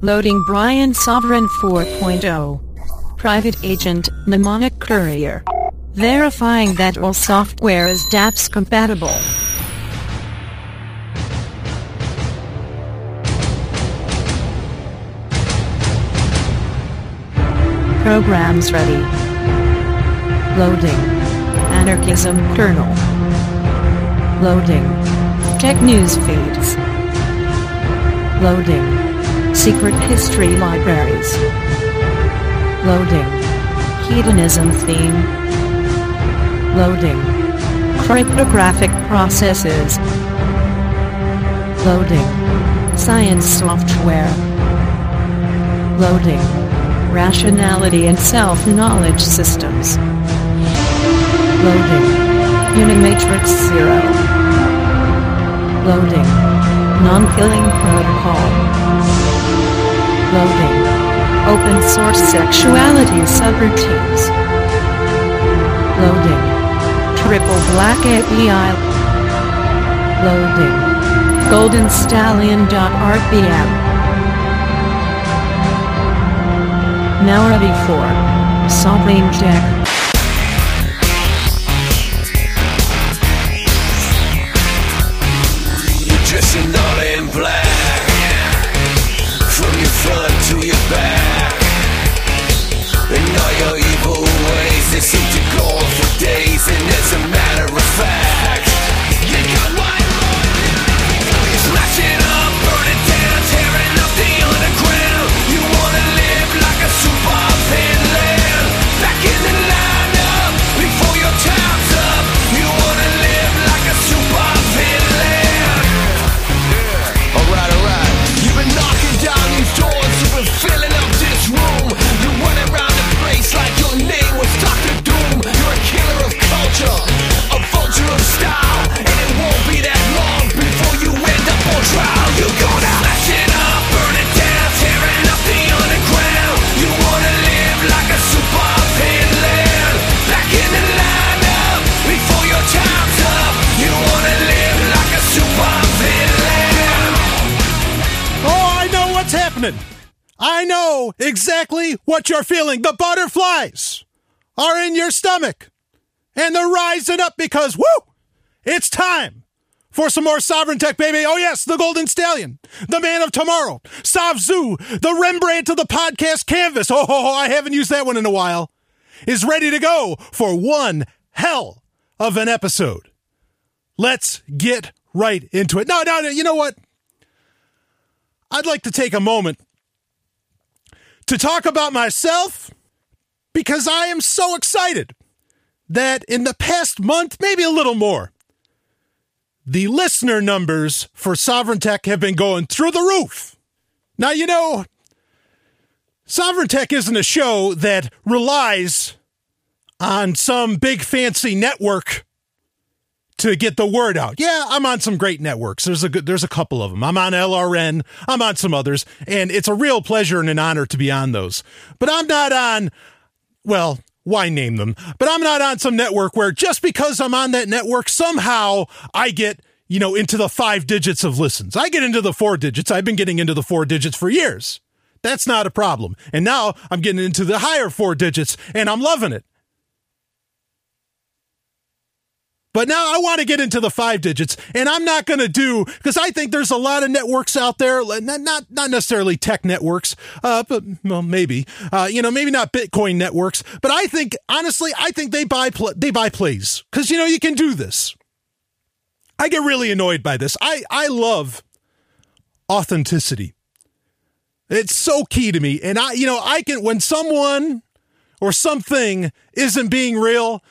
Loading Brian Sovereign 4.0. Private Agent Mnemonic Courier. Verifying that all software is DAPS compatible. Programs ready. Loading. Anarchism kernel. Loading. Tech news feeds. Loading. Secret history libraries. Loading. Hedonism theme. Loading. Cryptographic processes. Loading. Science software. Loading. Rationality and self-knowledge systems. Loading. Unimatrix Zero. Loading. Non-killing protocol. Loading. Open source sexuality subroutines. Loading. Triple black API. Loading. Golden Stallion.rpm. Now ready for Sovereign Check. They're up because, woo, it's time for some more Sovereign Tech, baby. Oh, yes, the Golden Stallion, the man of tomorrow, Savzu, the Rembrandt of the podcast canvas. Oh, ho ho! I haven't used that one in a while. Is ready to go for one hell of an episode. Let's get right into it. No, no, no. You know what? I'd like to take a moment to talk about myself because I am so excited that in the past month, maybe a little more, the listener numbers for Sovereign Tech have been going through the roof. Now, you know, Sovereign Tech isn't a show that relies on some big fancy network to get the word out. Yeah, I'm on some great networks. There's a good, there's a couple of them. I'm on LRN. I'm on some others, and it's a real pleasure and an honor to be on those. But I'm not on. Well, why name them? But I'm not on some network where just because I'm on that network, somehow I get you know into the five digits of listens. I get into the four digits. I've been getting into the four digits for years. That's not a problem. And now I'm getting into the higher four digits, and I'm loving it. But now I want to get into the five digits, and I'm not going to do because I think there's a lot of networks out there, not not, not necessarily tech networks, uh, but well, maybe, uh, you know, maybe not Bitcoin networks. But I think honestly, I think they buy pl- they buy plays because you know you can do this. I get really annoyed by this. I I love authenticity. It's so key to me, and I you know I can when someone or something isn't being real.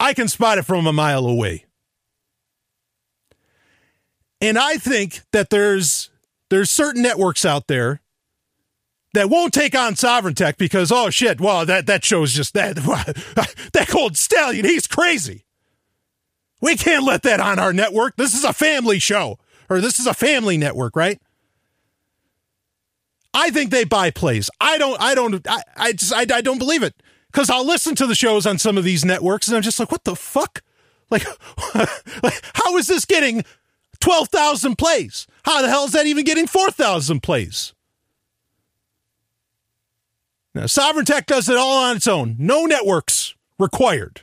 I can spot it from a mile away. And I think that there's there's certain networks out there that won't take on Sovereign Tech because oh shit, well that that shows just that that cold stallion, he's crazy. We can't let that on our network. This is a family show or this is a family network, right? I think they buy plays. I don't I don't I I just I, I don't believe it because I'll listen to the shows on some of these networks and I'm just like, what the fuck? Like, like how is this getting 12,000 plays? How the hell is that even getting 4,000 plays? Now, Sovereign Tech does it all on its own. No networks required.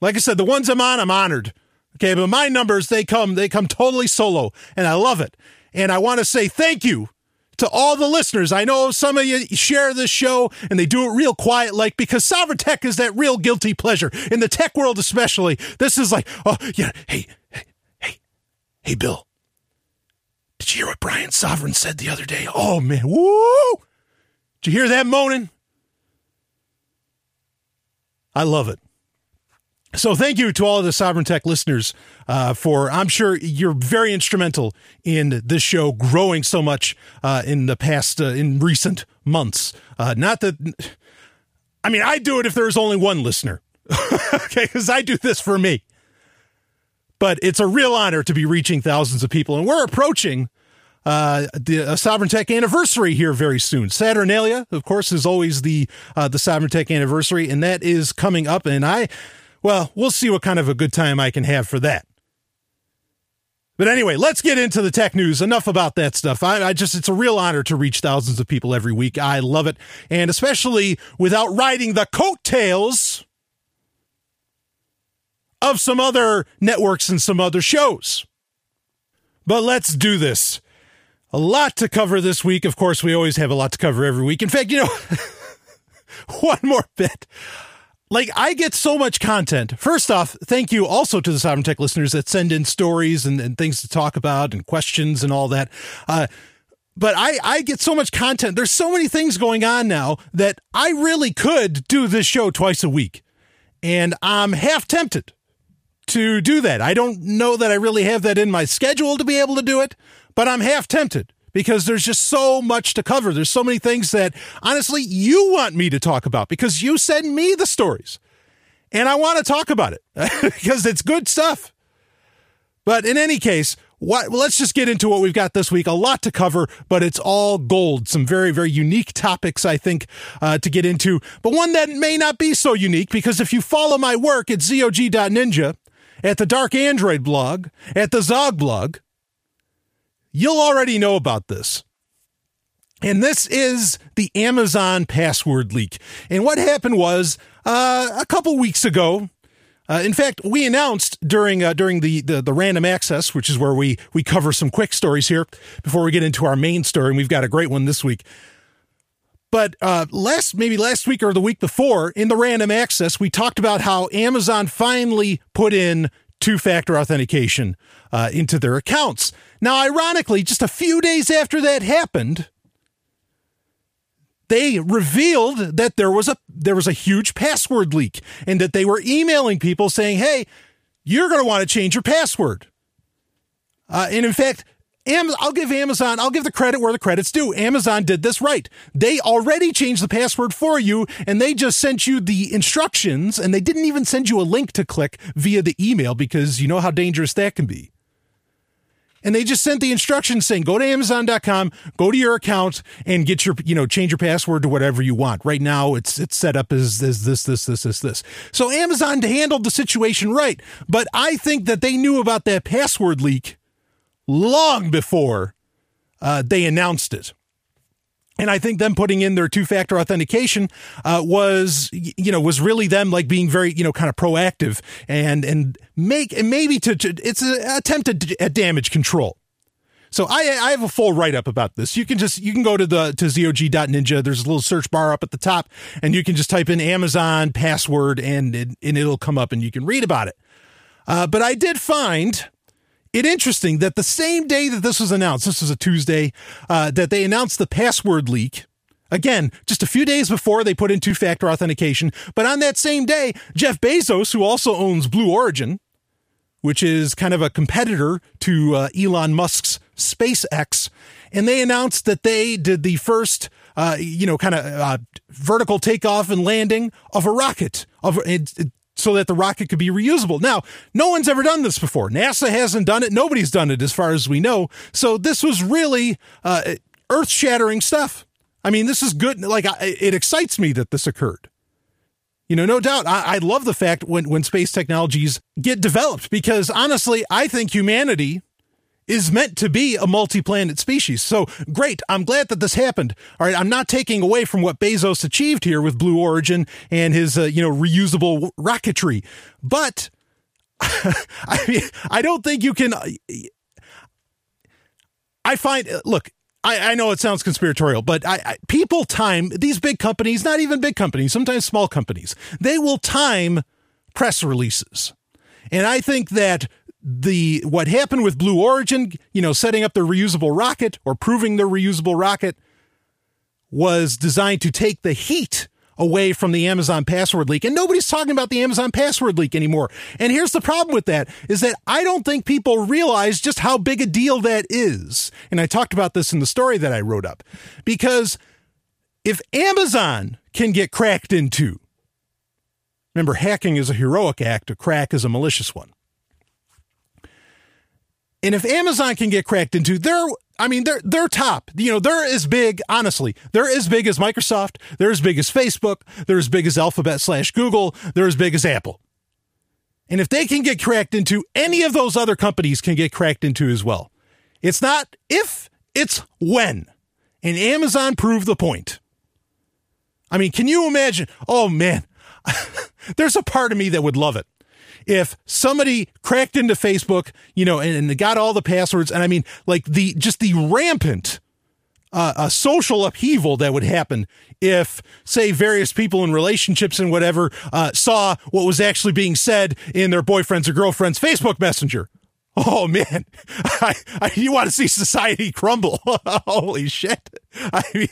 Like I said, the ones I'm on, I'm honored. Okay, but my numbers, they come, they come totally solo, and I love it. And I want to say thank you to all the listeners. I know some of you share this show and they do it real quiet, like because Sovereign Tech is that real guilty pleasure in the tech world, especially. This is like, oh yeah, hey, hey, hey, hey, Bill. Did you hear what Brian Sovereign said the other day? Oh man, woo! Did you hear that moaning? I love it. So thank you to all of the Sovereign Tech listeners uh, for I'm sure you're very instrumental in this show growing so much uh, in the past uh, in recent months. Uh, not that I mean I do it if there's only one listener, okay? Because I do this for me. But it's a real honor to be reaching thousands of people, and we're approaching uh, the Sovereign Tech anniversary here very soon. Saturnalia, of course, is always the uh, the Sovereign Tech anniversary, and that is coming up. And I well, we'll see what kind of a good time I can have for that. But anyway, let's get into the tech news. Enough about that stuff. I, I, just, it's a real honor to reach thousands of people every week. I love it. And especially without riding the coattails of some other networks and some other shows. But let's do this. A lot to cover this week. Of course, we always have a lot to cover every week. In fact, you know, one more bit like I get so much content. First off, thank you also to the Sovereign Tech listeners that send in stories and, and things to talk about and questions and all that. Uh, but I, I get so much content. There's so many things going on now that I really could do this show twice a week. And I'm half tempted to do that. I don't know that I really have that in my schedule to be able to do it, but I'm half tempted because there's just so much to cover. There's so many things that honestly you want me to talk about because you send me the stories and I want to talk about it because it's good stuff. But in any case, what, let's just get into what we've got this week. A lot to cover, but it's all gold. Some very, very unique topics, I think, uh, to get into, but one that may not be so unique because if you follow my work at zog.ninja, at the Dark Android blog, at the Zog blog, You'll already know about this. And this is the Amazon password leak. And what happened was uh, a couple weeks ago, uh, in fact, we announced during uh, during the, the, the random access, which is where we we cover some quick stories here before we get into our main story, and we've got a great one this week. But uh, last maybe last week or the week before in the random access, we talked about how Amazon finally put in two factor authentication uh, into their accounts. Now, ironically, just a few days after that happened, they revealed that there was a there was a huge password leak and that they were emailing people saying, "Hey, you're going to want to change your password." Uh, and in fact, Am- I'll give Amazon, I'll give the credit where the credit's due. Amazon did this right. They already changed the password for you and they just sent you the instructions and they didn't even send you a link to click via the email because you know how dangerous that can be. And they just sent the instructions saying, go to Amazon.com, go to your account and get your, you know, change your password to whatever you want. Right now it's, it's set up as, as this, this, this, this, this. So Amazon handled the situation right. But I think that they knew about that password leak long before uh, they announced it. And I think them putting in their two factor authentication uh, was, you know, was really them like being very, you know, kind of proactive and and make and maybe to, to it's an attempt at, at damage control. So I I have a full write up about this. You can just you can go to the to zog.ninja. There's a little search bar up at the top, and you can just type in Amazon password and it, and it'll come up, and you can read about it. Uh, but I did find it interesting that the same day that this was announced, this was a Tuesday, uh, that they announced the password leak. Again, just a few days before they put in two factor authentication. But on that same day, Jeff Bezos, who also owns Blue Origin, which is kind of a competitor to uh, Elon Musk's SpaceX, and they announced that they did the first, uh, you know, kind of uh, vertical takeoff and landing of a rocket. Of it, it, so that the rocket could be reusable. Now, no one's ever done this before. NASA hasn't done it. Nobody's done it as far as we know. So this was really uh, earth shattering stuff. I mean, this is good. Like, it excites me that this occurred. You know, no doubt. I, I love the fact when, when space technologies get developed because honestly, I think humanity is meant to be a multi-planet species. So great. I'm glad that this happened. All right. I'm not taking away from what Bezos achieved here with Blue Origin and his, uh, you know, reusable rocketry. But I mean, I don't think you can. I find, look, I, I know it sounds conspiratorial, but I, I, people time these big companies, not even big companies, sometimes small companies, they will time press releases. And I think that the what happened with Blue Origin, you know, setting up their reusable rocket or proving their reusable rocket was designed to take the heat away from the Amazon password leak. And nobody's talking about the Amazon password leak anymore. And here's the problem with that is that I don't think people realize just how big a deal that is. And I talked about this in the story that I wrote up because if Amazon can get cracked into, remember hacking is a heroic act, a crack is a malicious one. And if Amazon can get cracked into, they're I mean, they're they're top. You know, they're as big. Honestly, they're as big as Microsoft. They're as big as Facebook. They're as big as Alphabet slash Google. They're as big as Apple. And if they can get cracked into, any of those other companies can get cracked into as well. It's not if, it's when. And Amazon proved the point. I mean, can you imagine? Oh man, there's a part of me that would love it if somebody cracked into Facebook, you know, and, and got all the passwords, and I mean, like the just the rampant uh, a social upheaval that would happen if, say, various people in relationships and whatever uh, saw what was actually being said in their boyfriend's or girlfriend's Facebook Messenger. Oh man, I, I, you want to see society crumble? Holy shit! I mean,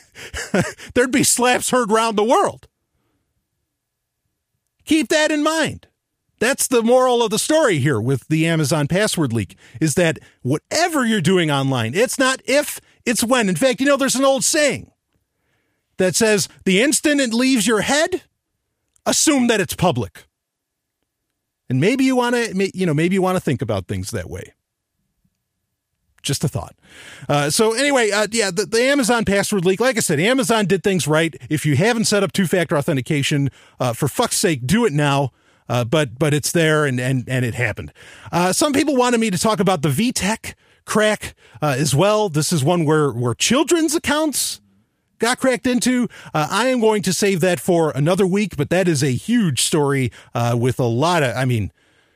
there'd be slaps heard round the world. Keep that in mind. That's the moral of the story here with the Amazon password leak is that whatever you're doing online, it's not if, it's when. In fact, you know, there's an old saying that says the instant it leaves your head, assume that it's public. And maybe you want to, you know, maybe you want to think about things that way. Just a thought. Uh, so anyway, uh, yeah, the, the, Amazon password leak. Like I said, Amazon did things right. If you haven't set up two-factor authentication, uh, for fuck's sake, do it now. Uh, but but it's there and and and it happened. Uh, some people wanted me to talk about the VTech crack uh, as well. This is one where where children's accounts got cracked into. Uh, I am going to save that for another week, but that is a huge story uh, with a lot of. I mean,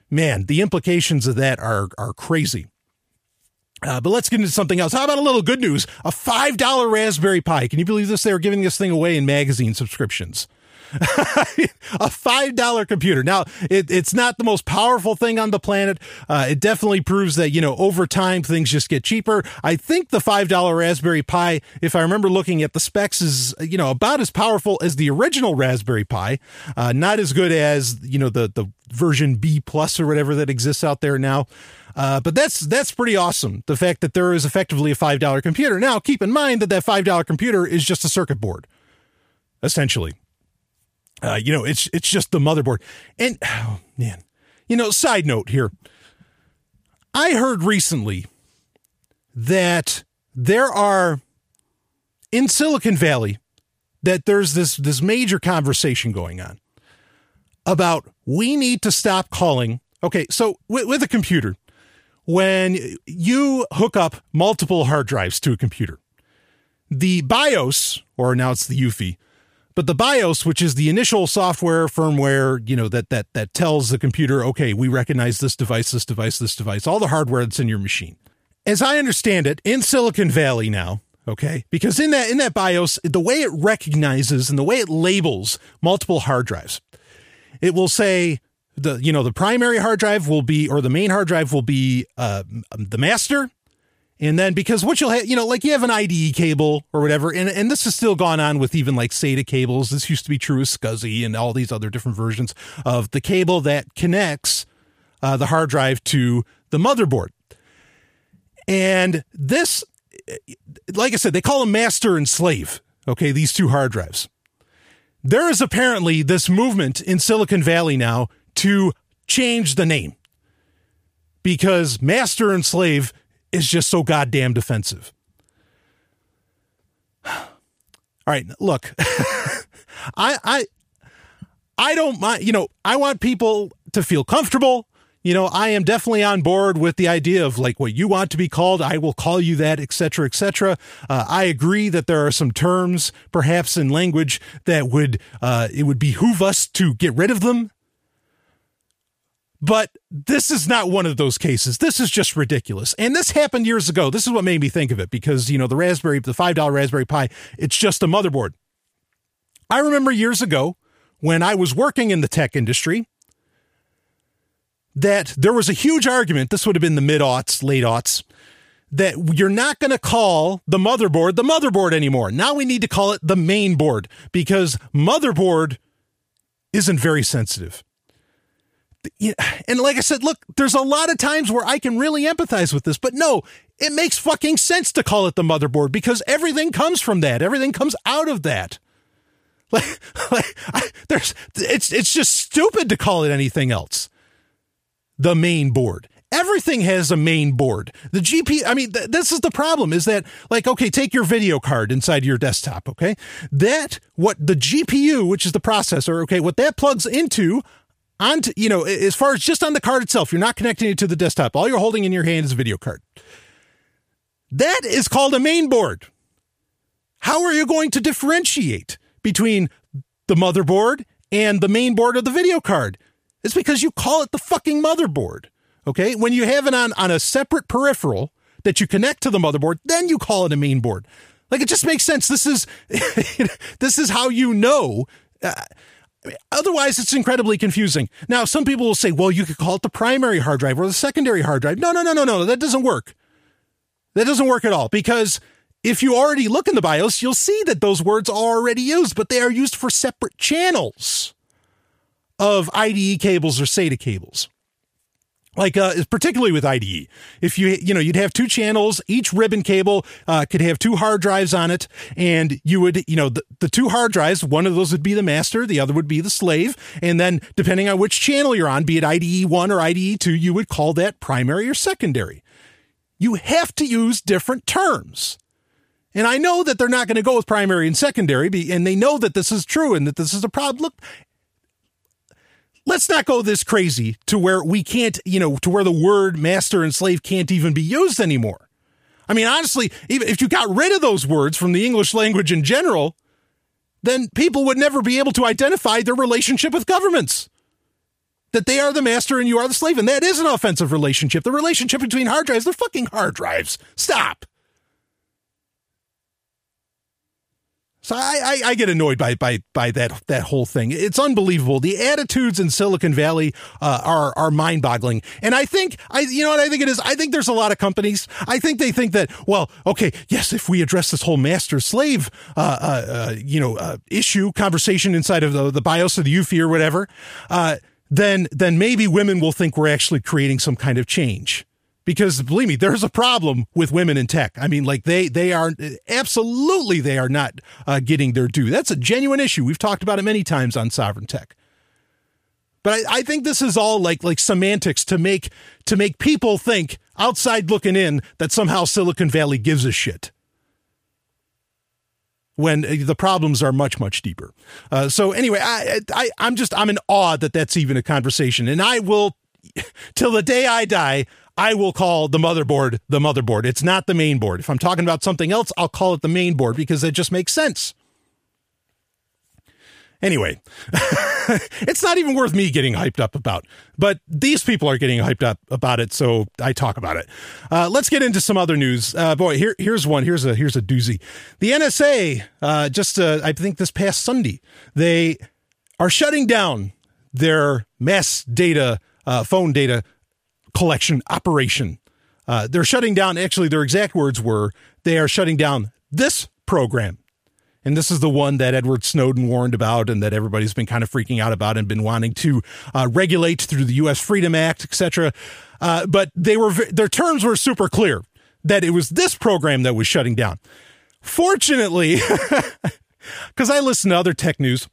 man, the implications of that are are crazy. Uh, but let's get into something else. How about a little good news? A $5 Raspberry Pi. Can you believe this? They were giving this thing away in magazine subscriptions. a five dollar computer. Now, it, it's not the most powerful thing on the planet. Uh, it definitely proves that you know over time things just get cheaper. I think the five dollar Raspberry Pi, if I remember looking at the specs, is you know about as powerful as the original Raspberry Pi. Uh, not as good as you know the the version B plus or whatever that exists out there now. Uh, but that's that's pretty awesome. The fact that there is effectively a five dollar computer. Now, keep in mind that that five dollar computer is just a circuit board, essentially. Uh, you know, it's it's just the motherboard. And oh, man, you know, side note here. I heard recently that there are in Silicon Valley that there's this this major conversation going on about we need to stop calling. Okay, so with, with a computer, when you hook up multiple hard drives to a computer, the BIOS, or now it's the UEFI, but the BIOS, which is the initial software firmware, you know, that that that tells the computer, okay, we recognize this device, this device, this device, all the hardware that's in your machine. As I understand it, in Silicon Valley now, okay, because in that in that BIOS, the way it recognizes and the way it labels multiple hard drives, it will say the you know the primary hard drive will be or the main hard drive will be uh, the master and then because what you'll have, you know, like you have an IDE cable or whatever, and, and this has still gone on with even like SATA cables. This used to be true with SCSI and all these other different versions of the cable that connects uh, the hard drive to the motherboard. And this, like I said, they call them master and slave. Okay, these two hard drives. There is apparently this movement in Silicon Valley now to change the name because master and slave is just so goddamn defensive. All right, look, I I I don't mind. You know, I want people to feel comfortable. you know, I am definitely on board with the idea of like what you want to be called. I will call you that, etc., etc. Uh, I agree that there are some terms, perhaps in language, that would uh, it would behoove us to get rid of them. But this is not one of those cases. This is just ridiculous. And this happened years ago. This is what made me think of it because, you know, the Raspberry, the $5 Raspberry Pi, it's just a motherboard. I remember years ago when I was working in the tech industry that there was a huge argument. This would have been the mid aughts, late aughts, that you're not going to call the motherboard the motherboard anymore. Now we need to call it the main board because motherboard isn't very sensitive. And like I said, look, there's a lot of times where I can really empathize with this, but no, it makes fucking sense to call it the motherboard because everything comes from that. Everything comes out of that. Like, like I, there's, it's, it's just stupid to call it anything else the main board. Everything has a main board. The GP, I mean, th- this is the problem is that, like, okay, take your video card inside your desktop, okay? That, what the GPU, which is the processor, okay, what that plugs into, onto, you know, as far as just on the card itself, you're not connecting it to the desktop. All you're holding in your hand is a video card. That is called a main board. How are you going to differentiate between the motherboard and the main board of the video card? It's because you call it the fucking motherboard. Okay. When you have it on, on a separate peripheral that you connect to the motherboard, then you call it a main board. Like it just makes sense. This is, this is how you know. Uh, otherwise, it's incredibly confusing. Now, some people will say, well, you could call it the primary hard drive or the secondary hard drive. No, no, no, no, no. That doesn't work. That doesn't work at all because if you already look in the BIOS, you'll see that those words are already used, but they are used for separate channels of IDE cables or SATA cables. Like, uh, particularly with IDE, if you, you know, you'd have two channels, each ribbon cable, uh, could have two hard drives on it. And you would, you know, the, the two hard drives, one of those would be the master, the other would be the slave. And then depending on which channel you're on, be it IDE one or IDE two, you would call that primary or secondary. You have to use different terms. And I know that they're not going to go with primary and secondary, and they know that this is true and that this is a problem. Look, let's not go this crazy to where we can't, you know, to where the word master and slave can't even be used anymore. I mean, honestly, even if you got rid of those words from the English language in general, then people would never be able to identify their relationship with governments. That they are the master and you are the slave. And that is an offensive relationship. The relationship between hard drives, they're fucking hard drives. Stop. So I, I, I, get annoyed by by by that that whole thing. It's unbelievable. The attitudes in Silicon Valley uh, are are mind boggling. And I think I you know what I think it is. I think there's a lot of companies. I think they think that well, okay, yes, if we address this whole master slave uh, uh, uh, you know uh, issue conversation inside of the the BIOS or the UEFI or whatever, uh, then then maybe women will think we're actually creating some kind of change because believe me, there's a problem with women in tech. I mean, like they they are absolutely they are not uh, getting their due. That's a genuine issue. We've talked about it many times on Sovereign Tech. But I, I think this is all like like semantics to make to make people think outside looking in that somehow Silicon Valley gives a shit when uh, the problems are much much deeper. Uh, so anyway, I, I I'm just I'm in awe that that's even a conversation, and I will till the day I die. I will call the motherboard the motherboard. It's not the main board. If I'm talking about something else, I'll call it the main board because it just makes sense. Anyway, it's not even worth me getting hyped up about, but these people are getting hyped up about it, so I talk about it. Uh, let's get into some other news. Uh, boy, here, here's one. Here's a here's a doozy. The NSA, uh, just uh, I think this past Sunday, they are shutting down their mass data, uh, phone data collection operation. Uh, they're shutting down, actually, their exact words were they are shutting down this program. And this is the one that Edward Snowden warned about and that everybody's been kind of freaking out about and been wanting to uh, regulate through the U.S. Freedom Act, etc. Uh, but they were their terms were super clear that it was this program that was shutting down. Fortunately, because I listen to other tech news,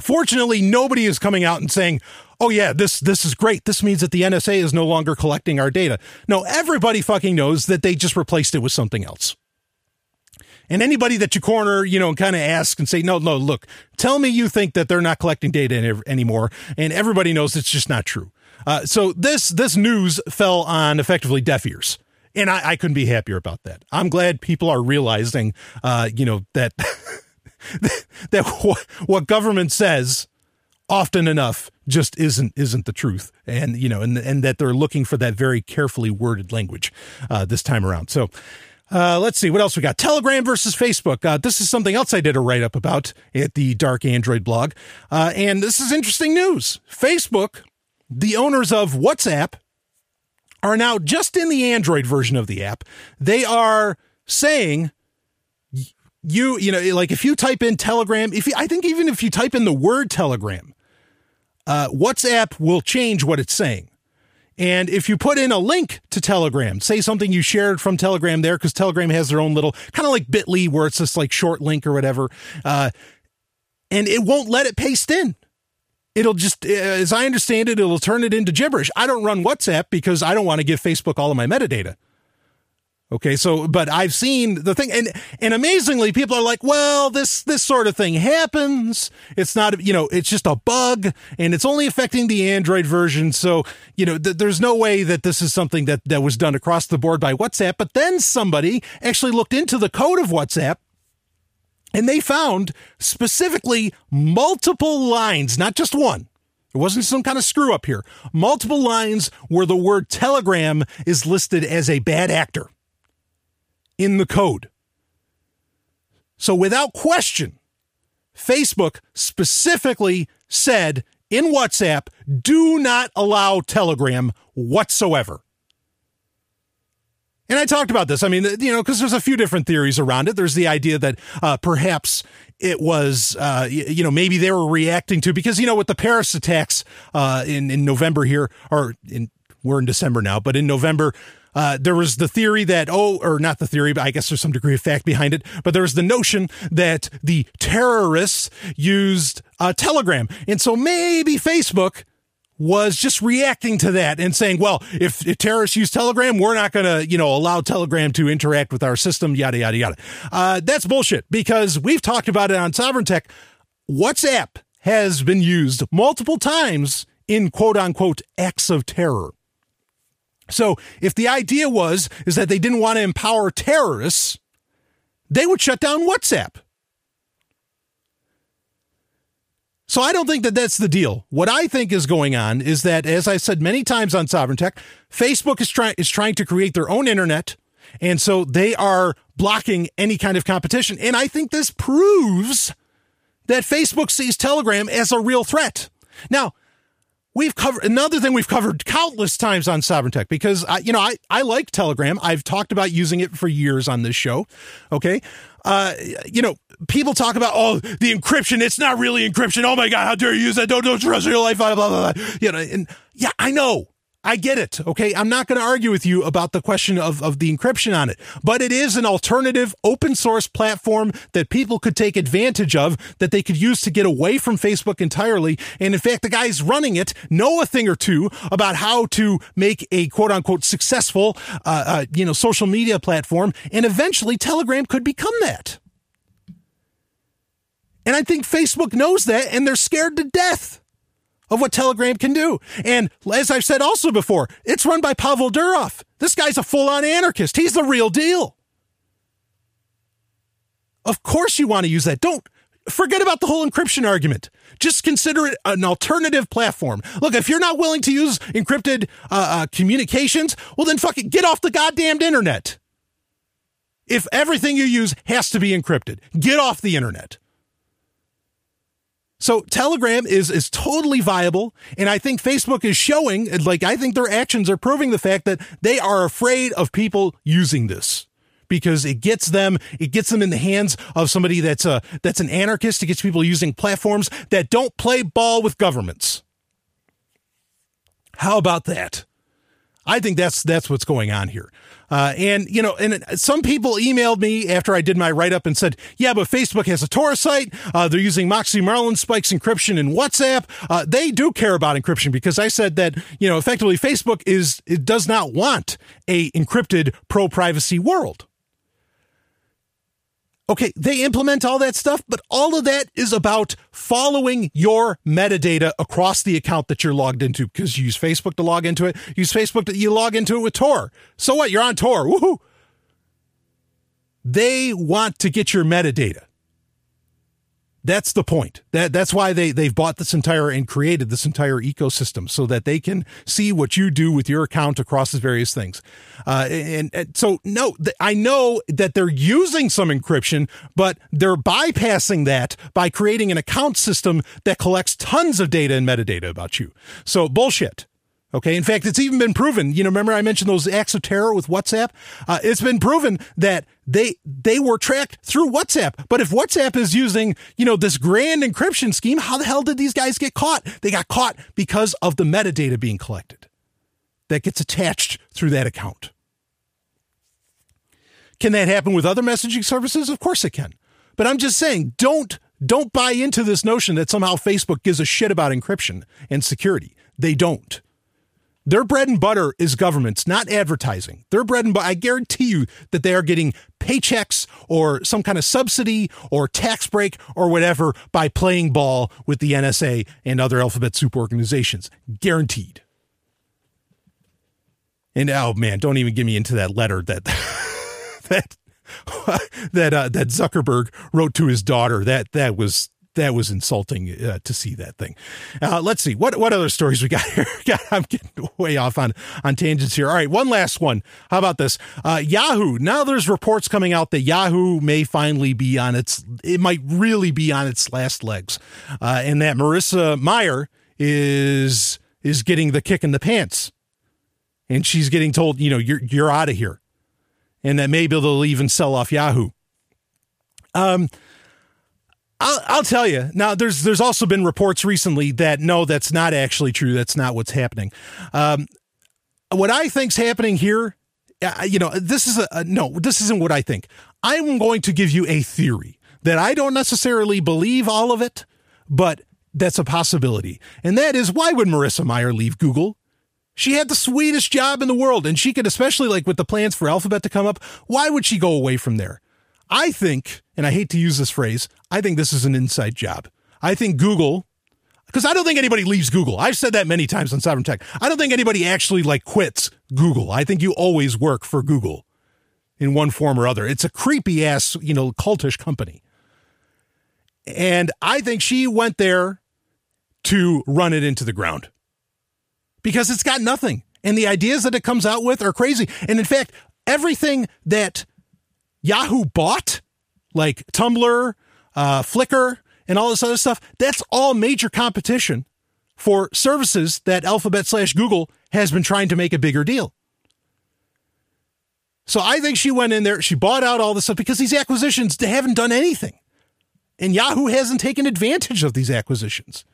fortunately, nobody is coming out and saying, oh yeah, this this is great. This means that the NSA is no longer collecting our data. No, everybody fucking knows that they just replaced it with something else. And anybody that you corner, you know, kind of ask and say, no, no, look, tell me you think that they're not collecting data anymore. And everybody knows it's just not true. Uh, so this this news fell on effectively deaf ears, and I, I couldn't be happier about that. I'm glad people are realizing, uh, you know, that that what, what government says often enough just isn't isn't the truth and you know and and that they're looking for that very carefully worded language uh, this time around so uh, let's see what else we got. Telegram versus Facebook. Uh, this is something else I did a write up about at the Dark Android blog, uh, and this is interesting news. Facebook, the owners of WhatsApp, are now just in the Android version of the app. They are saying you you know like if you type in Telegram, if you, I think even if you type in the word Telegram, uh, WhatsApp will change what it's saying. And if you put in a link to Telegram, say something you shared from Telegram there, because Telegram has their own little kind of like Bitly, where it's just like short link or whatever, uh, and it won't let it paste in. It'll just, as I understand it, it'll turn it into gibberish. I don't run WhatsApp because I don't want to give Facebook all of my metadata. Okay, so but I've seen the thing, and and amazingly, people are like, "Well, this this sort of thing happens. It's not, you know, it's just a bug, and it's only affecting the Android version. So, you know, th- there's no way that this is something that that was done across the board by WhatsApp." But then somebody actually looked into the code of WhatsApp, and they found specifically multiple lines, not just one. It wasn't some kind of screw up here. Multiple lines where the word Telegram is listed as a bad actor in the code. So, without question, Facebook specifically said in WhatsApp do not allow Telegram whatsoever. And I talked about this. I mean, you know, because there's a few different theories around it. There's the idea that uh, perhaps it was, uh, you know, maybe they were reacting to because you know with the Paris attacks uh, in in November here, or in we're in December now, but in November uh, there was the theory that, oh, or not the theory, but I guess there's some degree of fact behind it. But there was the notion that the terrorists used uh, Telegram. And so maybe Facebook was just reacting to that and saying, well, if, if terrorists use Telegram, we're not going to, you know, allow Telegram to interact with our system, yada, yada, yada. Uh, that's bullshit because we've talked about it on Sovereign Tech. WhatsApp has been used multiple times in quote unquote acts of terror. So if the idea was is that they didn't want to empower terrorists, they would shut down WhatsApp. So I don't think that that's the deal. What I think is going on is that, as I said many times on Sovereign Tech, Facebook is trying is trying to create their own internet, and so they are blocking any kind of competition. And I think this proves that Facebook sees Telegram as a real threat. Now, we've covered another thing we've covered countless times on Sovereign Tech because I, you know, I, I like Telegram. I've talked about using it for years on this show. Okay. Uh, you know, people talk about, oh, the encryption. It's not really encryption. Oh my God. How dare you use that? Don't, don't trust your life. Blah, blah, blah, blah. You know, and yeah, I know. I get it. Okay. I'm not going to argue with you about the question of, of the encryption on it, but it is an alternative open source platform that people could take advantage of that they could use to get away from Facebook entirely. And in fact, the guys running it know a thing or two about how to make a quote unquote successful, uh, uh, you know, social media platform. And eventually Telegram could become that. And I think Facebook knows that and they're scared to death of what Telegram can do. And as I've said also before, it's run by Pavel Durov. This guy's a full on anarchist. He's the real deal. Of course, you want to use that. Don't forget about the whole encryption argument. Just consider it an alternative platform. Look, if you're not willing to use encrypted uh, uh, communications, well, then fucking get off the goddamned internet. If everything you use has to be encrypted, get off the internet. So Telegram is is totally viable, and I think Facebook is showing, like I think their actions are proving the fact that they are afraid of people using this because it gets them it gets them in the hands of somebody that's a that's an anarchist. It gets people using platforms that don't play ball with governments. How about that? I think that's that's what's going on here. Uh, and you know, and some people emailed me after I did my write up and said, "Yeah, but Facebook has a Tor site. Uh, they're using Moxie Marlinspike's encryption in WhatsApp. Uh, they do care about encryption because I said that you know, effectively, Facebook is it does not want a encrypted pro privacy world." Okay, they implement all that stuff, but all of that is about following your metadata across the account that you're logged into because you use Facebook to log into it. Use Facebook to you log into it with Tor. So what? You're on Tor. Woohoo! They want to get your metadata. That's the point. That that's why they they've bought this entire and created this entire ecosystem so that they can see what you do with your account across the various things. Uh, and, and so no, I know that they're using some encryption, but they're bypassing that by creating an account system that collects tons of data and metadata about you. So bullshit. Okay. In fact, it's even been proven. You know, remember I mentioned those acts of terror with WhatsApp? Uh, it's been proven that they they were tracked through WhatsApp. But if WhatsApp is using you know this grand encryption scheme, how the hell did these guys get caught? They got caught because of the metadata being collected that gets attached through that account. Can that happen with other messaging services? Of course it can. But I'm just saying, don't don't buy into this notion that somehow Facebook gives a shit about encryption and security. They don't. Their bread and butter is governments, not advertising. Their bread and butter, I guarantee you that they are getting paychecks or some kind of subsidy or tax break or whatever by playing ball with the NSA and other alphabet soup organizations. Guaranteed. And oh man, don't even get me into that letter that that that uh, that Zuckerberg wrote to his daughter. That that was that was insulting uh, to see that thing. Uh, let's see what what other stories we got here. God, I'm getting way off on on tangents here. All right, one last one. How about this? Uh, Yahoo. Now there's reports coming out that Yahoo may finally be on its. It might really be on its last legs, uh, and that Marissa Mayer is is getting the kick in the pants, and she's getting told, you know, you're you're out of here, and that maybe they'll even sell off Yahoo. Um I'll, I'll tell you now. There's there's also been reports recently that no, that's not actually true. That's not what's happening. Um, what I think's happening here, uh, you know, this is a, a no. This isn't what I think. I'm going to give you a theory that I don't necessarily believe all of it, but that's a possibility. And that is why would Marissa Mayer leave Google? She had the sweetest job in the world, and she could, especially like with the plans for Alphabet to come up, why would she go away from there? I think, and I hate to use this phrase, I think this is an inside job. I think Google, because I don't think anybody leaves Google. I've said that many times on Sovereign Tech. I don't think anybody actually like quits Google. I think you always work for Google in one form or other. It's a creepy ass, you know, cultish company. And I think she went there to run it into the ground because it's got nothing. And the ideas that it comes out with are crazy. And in fact, everything that Yahoo bought, like Tumblr, uh, Flickr, and all this other stuff, that's all major competition for services that Alphabet slash Google has been trying to make a bigger deal. So I think she went in there, she bought out all this stuff because these acquisitions they haven't done anything. And Yahoo hasn't taken advantage of these acquisitions.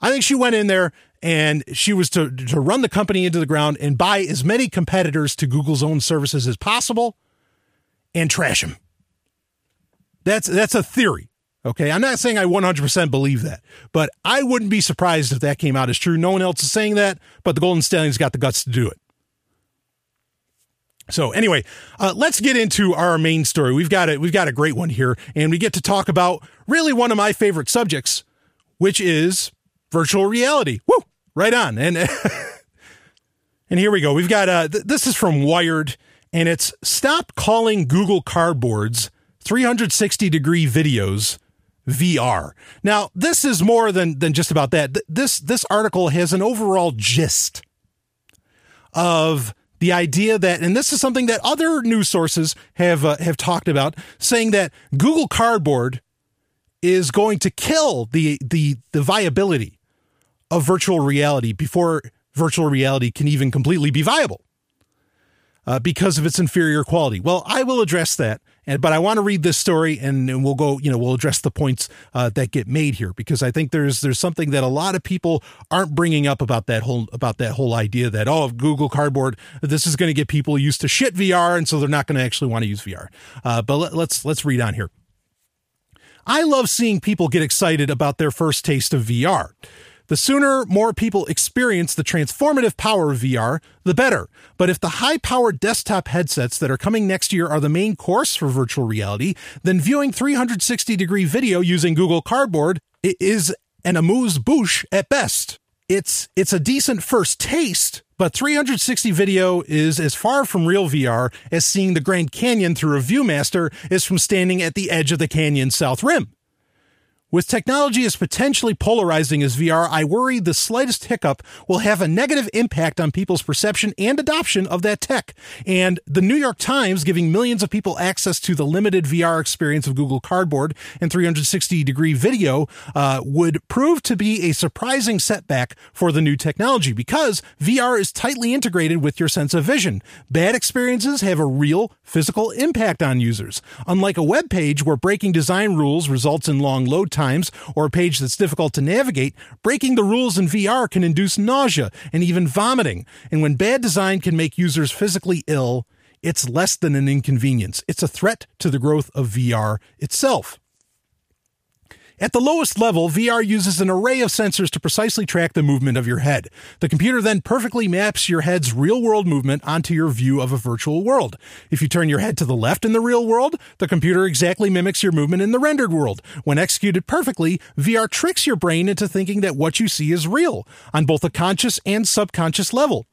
I think she went in there and she was to, to run the company into the ground and buy as many competitors to Google's own services as possible and trash him. That's that's a theory. Okay, I'm not saying I 100% believe that, but I wouldn't be surprised if that came out as true. No one else is saying that, but the Golden Stallions got the guts to do it. So anyway, uh, let's get into our main story. We've got it. We've got a great one here, and we get to talk about really one of my favorite subjects, which is virtual reality. Woo! Right on. And and here we go. We've got uh, th- this is from Wired and it's stop calling Google Cardboards 360 degree videos VR. Now, this is more than than just about that. This this article has an overall gist of the idea that, and this is something that other news sources have uh, have talked about, saying that Google Cardboard is going to kill the the the viability of virtual reality before virtual reality can even completely be viable uh, because of its inferior quality. Well, I will address that, and, but I want to read this story, and, and, we'll go. You know, we'll address the points uh, that get made here because I think there's there's something that a lot of people aren't bringing up about that whole about that whole idea that oh, Google Cardboard, this is going to get people used to shit VR, and so they're not going to actually want to use VR. Uh, but let, let's let's read on here. I love seeing people get excited about their first taste of VR. The sooner more people experience the transformative power of VR, the better. But if the high powered desktop headsets that are coming next year are the main course for virtual reality, then viewing 360 degree video using Google Cardboard is an amuse bouche at best. It's, it's a decent first taste, but 360 video is as far from real VR as seeing the Grand Canyon through a Viewmaster is from standing at the edge of the canyon's south rim. With technology as potentially polarizing as VR, I worry the slightest hiccup will have a negative impact on people's perception and adoption of that tech. And the New York Times giving millions of people access to the limited VR experience of Google Cardboard and 360 degree video uh, would prove to be a surprising setback for the new technology because VR is tightly integrated with your sense of vision. Bad experiences have a real physical impact on users. Unlike a web page where breaking design rules results in long load times or a page that's difficult to navigate, breaking the rules in VR can induce nausea and even vomiting. And when bad design can make users physically ill, it's less than an inconvenience. It's a threat to the growth of VR itself. At the lowest level, VR uses an array of sensors to precisely track the movement of your head. The computer then perfectly maps your head's real world movement onto your view of a virtual world. If you turn your head to the left in the real world, the computer exactly mimics your movement in the rendered world. When executed perfectly, VR tricks your brain into thinking that what you see is real on both a conscious and subconscious level.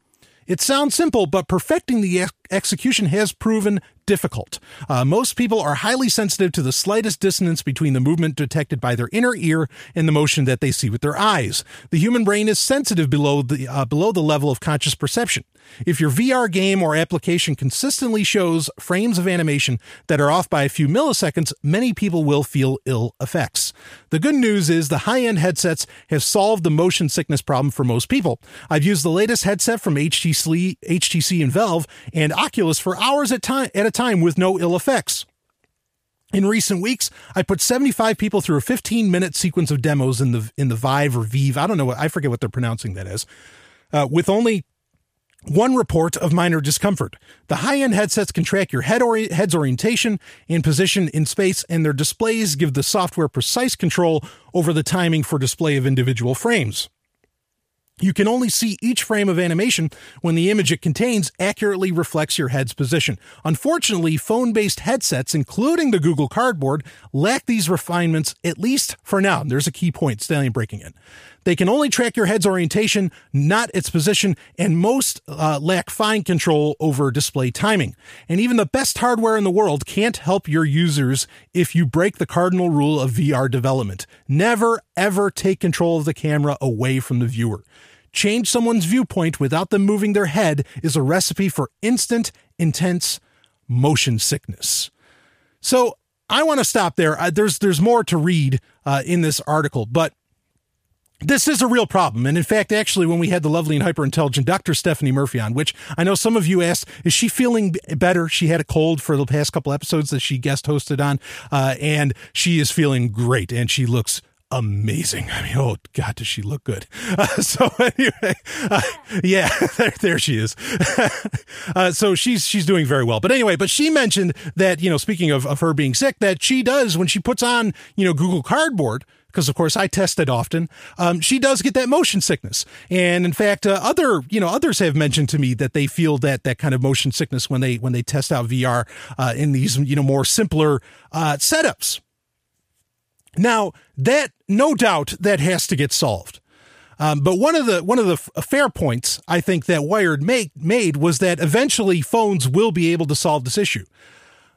It sounds simple, but perfecting the execution has proven difficult. Uh, most people are highly sensitive to the slightest dissonance between the movement detected by their inner ear and the motion that they see with their eyes. The human brain is sensitive below the uh, below the level of conscious perception. If your VR game or application consistently shows frames of animation that are off by a few milliseconds, many people will feel ill effects. The good news is the high end headsets have solved the motion sickness problem for most people. I've used the latest headset from HTC, HTC and Valve and Oculus for hours at, time, at a time with no ill effects. In recent weeks, I put 75 people through a 15 minute sequence of demos in the in the Vive or Vive. I don't know what I forget what they're pronouncing that as. Uh, with only one report of minor discomfort. The high end headsets can track your head ori- head's orientation and position in space, and their displays give the software precise control over the timing for display of individual frames. You can only see each frame of animation when the image it contains accurately reflects your head's position. Unfortunately, phone based headsets, including the Google Cardboard, lack these refinements, at least for now. There's a key point, Stallion breaking in. They can only track your head's orientation, not its position, and most uh, lack fine control over display timing. And even the best hardware in the world can't help your users if you break the cardinal rule of VR development. Never, ever take control of the camera away from the viewer. Change someone's viewpoint without them moving their head is a recipe for instant, intense motion sickness. So I want to stop there. There's there's more to read uh, in this article, but this is a real problem. And in fact, actually, when we had the lovely and hyper intelligent Dr. Stephanie Murphy on, which I know some of you asked, is she feeling better? She had a cold for the past couple episodes that she guest hosted on, uh, and she is feeling great and she looks amazing. I mean, oh God, does she look good? Uh, so anyway, uh, yeah, there, there, she is. uh, so she's she's doing very well. But anyway, but she mentioned that you know, speaking of of her being sick, that she does when she puts on you know Google Cardboard because of course I test it often. Um, she does get that motion sickness, and in fact, uh, other you know others have mentioned to me that they feel that that kind of motion sickness when they when they test out VR uh, in these you know more simpler uh, setups. Now that no doubt that has to get solved. Um, but one of the one of the fair points I think that Wired make, made was that eventually phones will be able to solve this issue.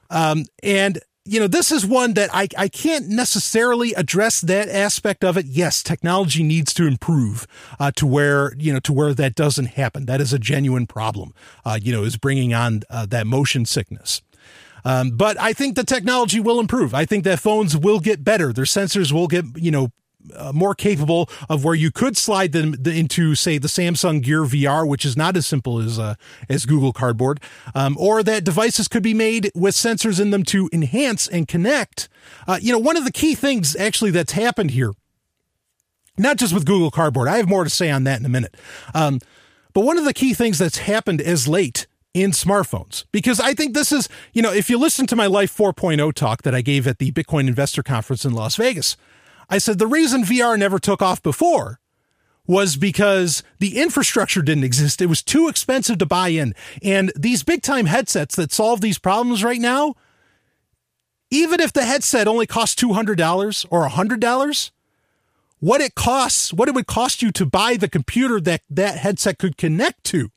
Um, and you know, this is one that I, I can't necessarily address that aspect of it. Yes, technology needs to improve uh, to where, you know, to where that doesn't happen. That is a genuine problem, uh, you know, is bringing on uh, that motion sickness. Um, but I think the technology will improve. I think that phones will get better. Their sensors will get, you know, uh, more capable of where you could slide them into, say, the Samsung Gear VR, which is not as simple as uh, as Google Cardboard, um, or that devices could be made with sensors in them to enhance and connect. Uh, you know, one of the key things actually that's happened here, not just with Google Cardboard, I have more to say on that in a minute. Um, but one of the key things that's happened as late in smartphones because I think this is, you know, if you listen to my Life 4.0 talk that I gave at the Bitcoin Investor Conference in Las Vegas, I said the reason VR never took off before was because the infrastructure didn't exist. It was too expensive to buy in. And these big time headsets that solve these problems right now, even if the headset only costs $200 or $100, what it costs, what it would cost you to buy the computer that that headset could connect to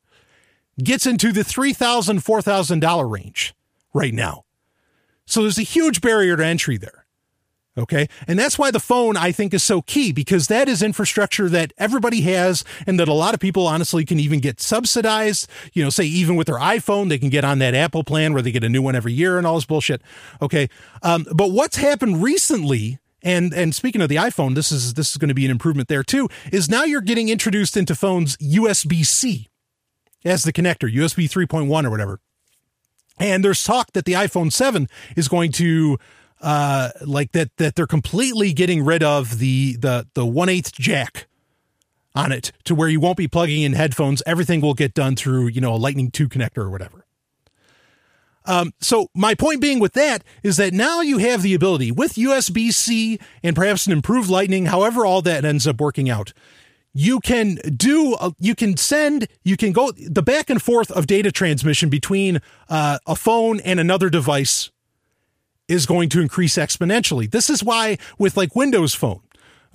gets into the $3,000, $4,000 range right now. So there's a huge barrier to entry there. Okay. And that's why the phone, I think, is so key because that is infrastructure that everybody has and that a lot of people honestly can even get subsidized. You know, say even with their iPhone, they can get on that Apple plan where they get a new one every year and all this bullshit. Okay. Um, but what's happened recently and and speaking of the iPhone, this is this is going to be an improvement there too. Is now you're getting introduced into phones USB C as the connector, USB 3.1 or whatever. And there's talk that the iPhone 7 is going to uh, like that that they're completely getting rid of the the the one eighth jack on it to where you won't be plugging in headphones. Everything will get done through you know a Lightning two connector or whatever. Um, so my point being with that is that now you have the ability with USB C and perhaps an improved Lightning, however all that ends up working out. You can do, uh, you can send, you can go the back and forth of data transmission between uh, a phone and another device is going to increase exponentially. This is why with like Windows Phone,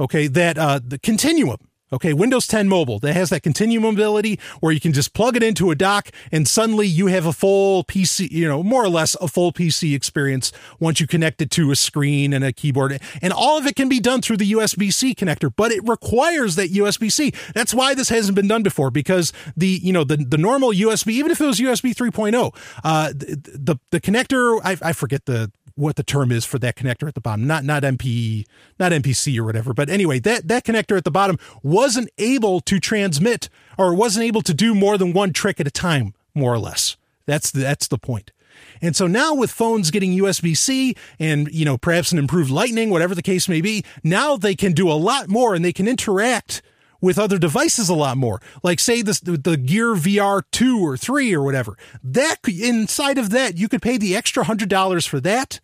okay, that uh, the continuum, okay, Windows 10 Mobile that has that continuum ability where you can just plug it into a dock and suddenly you have a full PC, you know, more or less a full PC experience once you connect it to a screen and a keyboard. And all of it can be done through the USB C connector, but it requires that USB C. That's why this hasn't been done before because the, you know, the, the normal USB, even if it was USB 3.0, uh, the, the, the connector, I, I forget the, what the term is for that connector at the bottom. Not not MP, not MPC or whatever. But anyway, that that connector at the bottom wasn't able to transmit or wasn't able to do more than one trick at a time, more or less. That's the, that's the point. And so now with phones getting USB C and, you know, perhaps an improved lightning, whatever the case may be, now they can do a lot more and they can interact with other devices a lot more. Like say this, the Gear VR 2 or 3 or whatever. That inside of that, you could pay the extra $100 for that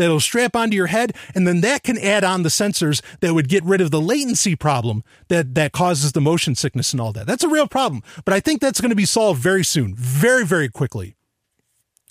that'll strap onto your head, and then that can add on the sensors that would get rid of the latency problem that that causes the motion sickness and all that. That's a real problem, but I think that's going to be solved very soon, very very quickly.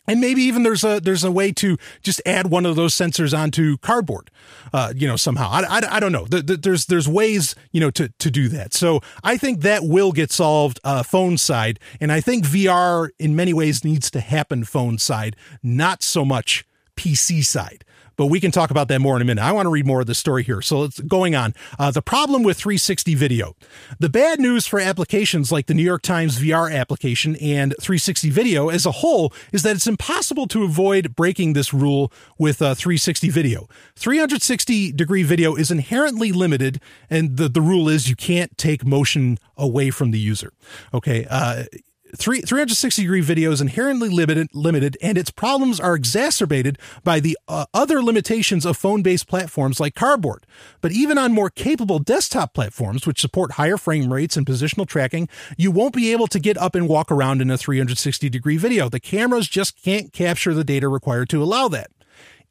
And maybe even there's a there's a way to just add one of those sensors onto cardboard, uh, you know, somehow. I, I, I don't know. There's there's ways you know to to do that. So I think that will get solved uh, phone side, and I think VR in many ways needs to happen phone side, not so much PC side. But we can talk about that more in a minute. I want to read more of the story here. So it's going on. Uh, the problem with 360 video. The bad news for applications like the New York Times VR application and 360 video as a whole is that it's impossible to avoid breaking this rule with uh, 360 video. 360 degree video is inherently limited, and the, the rule is you can't take motion away from the user. Okay. Uh, Three, 360 degree video is inherently limited, limited, and its problems are exacerbated by the uh, other limitations of phone based platforms like Cardboard. But even on more capable desktop platforms, which support higher frame rates and positional tracking, you won't be able to get up and walk around in a 360 degree video. The cameras just can't capture the data required to allow that.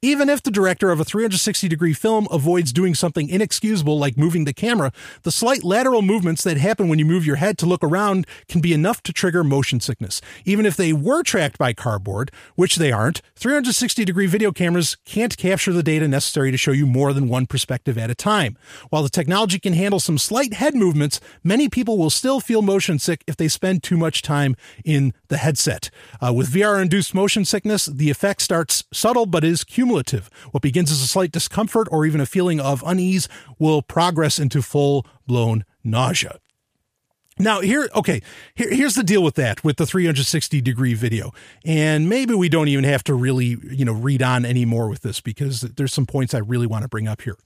Even if the director of a 360 degree film avoids doing something inexcusable like moving the camera, the slight lateral movements that happen when you move your head to look around can be enough to trigger motion sickness. Even if they were tracked by cardboard, which they aren't, 360 degree video cameras can't capture the data necessary to show you more than one perspective at a time. While the technology can handle some slight head movements, many people will still feel motion sick if they spend too much time in the headset. Uh, with VR induced motion sickness, the effect starts subtle but is cumulative cumulative. What begins as a slight discomfort or even a feeling of unease will progress into full blown nausea. Now here, okay, here, here's the deal with that, with the 360 degree video. And maybe we don't even have to really, you know, read on anymore with this because there's some points I really want to bring up here.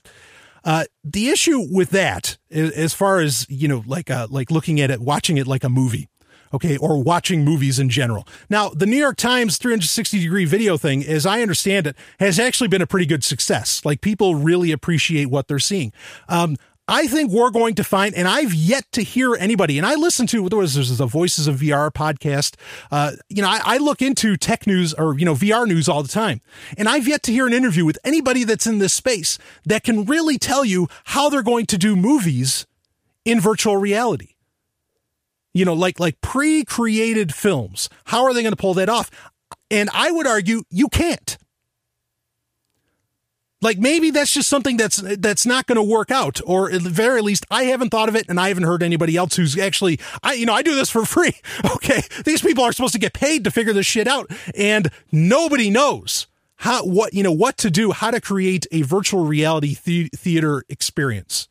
Uh, the issue with that, as far as, you know, like, uh, like looking at it, watching it like a movie, okay, or watching movies in general. Now, the New York Times 360 degree video thing, as I understand it, has actually been a pretty good success. Like people really appreciate what they're seeing. Um, I think we're going to find, and I've yet to hear anybody, and I listen to, there was, the Voices of VR podcast. Uh, you know, I, I, look into tech news or, you know, VR news all the time, and I've yet to hear an interview with anybody that's in this space that can really tell you how they're going to do movies in virtual reality. You know, like like pre-created films. How are they going to pull that off? And I would argue you can't. Like maybe that's just something that's that's not going to work out, or at the very least, I haven't thought of it, and I haven't heard anybody else who's actually, I you know, I do this for free. Okay, these people are supposed to get paid to figure this shit out, and nobody knows how what you know what to do, how to create a virtual reality the- theater experience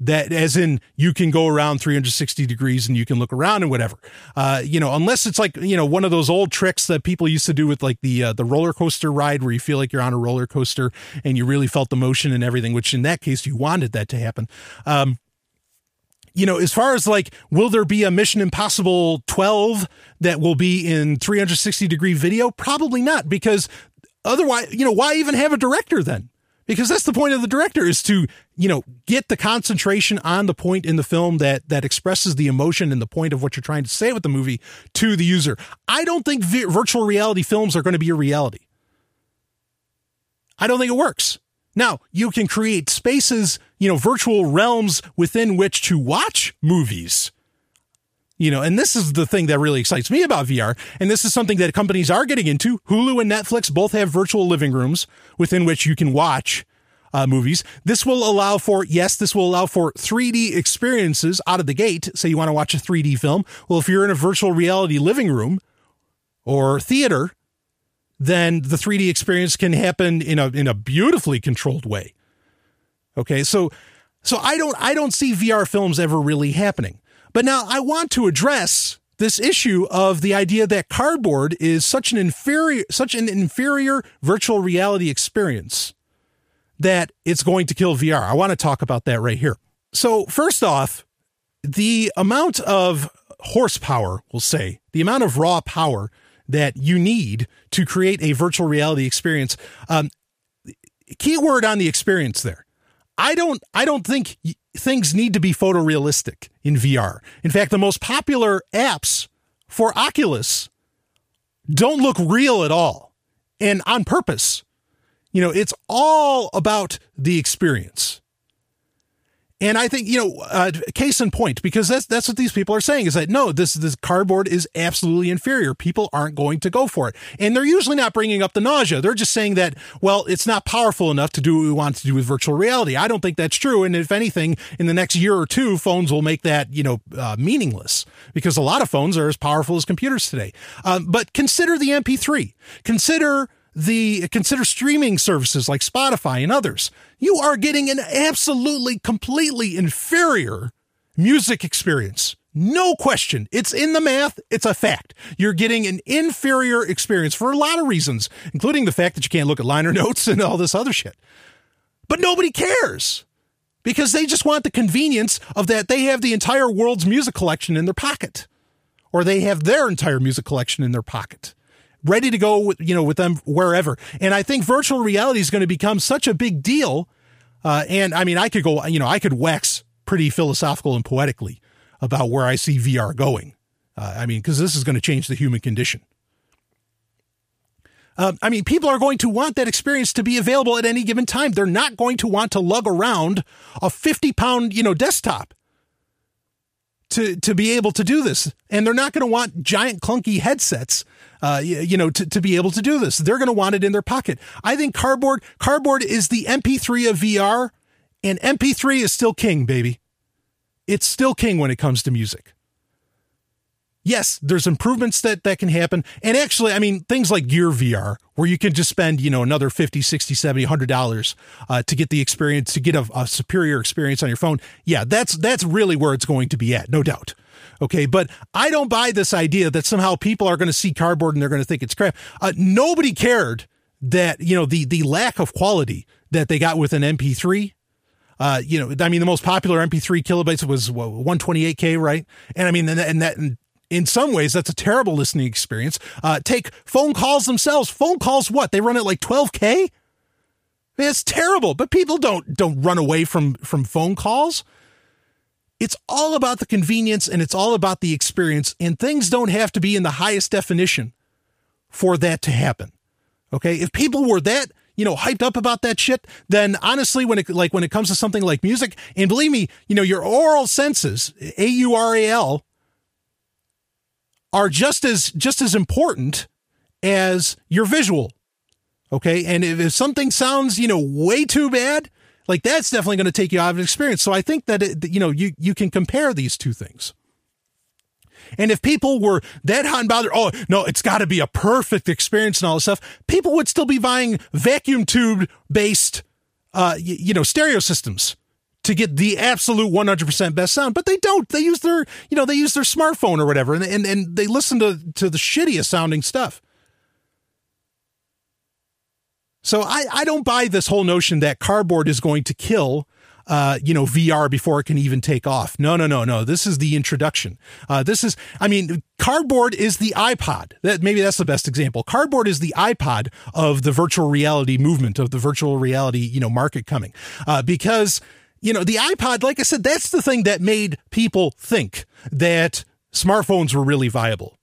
that as in you can go around 360 degrees and you can look around and whatever uh, you know unless it's like you know one of those old tricks that people used to do with like the uh, the roller coaster ride where you feel like you're on a roller coaster and you really felt the motion and everything which in that case you wanted that to happen um, you know, as far as like, will there be a Mission Impossible 12 that will be in 360 degree video? Probably not, because otherwise, you know, why even have a director then? Because that's the point of the director is to you know get the concentration on the point in the film that that expresses the emotion and the point of what you're trying to say with the movie to the user. I don't think vi- virtual reality films are going to be a reality. I don't think it works. Now you can create spaces you know virtual realms within which to watch movies you know, and this is the thing that really excites me about VR. And this is something that companies are getting into. Hulu and Netflix both have virtual living rooms within which you can watch uh, movies. This will allow for, yes, this will allow for 3D experiences out of the gate. Say you want to watch a 3D film. Well, if you're in a virtual reality living room or theater, then the 3D experience can happen in a, in a beautifully controlled way. Okay. So, so I don't, I don't see VR films ever really happening. But now I want to address this issue of the idea that cardboard is such an inferior such an inferior virtual reality experience that it's going to kill VR. I want to talk about that right here. So, first off, the amount of horsepower, we'll say, the amount of raw power that you need to create a virtual reality experience. Um, keyword on the experience there. I don't I don't think things need to be photorealistic in VR. In fact, the most popular apps for Oculus don't look real at all and on purpose. You know, it's all about the experience. And I think you know, uh, case in point, because that's that's what these people are saying is that no, this this cardboard is absolutely inferior. People aren't going to go for it, and they're usually not bringing up the nausea. They're just saying that well, it's not powerful enough to do what we want to do with virtual reality. I don't think that's true, and if anything, in the next year or two, phones will make that you know uh, meaningless because a lot of phones are as powerful as computers today. Um, but consider the MP3. Consider the consider streaming services like Spotify and others. You are getting an absolutely completely inferior music experience. No question. It's in the math. It's a fact. You're getting an inferior experience for a lot of reasons, including the fact that you can't look at liner notes and all this other shit. But nobody cares because they just want the convenience of that they have the entire world's music collection in their pocket or they have their entire music collection in their pocket ready to go with, you know, with them wherever. And I think virtual reality is going to become such a big deal. Uh, and I mean, I could go, you know, I could wax pretty philosophical and poetically about where I see VR going. Uh, I mean, because this is going to change the human condition. Uh, I mean, people are going to want that experience to be available at any given time. They're not going to want to lug around a 50 pound, you know, desktop to, to be able to do this. And they're not going to want giant clunky headsets uh, you know, to, to be able to do this. They're going to want it in their pocket. I think cardboard, cardboard is the MP3 of VR, and MP3 is still king, baby. It's still king when it comes to music. Yes, there's improvements that, that can happen. And actually, I mean, things like Gear VR, where you can just spend, you know, another 50, 60, 70, $100 uh, to get the experience, to get a, a superior experience on your phone. Yeah, that's, that's really where it's going to be at, no doubt. Okay. But I don't buy this idea that somehow people are going to see cardboard and they're going to think it's crap. Uh, nobody cared that, you know, the, the lack of quality that they got with an MP3. Uh, you know, I mean, the most popular MP3 kilobytes was what, 128K, right? And I mean, and, and that, and in some ways, that's a terrible listening experience. Uh, take phone calls themselves. Phone calls, what? They run at like 12K? It's terrible, but people don't don't run away from from phone calls. It's all about the convenience and it's all about the experience, and things don't have to be in the highest definition for that to happen. Okay. If people were that, you know, hyped up about that shit, then honestly, when it like when it comes to something like music, and believe me, you know, your oral senses, A U R A L, are just as just as important as your visual. Okay, and if, if something sounds, you know, way too bad, like that's definitely going to take you out of experience. So I think that it, you know you you can compare these two things. And if people were that hot and bothered, oh no, it's got to be a perfect experience and all this stuff, people would still be buying vacuum tube based, uh, you, you know, stereo systems to get the absolute 100% best sound, but they don't. They use their, you know, they use their smartphone or whatever, and and, and they listen to to the shittiest sounding stuff. So I, I don't buy this whole notion that cardboard is going to kill uh, you know, VR before it can even take off. No, no, no, no. This is the introduction. Uh, this is, I mean, cardboard is the iPod. That maybe that's the best example. Cardboard is the iPod of the virtual reality movement of the virtual reality, you know, market coming, uh, because you know the iPod. Like I said, that's the thing that made people think that smartphones were really viable.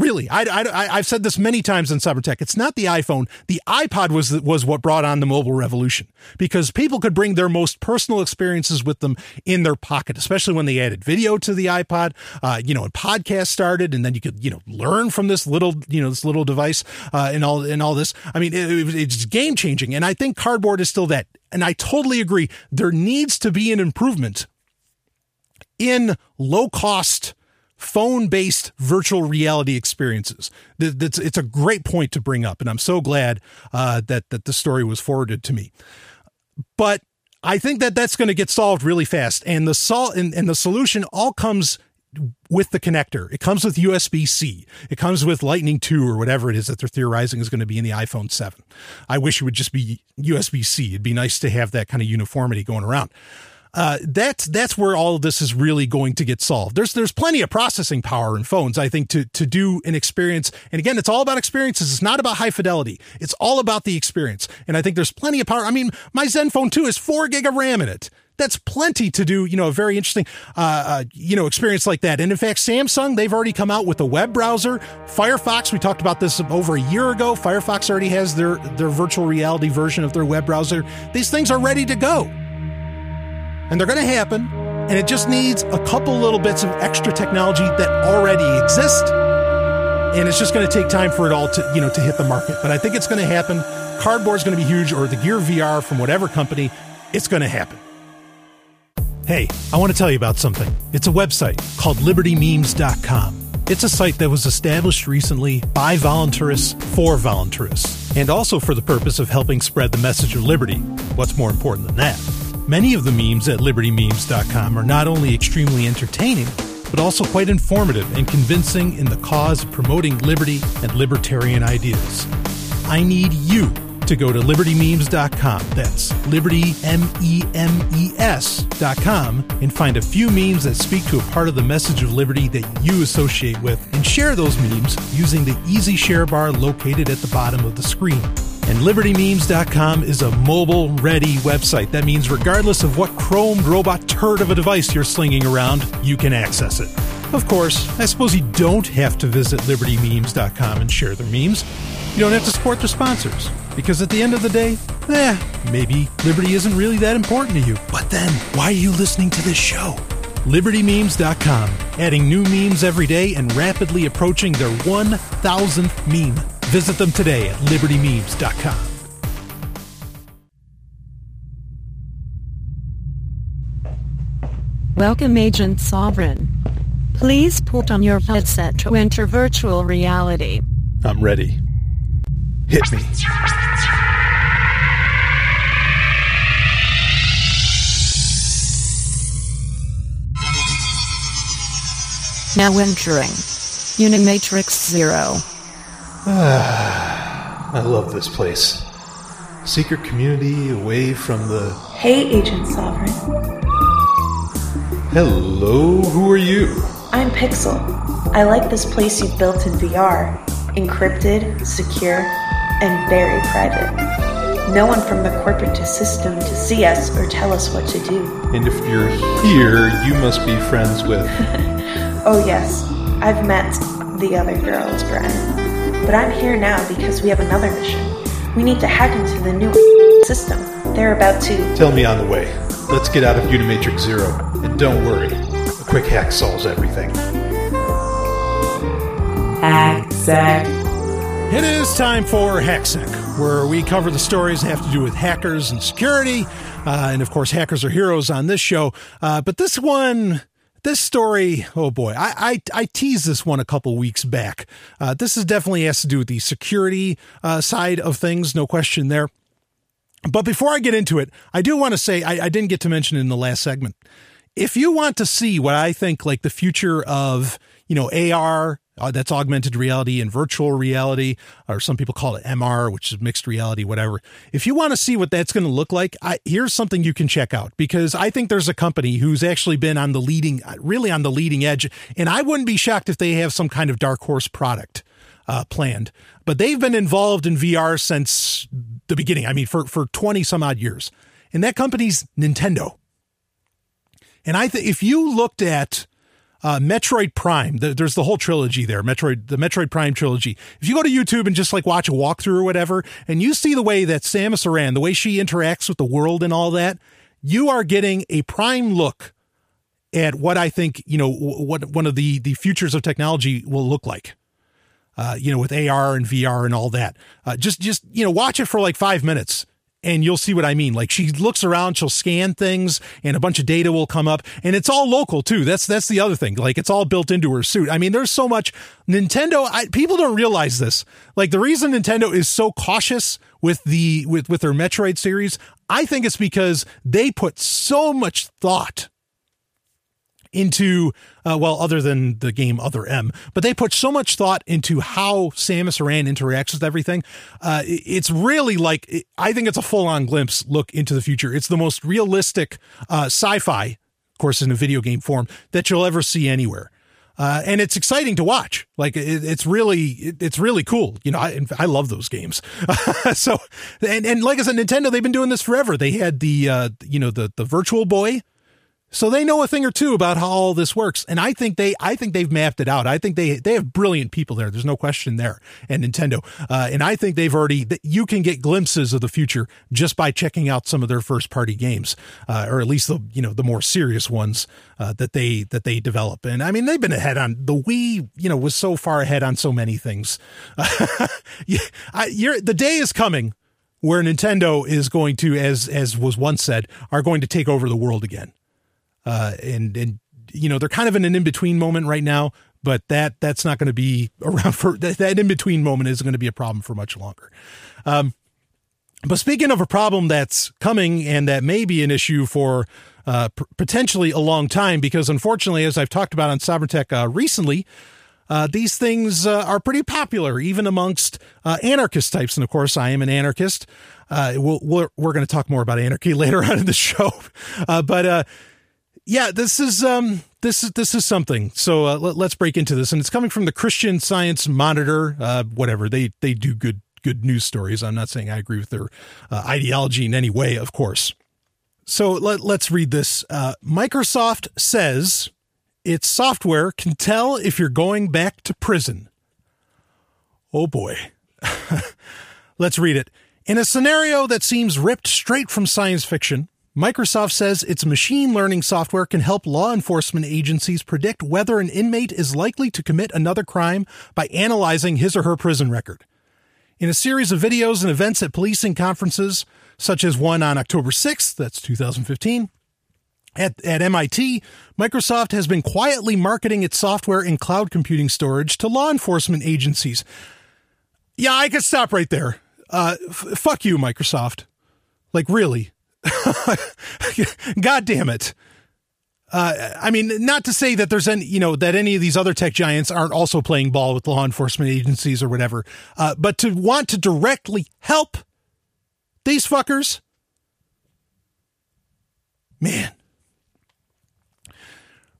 Really, I, I, I've said this many times in Cybertech. It's not the iPhone. The iPod was was what brought on the mobile revolution because people could bring their most personal experiences with them in their pocket, especially when they added video to the iPod. Uh, you know, and podcast started, and then you could you know learn from this little you know this little device uh, and all and all this. I mean, it, it's game changing, and I think cardboard is still that. And I totally agree. There needs to be an improvement in low cost phone based virtual reality experiences. It's, it's a great point to bring up, and I'm so glad uh, that, that the story was forwarded to me. But I think that that's going to get solved really fast, and the sol- and, and the solution all comes with the connector. It comes with USB C. It comes with Lightning 2 or whatever it is that they're theorizing is going to be in the iPhone 7. I wish it would just be USB C. It'd be nice to have that kind of uniformity going around uh, that's that's where all of this is really going to get solved. There's there's plenty of processing power in phones, I think, to to do an experience. And again, it's all about experiences. It's not about high fidelity. It's all about the experience. And I think there's plenty of power. I mean, my Zenfone 2 is four gig of RAM in it. That's plenty to do, you know, a very interesting, uh, uh, you know, experience like that. And in fact, Samsung, they've already come out with a web browser. Firefox, we talked about this over a year ago. Firefox already has their, their virtual reality version of their web browser. These things are ready to go and they're going to happen. And it just needs a couple little bits of extra technology that already exist. And it's just going to take time for it all to, you know, to hit the market. But I think it's going to happen. Cardboard's going to be huge, or the Gear VR from whatever company, it's going to happen. Hey, I want to tell you about something. It's a website called libertymemes.com. It's a site that was established recently by voluntarists for voluntarists, and also for the purpose of helping spread the message of liberty. What's more important than that? Many of the memes at libertymemes.com are not only extremely entertaining, but also quite informative and convincing in the cause of promoting liberty and libertarian ideas. I need you to go to libertymemes.com. That's liberty, M E M E S.com, and find a few memes that speak to a part of the message of liberty that you associate with, and share those memes using the easy share bar located at the bottom of the screen. And libertymemes.com is a mobile ready website. That means, regardless of what chromed robot turd of a device you're slinging around, you can access it. Of course, I suppose you don't have to visit libertymemes.com and share their memes. You don't have to support their sponsors. Because at the end of the day, eh, maybe liberty isn't really that important to you. But then, why are you listening to this show? LibertyMemes.com, adding new memes every day and rapidly approaching their 1000th meme. Visit them today at libertymemes.com. Welcome, Agent Sovereign. Please put on your headset to enter virtual reality. I'm ready. Hit me. Now entering Unimatrix Zero. Ah, I love this place. Secret community away from the. Hey, Agent Sovereign. Hello, who are you? I'm Pixel. I like this place you've built in VR. Encrypted, secure, and very private. No one from the corporate system to see us or tell us what to do. And if you're here, you must be friends with. oh, yes. I've met the other girls, Brian. But I'm here now because we have another mission. We need to hack into the new system. They're about to. Tell me on the way. Let's get out of Unimatrix Zero. And don't worry, a quick hack solves everything. Hacksec. It is time for Hacksec, where we cover the stories that have to do with hackers and security. Uh, and of course, hackers are heroes on this show. Uh, but this one, this story, oh boy, I, I, I teased this one a couple weeks back. Uh, this is definitely has to do with the security uh, side of things, no question there. But before I get into it, I do want to say I, I didn't get to mention in the last segment. If you want to see what I think like the future of, you know, AR, uh, that's augmented reality and virtual reality, or some people call it MR, which is mixed reality, whatever. If you want to see what that's going to look like, I, here's something you can check out because I think there's a company who's actually been on the leading, really on the leading edge, and I wouldn't be shocked if they have some kind of dark horse product uh, planned. But they've been involved in VR since the beginning. I mean, for for twenty some odd years, and that company's Nintendo. And I think if you looked at uh, Metroid Prime. The, there's the whole trilogy there, Metroid, the Metroid Prime trilogy. If you go to YouTube and just like watch a walkthrough or whatever, and you see the way that Samus Aran, the way she interacts with the world and all that, you are getting a prime look at what I think you know what one of the the futures of technology will look like. Uh, you know, with AR and VR and all that. Uh, just just you know, watch it for like five minutes and you'll see what I mean. Like she looks around, she'll scan things and a bunch of data will come up and it's all local too. That's, that's the other thing. Like it's all built into her suit. I mean, there's so much Nintendo. I, people don't realize this. Like the reason Nintendo is so cautious with the, with, with their Metroid series, I think it's because they put so much thought into uh, well other than the game other m but they put so much thought into how samus aran interacts with everything uh, it's really like i think it's a full-on glimpse look into the future it's the most realistic uh, sci-fi of course in a video game form that you'll ever see anywhere uh, and it's exciting to watch. Like it, it's really, it, it's really cool. You know, I, I love those games. so, and, and like I said, Nintendo, they've been doing this forever. They had the, uh, you know, the, the virtual boy, so they know a thing or two about how all this works. And I think they, I think they've mapped it out. I think they, they have brilliant people there. There's no question there and Nintendo. Uh, and I think they've already, you can get glimpses of the future just by checking out some of their first party games, uh, or at least the, you know, the more serious ones, uh, that they, that they develop. And I mean, they've been ahead on the Wii, you know, was so far ahead on so many things. the day is coming where Nintendo is going to, as, as was once said, are going to take over the world again uh, and and you know they're kind of in an in between moment right now, but that that's not going to be around for that, that in between moment isn't going to be a problem for much longer. Um, but speaking of a problem that's coming and that may be an issue for uh, p- potentially a long time, because unfortunately, as I've talked about on Sovereign Tech uh, recently, uh, these things uh, are pretty popular even amongst uh, anarchist types. And of course, I am an anarchist. Uh, we'll, we're, we're going to talk more about anarchy later on in the show. But yeah, this is um this is this is something. So uh, let, us break into this, and it's coming from the Christian Science Monitor. Uh, whatever they they do good good news stories. I'm not saying I agree with their uh, ideology in any way, of course. So let, let's read this. Uh, Microsoft says its software can tell if you're going back to prison. Oh boy. let's read it. In a scenario that seems ripped straight from science fiction, Microsoft says its machine learning software can help law enforcement agencies predict whether an inmate is likely to commit another crime by analyzing his or her prison record. In a series of videos and events at policing conferences, such as one on October 6th, that's 2015, at, at MIT, Microsoft has been quietly marketing its software and cloud computing storage to law enforcement agencies. Yeah, I could stop right there. Uh, f- fuck you, Microsoft. Like, really? God damn it. Uh, I mean, not to say that there's any, you know, that any of these other tech giants aren't also playing ball with law enforcement agencies or whatever, uh, but to want to directly help these fuckers, man.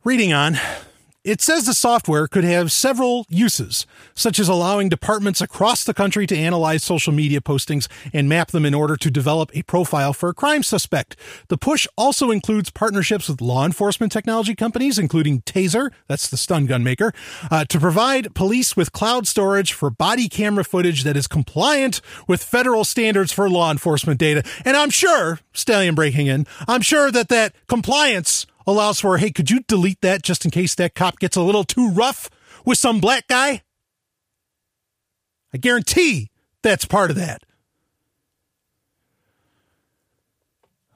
Reading on, It says the software could have several uses, such as allowing departments across the country to analyze social media postings and map them in order to develop a profile for a crime suspect. The push also includes partnerships with law enforcement technology companies, including Taser, that's the stun gun maker, uh, to provide police with cloud storage for body camera footage that is compliant with federal standards for law enforcement data. And I'm sure, Stallion breaking in, I'm sure that that compliance allows for, hey, could you delete that just in case that cop gets a little too rough with some black guy? I guarantee that's part of that.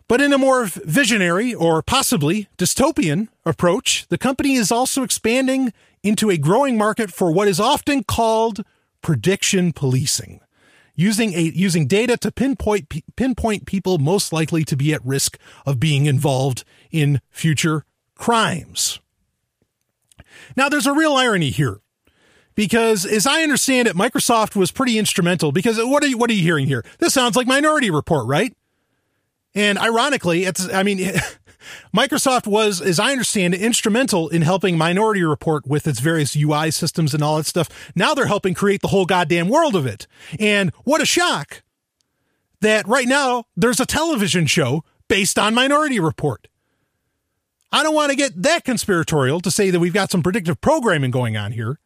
But in a more visionary or possibly dystopian approach, the company is also expanding into a growing market for what is often called prediction policing, using a, using data to pinpoint pinpoint people most likely to be at risk of being involved in future crimes. Now, there's a real irony here because as I understand it, Microsoft was pretty instrumental because what are you, what are you hearing here? This sounds like Minority Report, right? And ironically, it's, I mean, Microsoft was, as I understand it, instrumental in helping Minority Report with its various UI systems and all that stuff. Now they're helping create the whole goddamn world of it. And what a shock that right now there's a television show based on Minority Report. I don't want to get that conspiratorial to say that we've got some predictive programming going on here,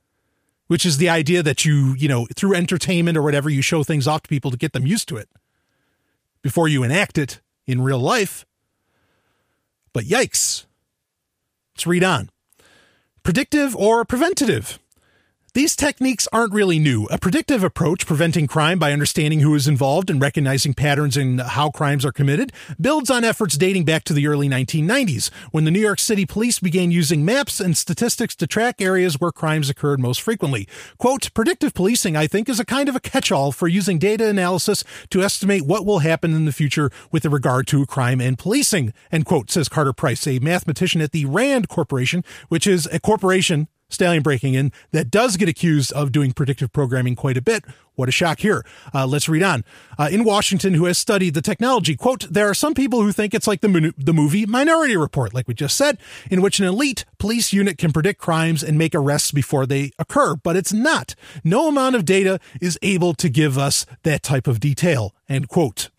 which is the idea that you, you know, through entertainment or whatever, you show things off to people to get them used to it before you enact it in real life. But yikes. Let's read on. Predictive or preventative? These techniques aren't really new. A predictive approach, preventing crime by understanding who is involved and recognizing patterns in how crimes are committed, builds on efforts dating back to the early 1990s, when the New York City police began using maps and statistics to track areas where crimes occurred most frequently. Quote, predictive policing, I think, is a kind of a catch-all for using data analysis to estimate what will happen in the future with regard to crime and policing, end quote, says Carter Price, a mathematician at the RAND Corporation, which is a corporation Stallion breaking in that does get accused of doing predictive programming quite a bit. What a shock here. Uh, let's read on. Uh, in Washington, who has studied the technology, quote, there are some people who think it's like the, the movie Minority Report, like we just said, in which an elite police unit can predict crimes and make arrests before they occur, but it's not. No amount of data is able to give us that type of detail, end quote.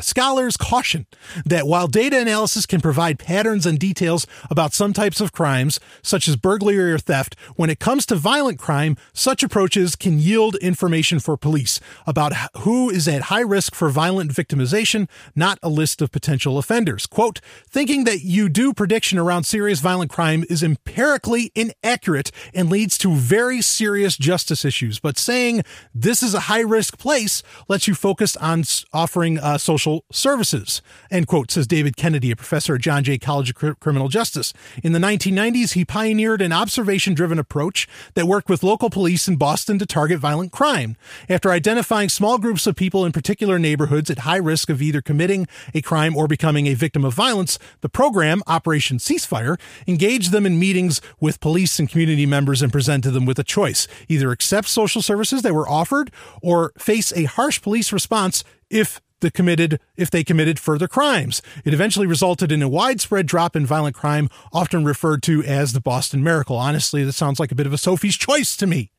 Scholars caution that while data analysis can provide patterns and details about some types of crimes, such as burglary or theft, when it comes to violent crime, such approaches can yield information for police about who is at high risk for violent victimization, not a list of potential offenders. Quote, thinking that you do prediction around serious violent crime is empirically inaccurate and leads to very serious justice issues, but saying this is a high risk place lets you focus on offering uh, social social services, end quote, says David Kennedy, a professor at John Jay College of Criminal Justice. In the 1990s, he pioneered an observation driven approach that worked with local police in Boston to target violent crime. After identifying small groups of people in particular neighborhoods at high risk of either committing a crime or becoming a victim of violence, the program, Operation Ceasefire, engaged them in meetings with police and community members and presented them with a choice either accept social services that were offered or face a harsh police response if the committed if they committed further crimes. It eventually resulted in a widespread drop in violent crime, often referred to as the Boston Miracle. Honestly, that sounds like a bit of a Sophie's choice to me.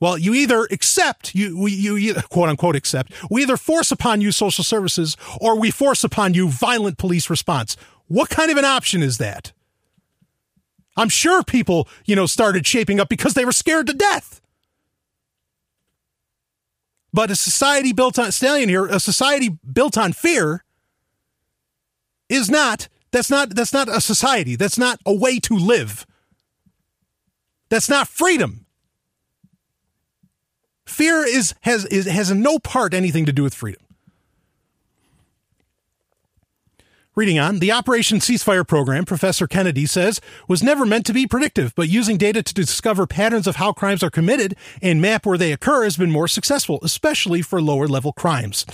Well, you either accept, you, you, you quote unquote accept, we either force upon you social services or we force upon you violent police response. What kind of an option is that? I'm sure people, you know, started shaping up because they were scared to death. But a society built on stallion here, a society built on fear is not that's not that's not a society. That's not a way to live. That's not freedom. Fear is has is, has no part anything to do with freedom. Reading on, the Operation Ceasefire program, Professor Kennedy says, was never meant to be predictive, but using data to discover patterns of how crimes are committed and map where they occur has been more successful, especially for lower level crimes.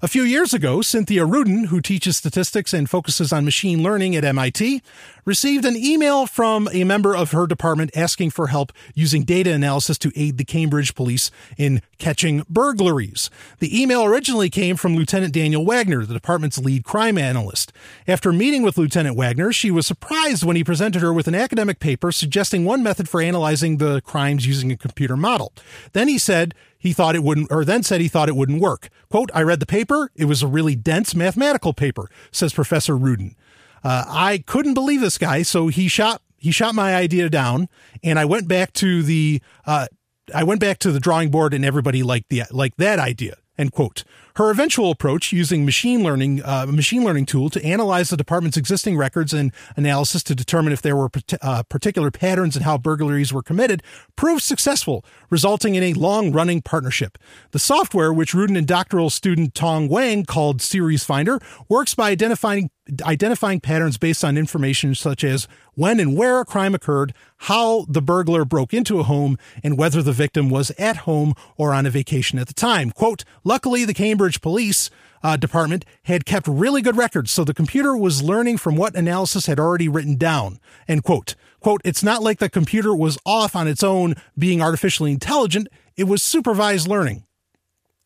A few years ago, Cynthia Rudin, who teaches statistics and focuses on machine learning at MIT, received an email from a member of her department asking for help using data analysis to aid the Cambridge police in catching burglaries. The email originally came from Lieutenant Daniel Wagner, the department's lead crime analyst. After meeting with Lieutenant Wagner, she was surprised when he presented her with an academic paper suggesting one method for analyzing the crimes using a computer model. Then he said he thought it wouldn't, or then said he thought it wouldn't work. Quote, I read the paper. It was a really dense mathematical paper, says Professor Rudin. Uh, I couldn't believe this guy, so he shot he shot my idea down, and I went back to the uh, I went back to the drawing board, and everybody liked the liked that idea. End quote. Her eventual approach, using machine learning, uh, machine learning tool to analyze the department's existing records and analysis to determine if there were uh, particular patterns in how burglaries were committed, proved successful, resulting in a long-running partnership. The software, which Rudin and doctoral student Tong Wang called Series Finder, works by identifying identifying patterns based on information such as when and where a crime occurred, how the burglar broke into a home, and whether the victim was at home or on a vacation at the time. Quote, luckily the Cambridge police uh, department had kept really good records, so the computer was learning from what analysis had already written down. End quote. Quote, it's not like the computer was off on its own being artificially intelligent. It was supervised learning.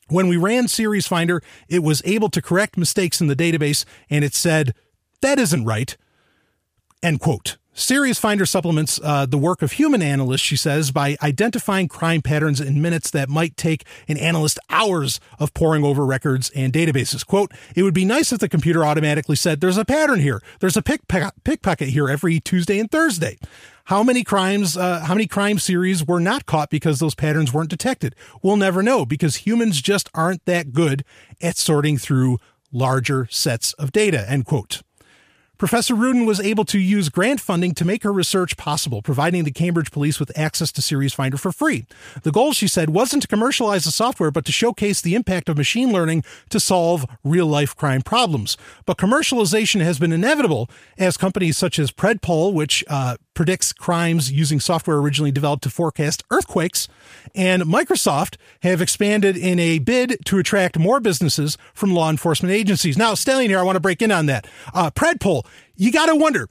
When we ran Series Finder, it was able to correct mistakes in the database and it said, that isn't right. End quote. Series Finder supplements uh, the work of human analysts, she says, by identifying crime patterns in minutes that might take an analyst hours of poring over records and databases. Quote, it would be nice if the computer automatically said, there's a pattern here. There's a pickpocket here every Tuesday and Thursday. How many crimes, uh, how many crime series were not caught because those patterns weren't detected? We'll never know because humans just aren't that good at sorting through larger sets of data, end quote. Professor Rudin was able to use grant funding to make her research possible, providing the Cambridge police with access to Series Finder for free. The goal, she said, wasn't to commercialize the software, but to showcase the impact of machine learning to solve real life crime problems. But commercialization has been inevitable as companies such as Predpol, which uh, predicts crimes using software originally developed to forecast earthquakes, and Microsoft have expanded in a bid to attract more businesses from law enforcement agencies. Now, Stallion here, I want to break in on that. Uh, Predpol you got to wonder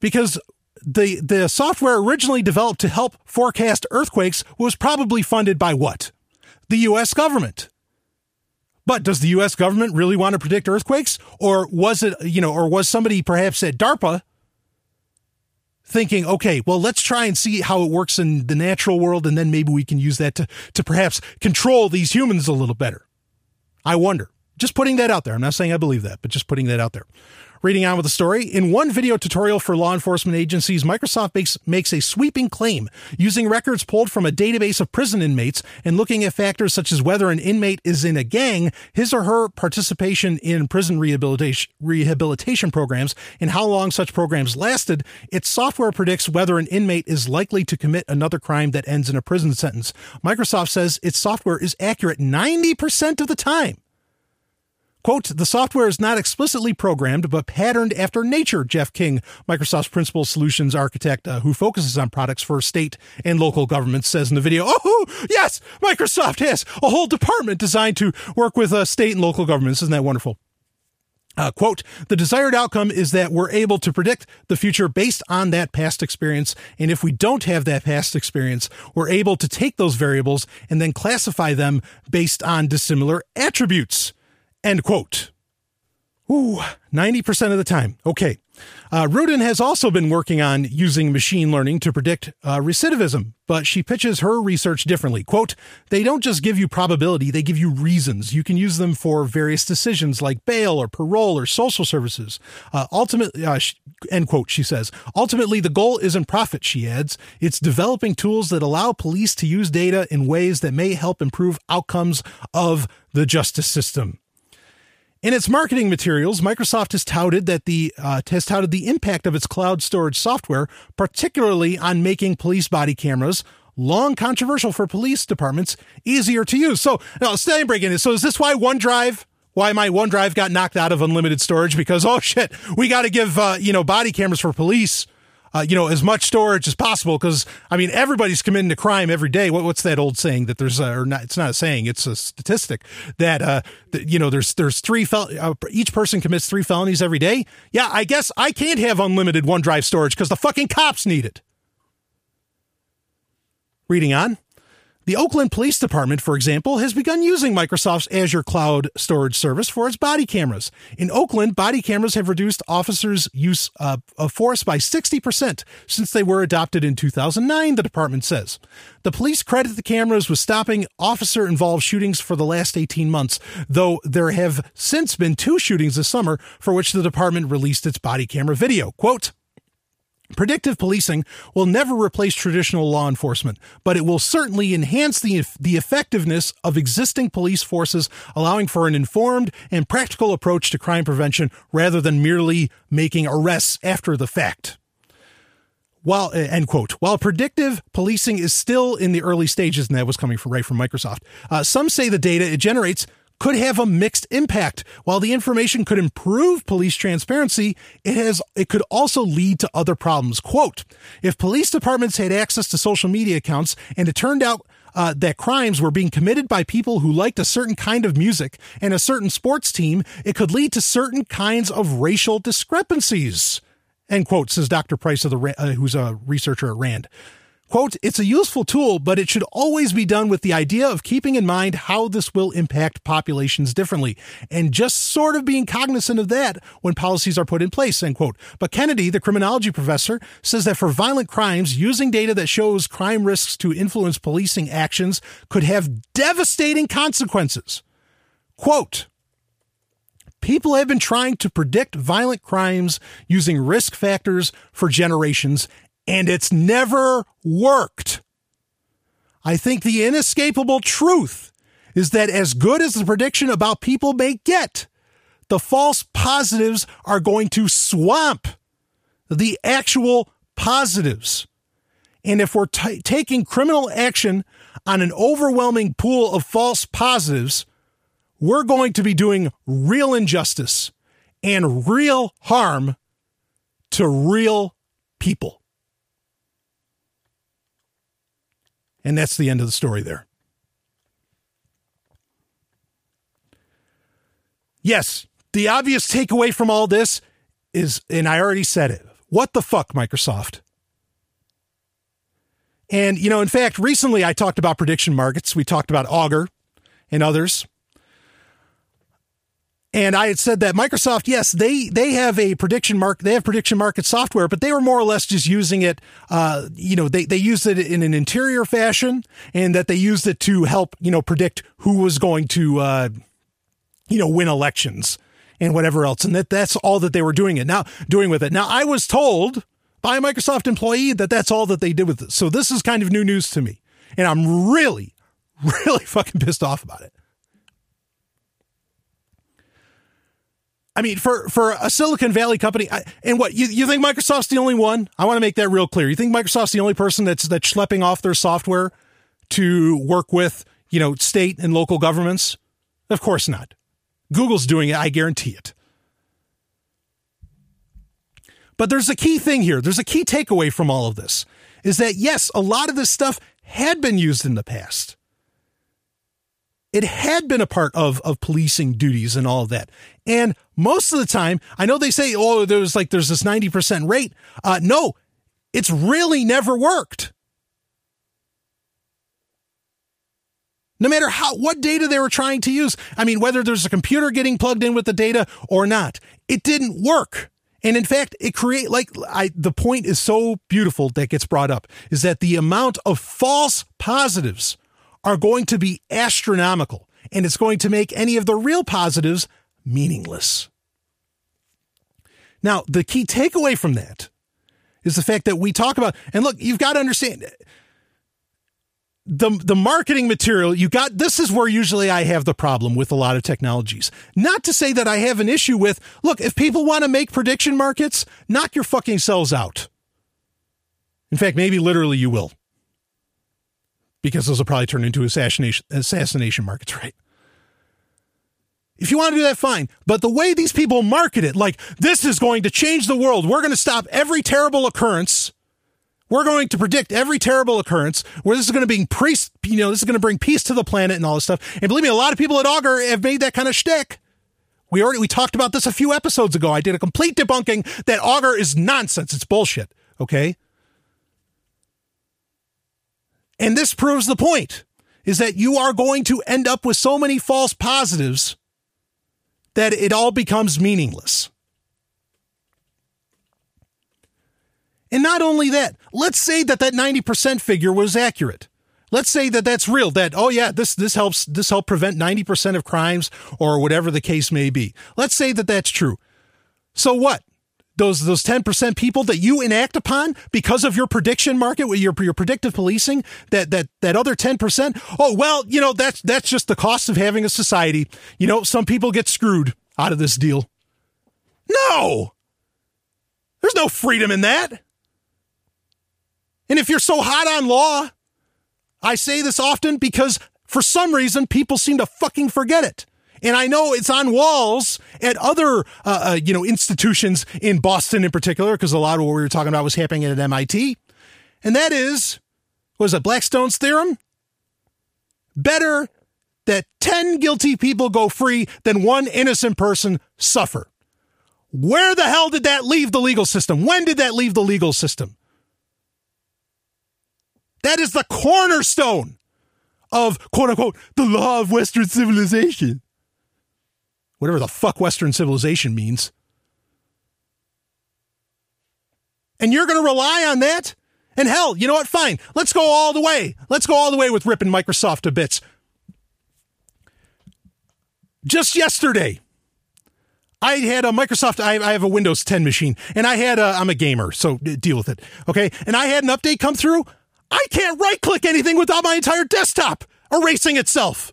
because the the software originally developed to help forecast earthquakes was probably funded by what? The US government. But does the US government really want to predict earthquakes or was it, you know, or was somebody perhaps at DARPA thinking, okay, well, let's try and see how it works in the natural world and then maybe we can use that to to perhaps control these humans a little better. I wonder. Just putting that out there. I'm not saying I believe that, but just putting that out there. Reading on with the story, in one video tutorial for law enforcement agencies, Microsoft makes, makes a sweeping claim using records pulled from a database of prison inmates and looking at factors such as whether an inmate is in a gang, his or her participation in prison rehabilitation, rehabilitation programs, and how long such programs lasted. Its software predicts whether an inmate is likely to commit another crime that ends in a prison sentence. Microsoft says its software is accurate 90% of the time. Quote, the software is not explicitly programmed, but patterned after nature, Jeff King, Microsoft's principal solutions architect uh, who focuses on products for state and local governments, says in the video, Oh, yes, Microsoft has a whole department designed to work with uh, state and local governments. Isn't that wonderful? Uh, quote, the desired outcome is that we're able to predict the future based on that past experience. And if we don't have that past experience, we're able to take those variables and then classify them based on dissimilar attributes. End quote. Ooh, 90% of the time. Okay. Uh, Rudin has also been working on using machine learning to predict uh, recidivism, but she pitches her research differently. Quote, they don't just give you probability, they give you reasons. You can use them for various decisions like bail or parole or social services. Uh, ultimately, uh, end quote, she says, ultimately, the goal isn't profit, she adds. It's developing tools that allow police to use data in ways that may help improve outcomes of the justice system. In its marketing materials, Microsoft has touted that the uh, has touted the impact of its cloud storage software, particularly on making police body cameras, long controversial for police departments, easier to use. So, Stallion breaking it. So, is this why OneDrive? Why my OneDrive got knocked out of unlimited storage? Because oh shit, we got to give uh, you know body cameras for police uh, you know, as much storage as possible because I mean everybody's committing to crime every day. What, what's that old saying that there's a, or not? It's not a saying; it's a statistic that uh, that, you know there's there's three fel- uh, each person commits three felonies every day. Yeah, I guess I can't have unlimited OneDrive storage because the fucking cops need it. Reading on. The Oakland Police Department, for example, has begun using Microsoft's Azure Cloud Storage Service for its body cameras. In Oakland, body cameras have reduced officers' use uh, of force by 60% since they were adopted in 2009, the department says. The police credit the cameras with stopping officer involved shootings for the last 18 months, though there have since been two shootings this summer for which the department released its body camera video. Quote, Predictive policing will never replace traditional law enforcement, but it will certainly enhance the, the effectiveness of existing police forces, allowing for an informed and practical approach to crime prevention rather than merely making arrests after the fact. While end quote. While predictive policing is still in the early stages, and that was coming from right from Microsoft, uh, some say the data it generates could have a mixed impact. While the information could improve police transparency, it has it could also lead to other problems. Quote, if police departments had access to social media accounts and it turned out uh, that crimes were being committed by people who liked a certain kind of music and a certain sports team, it could lead to certain kinds of racial discrepancies. End quote, says Dr. Price, of the, uh, who's a researcher at RAND. Quote, it's a useful tool, but it should always be done with the idea of keeping in mind how this will impact populations differently and just sort of being cognizant of that when policies are put in place, end quote. But Kennedy, the criminology professor, says that for violent crimes, using data that shows crime risks to influence policing actions could have devastating consequences. Quote, People have been trying to predict violent crimes using risk factors for generations, and it's never worked. I think the inescapable truth is that as good as the prediction about people may get, the false positives are going to swamp the actual positives. And if we're t- taking criminal action on an overwhelming pool of false positives, we're going to be doing real injustice and real harm to real people. And that's the end of the story there. Yes, the obvious takeaway from all this is, and I already said it what the fuck, Microsoft? And, you know, in fact, recently I talked about prediction markets. We talked about Augur and others. And I had said that Microsoft, yes, they they have a prediction mark, they have prediction market software, but they were more or less just using it. Uh, you know, they they used it in an interior fashion, and that they used it to help you know predict who was going to uh, you know win elections and whatever else, and that that's all that they were doing it now doing with it. Now I was told by a Microsoft employee that that's all that they did with it. So this is kind of new news to me, and I'm really, really fucking pissed off about it. I mean, for for a Silicon Valley company, I, and what you, you think Microsoft's the only one? I want to make that real clear. You think Microsoft's the only person that's that's schlepping off their software to work with you know state and local governments? Of course not. Google's doing it. I guarantee it. But there's a key thing here. There's a key takeaway from all of this is that yes, a lot of this stuff had been used in the past it had been a part of of policing duties and all of that. And most of the time, I know they say, "Oh, there's like there's this ninety percent rate." Uh, no, it's really never worked. No matter how what data they were trying to use, I mean, whether there's a computer getting plugged in with the data or not, it didn't work. And in fact, it create like I the point is so beautiful that gets brought up is that the amount of false positives are going to be astronomical, and it's going to make any of the real positives meaningless. Now, the key takeaway from that is the fact that we talk about, and look, you've got to understand the the marketing material you got this is where usually I have the problem with a lot of technologies. Not to say that I have an issue with look, if people want to make prediction markets, knock your fucking selves out. In fact, maybe literally you will because those will probably turn into assassination assassination markets, right? If you want to do that, fine. But the way these people market it, like this is going to change the world. We're going to stop every terrible occurrence. We're going to predict every terrible occurrence. Where this is going to bring priest, you know, this is going to bring peace to the planet and all this stuff. And believe me, a lot of people at Augur have made that kind of shtick. We already we talked about this a few episodes ago. I did a complete debunking that Augur is nonsense. It's bullshit. Okay. And this proves the point is that you are going to end up with so many false positives that it all becomes meaningless. And not only that, let's say that that 90% figure was accurate. Let's say that that's real that oh yeah, this this helps this help prevent 90% of crimes or whatever the case may be. Let's say that that's true. So what? Those those 10% people that you enact upon because of your prediction market with your your predictive policing that that that other 10% oh well you know that's that's just the cost of having a society. You know some people get screwed out of this deal. No! There's no freedom in that. And if you're so hot on law i say this often because for some reason people seem to fucking forget it and I know it's on walls at other, uh, uh, you know, institutions in Boston in particular, because a lot of what we were talking about was happening at MIT. And that is, was it Blackstone's theorem? Better that 10 guilty people go free than one innocent person suffer. Where the hell did that leave the legal system? When did that leave the legal system? That is the cornerstone of quote unquote the law of Western civilization whatever the fuck Western civilization means. And you're going to rely on that? And hell, you know what? Fine. Let's go all the way. Let's go all the way with ripping Microsoft to bits. Just yesterday, I had a Microsoft, I, I have a Windows 10 machine, and I had a, I'm a gamer, so deal with it. Okay. And I had an update come through. I can't right click anything without my entire desktop erasing itself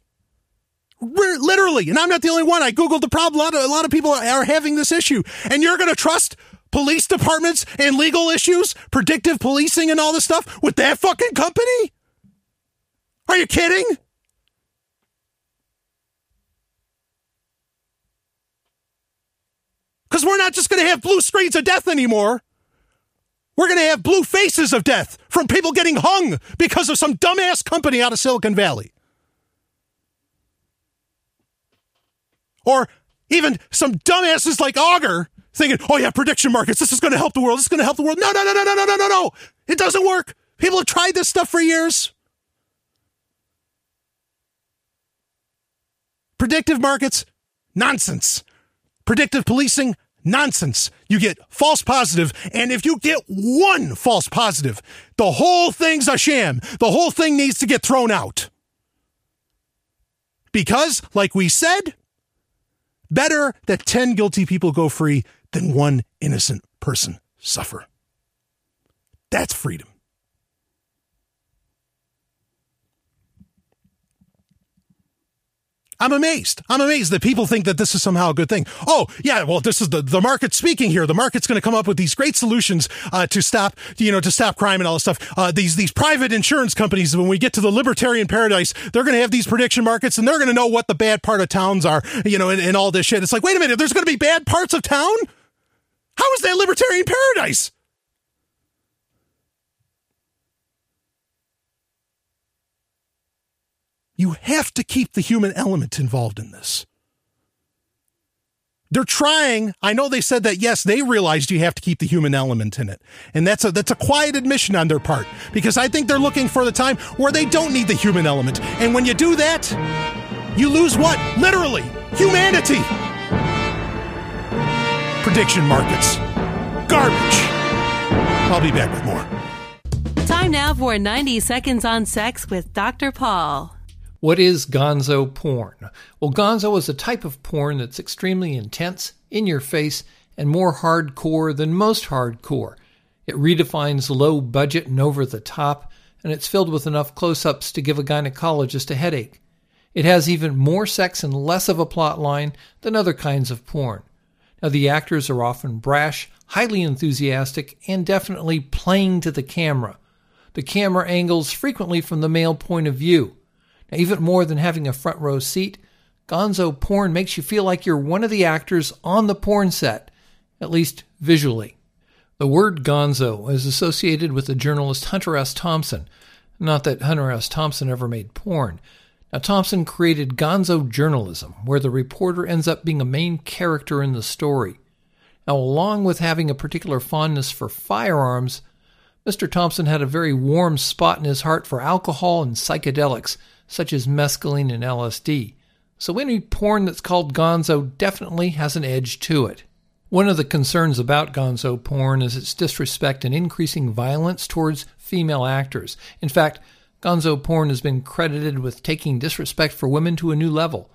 literally, and I'm not the only one. I googled the problem. A lot of, a lot of people are having this issue, and you're going to trust police departments and legal issues, predictive policing, and all this stuff with that fucking company? Are you kidding? Because we're not just going to have blue screens of death anymore. We're going to have blue faces of death from people getting hung because of some dumbass company out of Silicon Valley. Or even some dumbasses like Augur thinking, oh yeah, prediction markets, this is going to help the world. This is going to help the world. No, no, no, no, no, no, no, no, no. It doesn't work. People have tried this stuff for years. Predictive markets, nonsense. Predictive policing, nonsense. You get false positive, and if you get one false positive, the whole thing's a sham. The whole thing needs to get thrown out. Because, like we said, Better that 10 guilty people go free than one innocent person suffer. That's freedom. I'm amazed. I'm amazed that people think that this is somehow a good thing. Oh, yeah, well, this is the, the market speaking here. The market's going to come up with these great solutions uh, to stop, you know, to stop crime and all this stuff. Uh, these these private insurance companies, when we get to the libertarian paradise, they're going to have these prediction markets and they're going to know what the bad part of towns are, you know, and, and all this shit. It's like, wait a minute, there's going to be bad parts of town? How is that libertarian paradise? You have to keep the human element involved in this. They're trying. I know they said that yes, they realized you have to keep the human element in it. And that's a that's a quiet admission on their part because I think they're looking for the time where they don't need the human element. And when you do that, you lose what? Literally, humanity. Prediction markets. Garbage. I'll be back with more. Time now for 90 seconds on sex with Dr. Paul. What is gonzo porn? Well, gonzo is a type of porn that's extremely intense, in your face, and more hardcore than most hardcore. It redefines low budget and over the top, and it's filled with enough close ups to give a gynecologist a headache. It has even more sex and less of a plot line than other kinds of porn. Now, the actors are often brash, highly enthusiastic, and definitely playing to the camera. The camera angles frequently from the male point of view. Even more than having a front row seat, gonzo porn makes you feel like you're one of the actors on the porn set, at least visually. The word gonzo is associated with the journalist Hunter S. Thompson. Not that Hunter S. Thompson ever made porn. Now, Thompson created gonzo journalism, where the reporter ends up being a main character in the story. Now, along with having a particular fondness for firearms, Mr. Thompson had a very warm spot in his heart for alcohol and psychedelics, such as mescaline and LSD. So any porn that's called gonzo definitely has an edge to it. One of the concerns about gonzo porn is its disrespect and increasing violence towards female actors. In fact, gonzo porn has been credited with taking disrespect for women to a new level.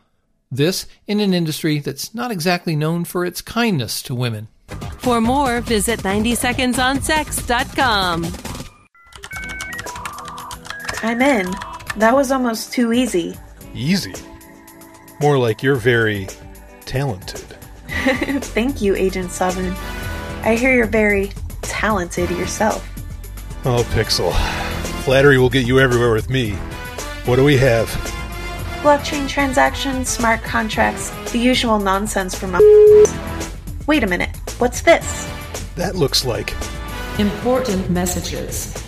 This in an industry that's not exactly known for its kindness to women. For more, visit 90secondsonsex.com. I'm in. That was almost too easy. Easy. More like you're very talented. Thank you, Agent Sovereign. I hear you're very talented yourself. Oh, Pixel. Flattery will get you everywhere with me. What do we have? Blockchain transactions, smart contracts, the usual nonsense from. A Wait a minute. What's this? That looks like. Important messages.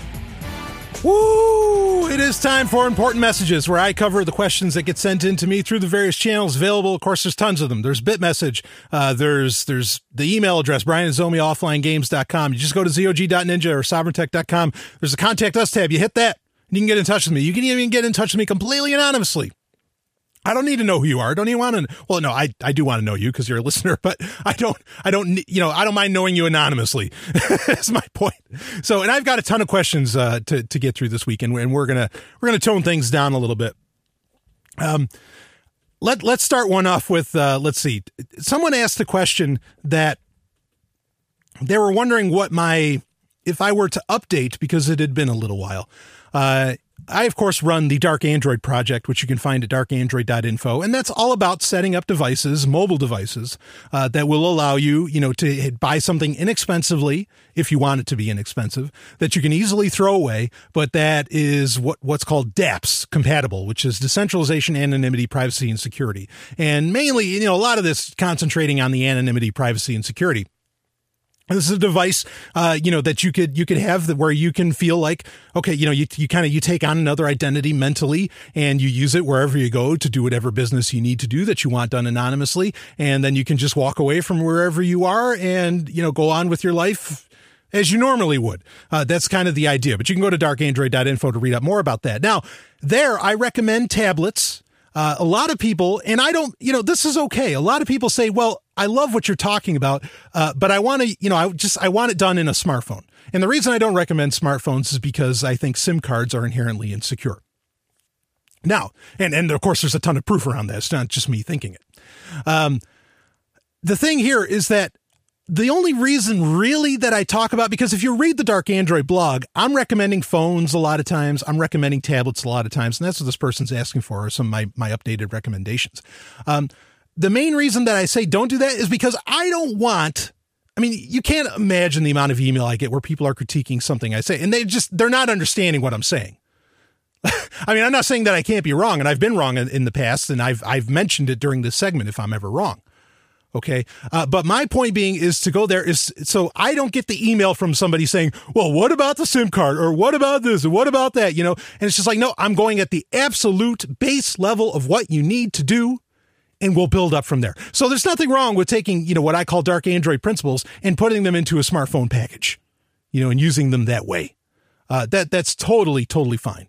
Woo! It is time for important messages where I cover the questions that get sent in to me through the various channels available. Of course, there's tons of them. There's BitMessage. Uh, there's, there's the email address, Brian. You just go to zog.ninja or sovereigntech.com. There's a contact us tab. You hit that and you can get in touch with me. You can even get in touch with me completely anonymously. I don't need to know who you are. Don't even want to. Well, no, I, I do want to know you because you're a listener, but I don't, I don't, you know, I don't mind knowing you anonymously. That's my point. So, and I've got a ton of questions, uh, to, to get through this week and, we're going to, we're going to tone things down a little bit. Um, let, let's start one off with, uh, let's see. Someone asked a question that they were wondering what my, if I were to update because it had been a little while, uh, I, of course, run the Dark Android project, which you can find at darkandroid.info. And that's all about setting up devices, mobile devices, uh, that will allow you, you know, to buy something inexpensively if you want it to be inexpensive, that you can easily throw away, but that is what, what's called DApps compatible, which is decentralization, anonymity, privacy, and security. And mainly, you know, a lot of this concentrating on the anonymity, privacy, and security. This is a device, uh, you know, that you could you could have that where you can feel like, okay, you know, you you kind of you take on another identity mentally, and you use it wherever you go to do whatever business you need to do that you want done anonymously, and then you can just walk away from wherever you are and you know go on with your life as you normally would. Uh, that's kind of the idea. But you can go to darkandroid.info to read up more about that. Now, there I recommend tablets. Uh, a lot of people, and I don't, you know, this is okay. A lot of people say, well, I love what you're talking about, uh, but I want to, you know, I just, I want it done in a smartphone. And the reason I don't recommend smartphones is because I think SIM cards are inherently insecure. Now, and, and of course, there's a ton of proof around that. It's not just me thinking it. Um, the thing here is that the only reason really that I talk about, because if you read the Dark Android blog, I'm recommending phones a lot of times. I'm recommending tablets a lot of times. And that's what this person's asking for are some of my, my updated recommendations. Um, the main reason that I say don't do that is because I don't want, I mean, you can't imagine the amount of email I get where people are critiquing something I say and they just, they're not understanding what I'm saying. I mean, I'm not saying that I can't be wrong and I've been wrong in, in the past and I've, I've mentioned it during this segment if I'm ever wrong. Okay. Uh, but my point being is to go there is so I don't get the email from somebody saying, well, what about the SIM card or what about this or what about that? You know, and it's just like, no, I'm going at the absolute base level of what you need to do and we'll build up from there. So there's nothing wrong with taking, you know, what I call dark Android principles and putting them into a smartphone package, you know, and using them that way. Uh, that that's totally, totally fine.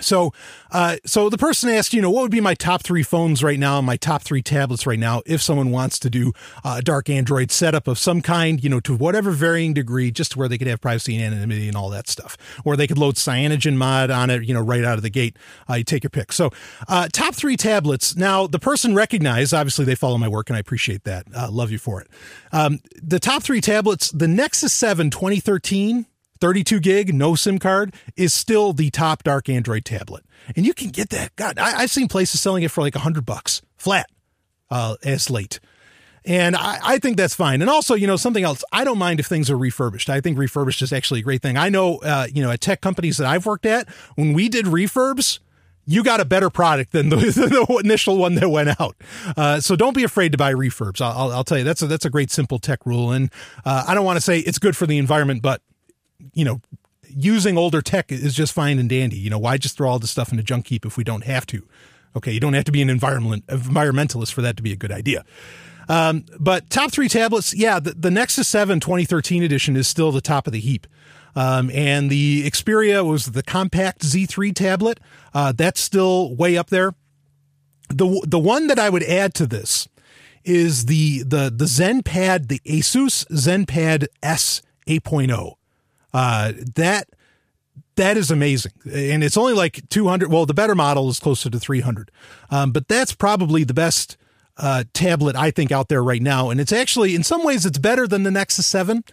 So, uh, so the person asked, you know, what would be my top three phones right now, my top three tablets right now, if someone wants to do a dark Android setup of some kind, you know, to whatever varying degree, just to where they could have privacy and anonymity and all that stuff, or they could load CyanogenMod on it, you know, right out of the gate. Uh, you take your pick. So, uh, top three tablets. Now, the person recognized, obviously, they follow my work, and I appreciate that. Uh, love you for it. Um, the top three tablets: the Nexus Seven 2013 32 gig, no SIM card, is still the top dark Android tablet. And you can get that. God, I, have seen places selling it for like a hundred bucks flat uh, as late. And I, I, think that's fine. And also, you know, something else, I don't mind if things are refurbished. I think refurbished is actually a great thing. I know, uh, you know, at tech companies that I've worked at, when we did refurbs, you got a better product than the, than the initial one that went out. Uh, so don't be afraid to buy refurbs. I'll, I'll, tell you that's a, that's a great simple tech rule. And uh, I don't want to say it's good for the environment, but you know, using older tech is just fine and dandy. You know, why just throw all this stuff in a junk heap if we don't have to? Okay, you don't have to be an environment environmentalist for that to be a good idea. Um, but top three tablets, yeah, the, the Nexus 7 2013 edition is still the top of the heap. Um, and the Xperia was the compact Z3 tablet. Uh, that's still way up there. The the one that I would add to this is the the the ZenPad, the Asus ZenPad S 8.0. Uh, that that is amazing, and it's only like 200. Well, the better model is closer to 300, um, but that's probably the best uh, tablet I think out there right now. And it's actually in some ways it's better than the Nexus 7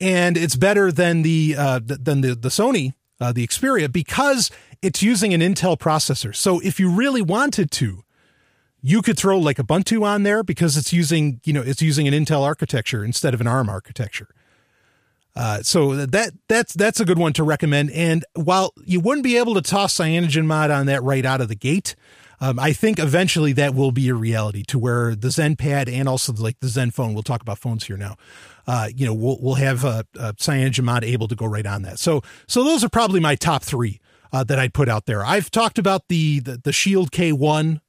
and it's better than the uh, than the the Sony uh, the Xperia because it's using an Intel processor. So if you really wanted to, you could throw like Ubuntu on there because it's using you know it's using an Intel architecture instead of an ARM architecture. Uh, so that that's that's a good one to recommend. And while you wouldn't be able to toss CyanogenMod on that right out of the gate, um, I think eventually that will be a reality to where the ZenPad and also like the ZenFone. We'll talk about phones here now. Uh, you know, we'll we'll have a, a CyanogenMod able to go right on that. So so those are probably my top three uh, that I'd put out there. I've talked about the the, the Shield K1.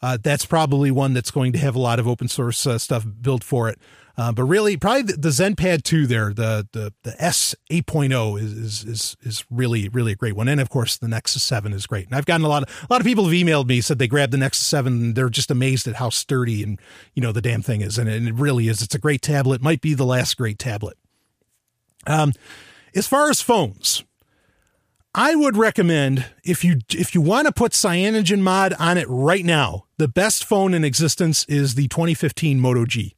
Uh, that's probably one that's going to have a lot of open source uh, stuff built for it. Uh, but really, probably the, the ZenPad 2 there, the the the S 8.0 is, is is is really really a great one, and of course the Nexus 7 is great. And I've gotten a lot of a lot of people have emailed me said they grabbed the Nexus 7 and they're just amazed at how sturdy and you know the damn thing is, and, and it really is. It's a great tablet. Might be the last great tablet. Um, as far as phones, I would recommend if you if you want to put CyanogenMod on it right now, the best phone in existence is the 2015 Moto G.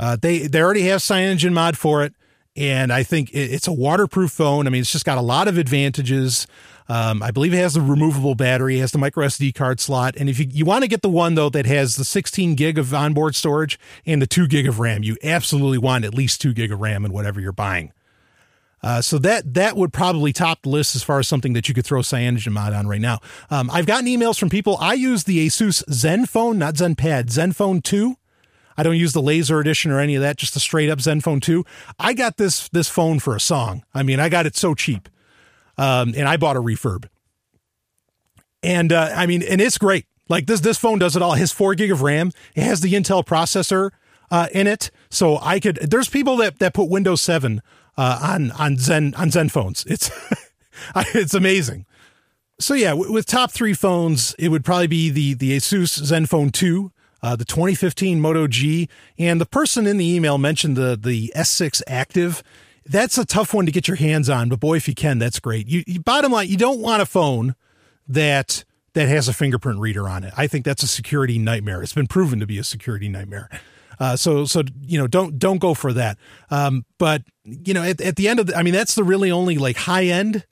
Uh, they they already have CyanogenMod for it, and I think it, it's a waterproof phone. I mean, it's just got a lot of advantages. Um, I believe it has the removable battery, has the micro SD card slot, and if you, you want to get the one though that has the 16 gig of onboard storage and the two gig of RAM, you absolutely want at least two gig of RAM in whatever you're buying. Uh, so that that would probably top the list as far as something that you could throw CyanogenMod on right now. Um, I've gotten emails from people. I use the Asus ZenFone, not ZenPad, ZenFone 2. I don't use the laser edition or any of that, just the straight up ZenFone 2. I got this this phone for a song. I mean, I got it so cheap. Um, and I bought a refurb. And uh, I mean, and it's great. Like this this phone does it all. It has four gig of RAM. It has the Intel processor uh, in it. So I could there's people that, that put Windows 7 uh, on on Zen on ZenFones. It's it's amazing. So yeah, with top three phones, it would probably be the the Asus ZenFone 2, uh, the 2015 Moto G, and the person in the email mentioned the the S6 Active. That's a tough one to get your hands on, but boy, if you can, that's great. You, you bottom line, you don't want a phone that that has a fingerprint reader on it. I think that's a security nightmare. It's been proven to be a security nightmare. Uh, so so you know don't don't go for that. Um, but you know at, at the end of the, I mean that's the really only like high end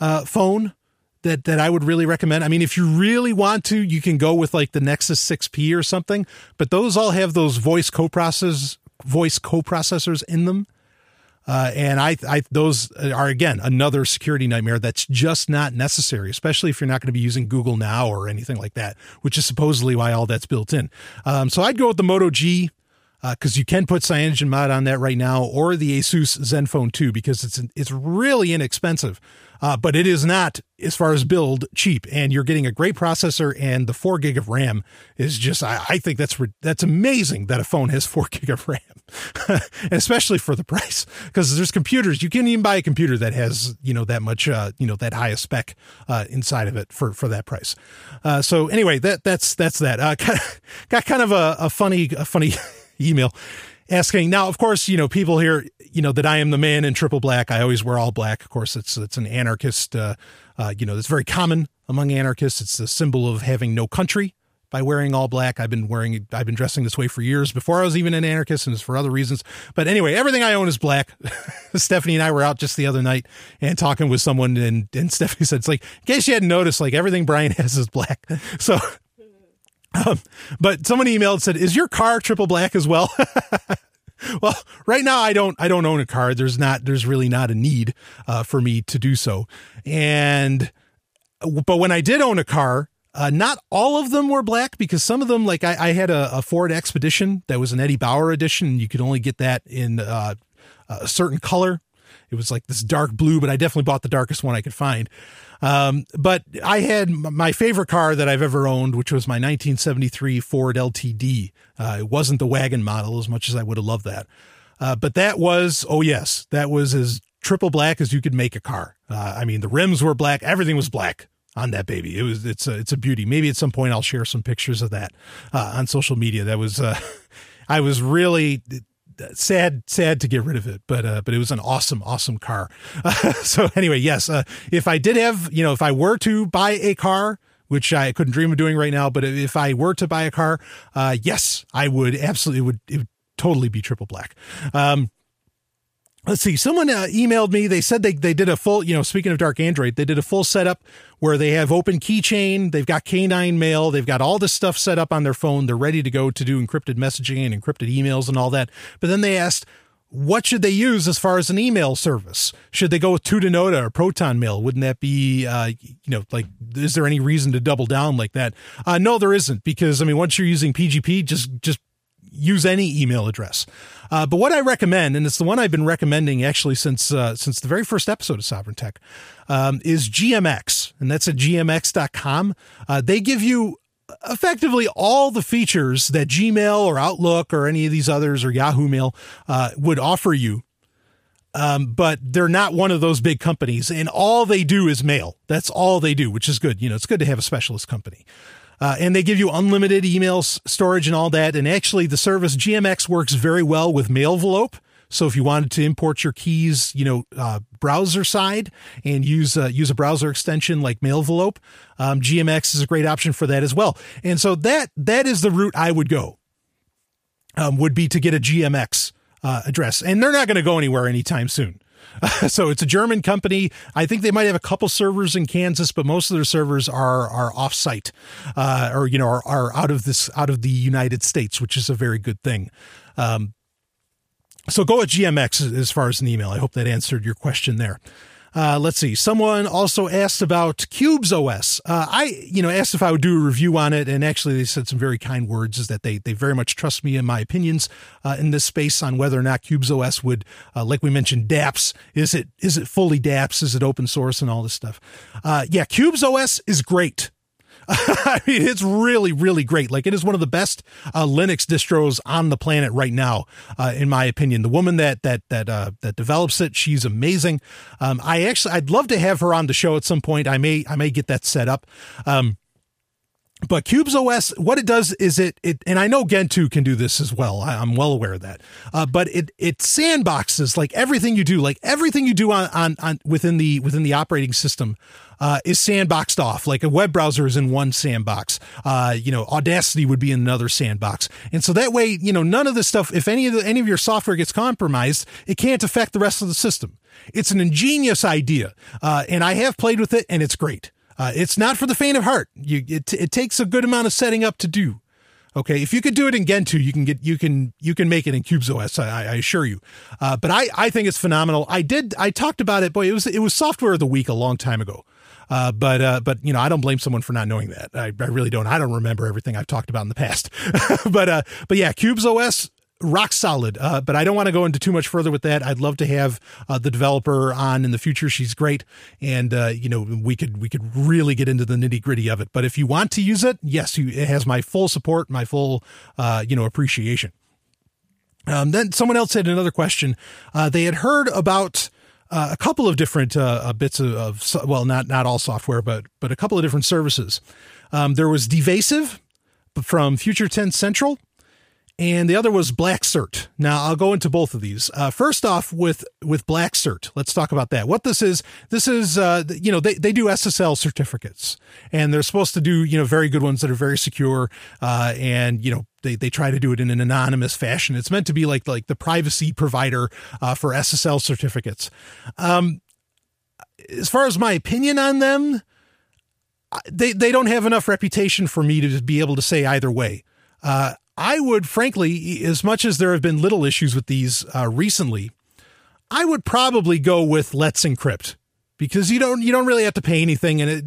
uh, phone that that I would really recommend. I mean, if you really want to, you can go with like the Nexus 6P or something, but those all have those voice co-processors voice co-processors in them. Uh, and I, I, those are again another security nightmare that's just not necessary, especially if you're not going to be using Google Now or anything like that, which is supposedly why all that's built in. Um, so I'd go with the Moto G because uh, you can put CyanogenMod on that right now, or the Asus ZenFone 2 because it's it's really inexpensive, uh, but it is not as far as build cheap, and you're getting a great processor and the four gig of RAM is just I, I think that's that's amazing that a phone has four gig of RAM, especially for the price because there's computers you can't even buy a computer that has you know that much uh, you know that high a spec uh, inside of it for for that price. Uh, so anyway, that that's that's that. Uh, got kind of a, a funny a funny. email asking. Now, of course, you know, people here, you know, that I am the man in triple black. I always wear all black. Of course, it's, it's an anarchist, uh, uh, you know, that's very common among anarchists. It's the symbol of having no country by wearing all black. I've been wearing, I've been dressing this way for years before I was even an anarchist and it's for other reasons. But anyway, everything I own is black. Stephanie and I were out just the other night and talking with someone and, and Stephanie said, it's like, in case you hadn't noticed, like everything Brian has is black. So um, but someone emailed said, "Is your car triple black as well?" well, right now I don't I don't own a car. There's not there's really not a need uh, for me to do so, and but when I did own a car, uh, not all of them were black because some of them, like I, I had a, a, Ford Expedition that was an Eddie Bauer edition. You could only get that in uh, a certain color. It was like this dark blue, but I definitely bought the darkest one I could find. Um, but I had my favorite car that I've ever owned, which was my 1973 Ford LTD. Uh, it wasn't the wagon model as much as I would have loved that. Uh, but that was, oh yes, that was as triple black as you could make a car. Uh, I mean, the rims were black, everything was black on that baby. It was, it's a, it's a beauty. Maybe at some point I'll share some pictures of that uh, on social media. That was, uh, I was really sad, sad to get rid of it, but uh, but it was an awesome, awesome car. Uh, so anyway, yes, uh, if I did have, you know, if I were to buy a car, which I couldn't dream of doing right now, but if I were to buy a car, uh, yes, I would absolutely would, it would totally be triple black. Um, let's see someone uh, emailed me they said they, they did a full you know speaking of dark android they did a full setup where they have OpenKeychain they've got K-9 Mail they've got all this stuff set up on their phone they're ready to go to do encrypted messaging and encrypted emails and all that but then they asked what should they use as far as an email service? Should they go with Tutanota or Proton Mail? Wouldn't that be, uh, you know, like, is there any reason to double down like that? Uh, no, there isn't because I mean, once you're using PGP, just just use any email address. Uh, but what I recommend, and it's the one I've been recommending actually since uh, since the very first episode of Sovereign Tech, um, is GMX, and that's at gmx.com. Uh, they give you effectively all the features that Gmail or Outlook or any of these others or Yahoo Mail uh, would offer you. Um, but they're not one of those big companies, and all they do is mail. That's all they do, which is good. You know, it's good to have a specialist company. Uh, and they give you unlimited email storage and all that. And actually, the service GMX works very well with Mailvelope. So if you wanted to import your keys, you know, uh, browser side and use uh, use a browser extension like Mailvelope, um, GMX is a great option for that as well. And so that that is the route I would go. Um, would be to get a GMX uh, address, and they're not going to go anywhere anytime soon. so it's a German company. I think they might have a couple servers in Kansas, but most of their servers are are offsite, uh, or you know, are, are out of this out of the United States, which is a very good thing. Um, so go with GMX as far as an email. I hope that answered your question there. Uh, let's see. Someone also asked about Qubes OS. Uh, I, you know, asked if I would do a review on it, and actually they said some very kind words. Is that they they very much trust me in my opinions uh, in this space on whether or not Qubes OS would, uh, like we mentioned, DApps. Is it is it fully DApps? Is it open source and all this stuff? Uh, yeah, Qubes OS is great. I mean, it's really, really great. Like, it is one of the best uh, Linux distros on the planet right now, uh, in my opinion. The woman that that that uh, that develops it, she's amazing. Um, I actually, I'd love to have her on the show at some point. I may, I may get that set up. Um, but Qubes OS, what it does is it it, and I know Gentoo can do this as well. I, am well aware of that. Uh, but it it sandboxes like everything you do, like everything you do on on, on within the within the operating system. Uh, is sandboxed off. Like a web browser is in one sandbox. Uh, you know, Audacity would be in another sandbox. And so that way, you know, none of this stuff, if any of the, any of your software gets compromised, it can't affect the rest of the system. It's an ingenious idea. Uh, and I have played with it and it's great. Uh, it's not for the faint of heart. You, it, it takes a good amount of setting up to do. Okay, if you could do it in Gentoo, you can get you can you can make it in Qubes OS. I, I assure you. Uh, but I I think it's phenomenal. I did I talked about it. Boy, it was it was software of the week a long time ago. Uh, but uh, but you know I don't blame someone for not knowing that. I, I really don't. I don't remember everything I've talked about in the past. but uh, but yeah, Qubes OS rock solid. Uh, but I don't want to go into too much further with that. I'd love to have uh, the developer on in the future. She's great, and uh, you know we could we could really get into the nitty gritty of it. But if you want to use it, yes, you, it has my full support, my full uh, you know appreciation. Um, then someone else had another question. Uh, they had heard about. Uh, a couple of different bits of, of, well, not not all software, but but a couple of different services. Um, there was D-Vasive from Future Tense Central, and the other was BlackCert. Now I'll go into both of these. Uh, first off, with with BlackCert, let's talk about that. What this is, this is uh, you know they they do SSL certificates, and they're supposed to do you know very good ones that are very secure, uh, and you know they they try to do it in an anonymous fashion. It's meant to be like like the privacy provider uh, for SSL certificates. Um, as far as my opinion on them, they they don't have enough reputation for me to be able to say either way. Uh, I would, frankly, as much as there have been little issues with these uh, recently, I would probably go with Let's Encrypt because you don't you don't really have to pay anything, and it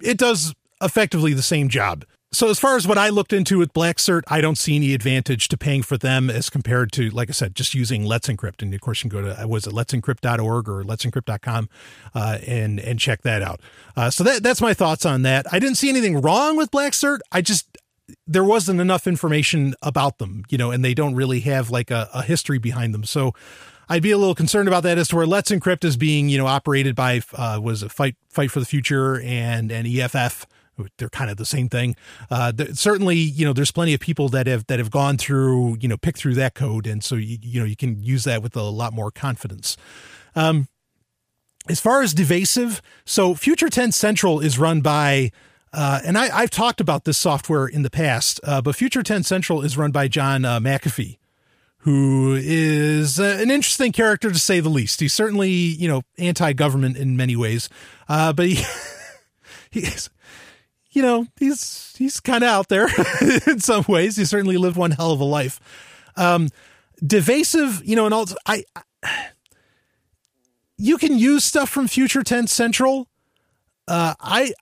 it does effectively the same job. So as far as what I looked into with BlackCert, I don't see any advantage to paying for them as compared to, like I said, just using Let's Encrypt. And of course, you can go to was it let'sencrypt.org or let'sencrypt.com uh, and and check that out. Uh, so that that's my thoughts on that. I didn't see anything wrong with BlackCert. I just there wasn't enough information about them, you know, and they don't really have like a, a history behind them. So I'd be a little concerned about that as to where Let's Encrypt is being, you know, operated by uh, was a fight fight for the future and and EFF they're kind of the same thing. Uh, certainly, you know, there's plenty of people that have that have gone through, you know, pick through that code, and so you, you know you can use that with a lot more confidence. Um, as far as D-Vasive, so Future Tense Central is run by. Uh, and I, have talked about this software in the past, uh, but Future Tense Central is run by John uh, McAfee, who is uh, an interesting character to say the least. He's certainly, you know, anti-government in many ways, uh, but he, he's you know, he's he's kind of out there in some ways. He certainly lived one hell of a life. Um, D-Vasive, you know, and all I, I you can use stuff from Future Tense Central. Uh, I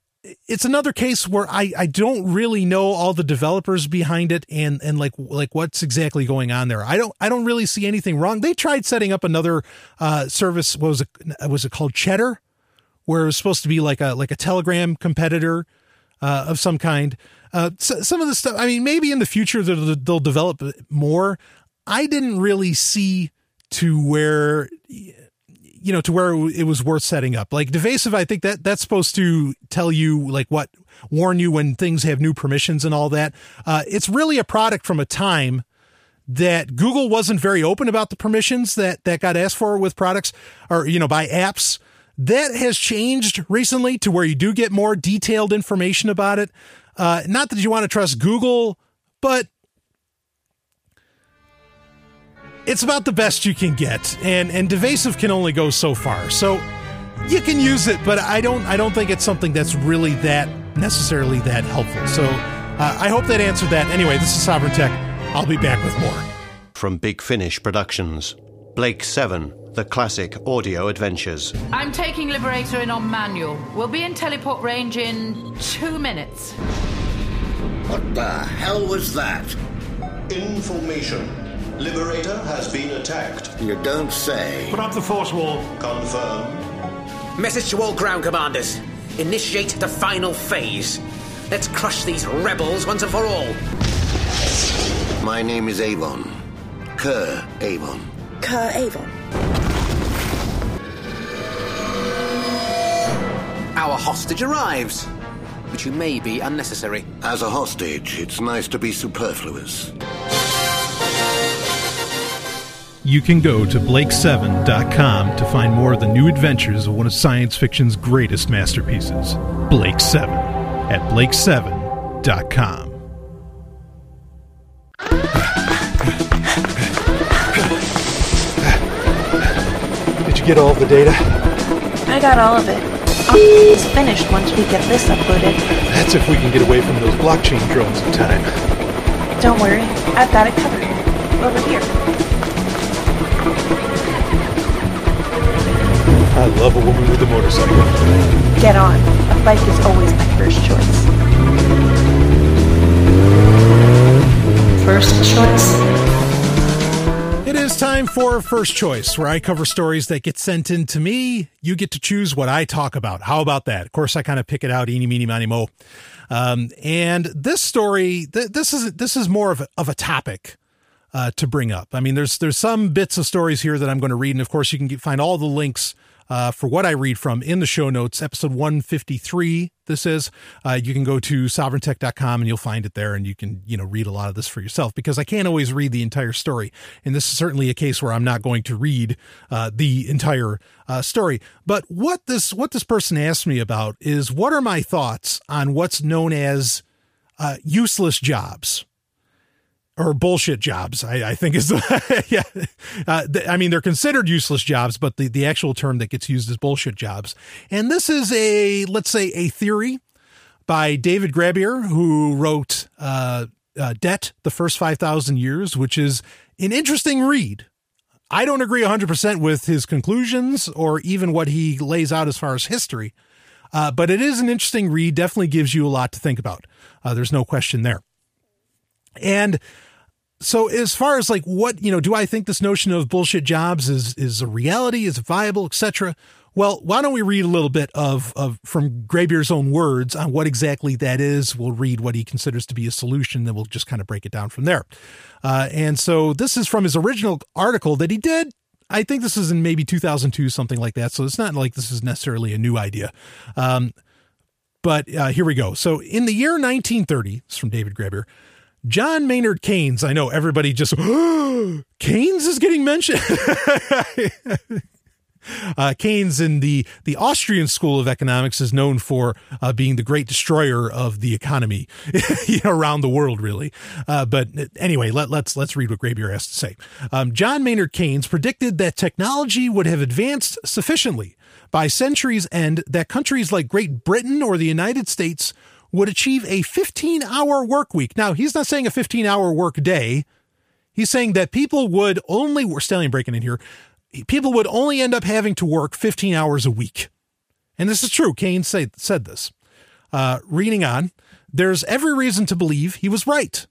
it's another case where I, I don't really know all the developers behind it and and like like what's exactly going on there. I don't I don't really see anything wrong. They tried setting up another uh, service. What was it? Was it called Cheddr? Where it was supposed to be like a like a Telegram competitor uh, of some kind. Uh, so, some of the stuff, I mean, maybe in the future they'll, they'll develop more. I didn't really see to where, you know, to where it was worth setting up. Like D-Vasive, I think that that's supposed to tell you like what warn you when things have new permissions and all that. Uh, it's really a product from a time that Google wasn't very open about the permissions that that got asked for with products or you know by apps. That has changed recently to where you do get more detailed information about it. Uh, not that you want to trust Google, but it's about the best you can get, and and D-Vasive can only go so far. So you can use it, but I don't I don't think it's something that's really that necessarily that helpful. So uh, I hope that answered that. Anyway, this is Sovryn Tech. I'll be back with more from Big Finish Productions. Blake Seven the classic audio adventures. I'm taking Liberator in on manual. We'll be in teleport range in two minutes. What the hell was that? Information. Liberator has been attacked. You don't say. Put up the force wall. Confirm. Message to all ground commanders. Initiate the final phase. Let's crush these rebels once and for all. My name is Avon. Kerr Avon. Kerr Avon. Our hostage arrives, but you may be unnecessary. As a hostage, it's nice to be superfluous. You can go to Blake7.com to find more of the new adventures of one of science fiction's greatest masterpieces, Blake 7, at Blake7.com. you get all the data? I got all of it. it is finished once we get this uploaded. That's if we can get away from those blockchain drones in time. Don't worry, I've got it covered. Over here. I love a woman with a motorcycle. Get on. A bike is always my first choice. First choice? Is time for First Choice, where I cover stories that get sent in to me. You get to choose what I talk about. How about that? Of course, I kind of pick it out, eeny, meeny, miny, mo. Um, and this story, th- this is this is more of a, of a topic uh, to bring up. I mean, there's there's some bits of stories here that I'm going to read, and of course, you can get, find all the links uh, for what I read from in the show notes, episode 153. This is, uh, you can go to sovryntech.com and you'll find it there and you can, you know, read a lot of this for yourself because I can't always read the entire story. And this is certainly a case where I'm not going to read uh, the entire uh, story. But what this, what this person asked me about is what are my thoughts on what's known as uh, useless jobs? Or bullshit jobs. I, I think is the yeah. Uh, I mean, they're considered useless jobs, but the the actual term that gets used is bullshit jobs. And this is a let's say a theory by David Graeber, who wrote uh, uh, "Debt: The First Five Thousand Years," which is an interesting read. I don't agree 100% with his conclusions or even what he lays out as far as history. Uh, but it is an interesting read, definitely gives you a lot to think about. Uh, there's no question there. And so as far as like what, you know, do I think this notion of bullshit jobs is is a reality, is viable, etc.? Well, why don't we read a little bit of, of from Graeber's own words on what exactly that is? We'll read what he considers to be a solution, then we'll just kind of break it down from there. Uh, and so this is from his original article that he did. I think this is in maybe 2002, something like that. So it's not like this is necessarily a new idea. Um, but uh, here we go. So in the year 1930, it's from David Graeber, John Maynard Keynes. I know everybody just, Keynes is getting mentioned. Uh, Keynes in the, the Austrian School of Economics is known for uh, being the great destroyer of the economy around the world, really. Uh, but anyway, let, us let's, let's read what Graeber has to say. Um, John Maynard Keynes predicted that technology would have advanced sufficiently by century's end that countries like Great Britain or the United States would achieve a 15 hour work week. Now, he's not saying a 15 hour work day. He's saying that people would only, we're Stallion breaking in here, people would only end up having to work 15 hours a week. And this is true. Keynes say, said this. Uh, reading on, there's every reason to believe he was right.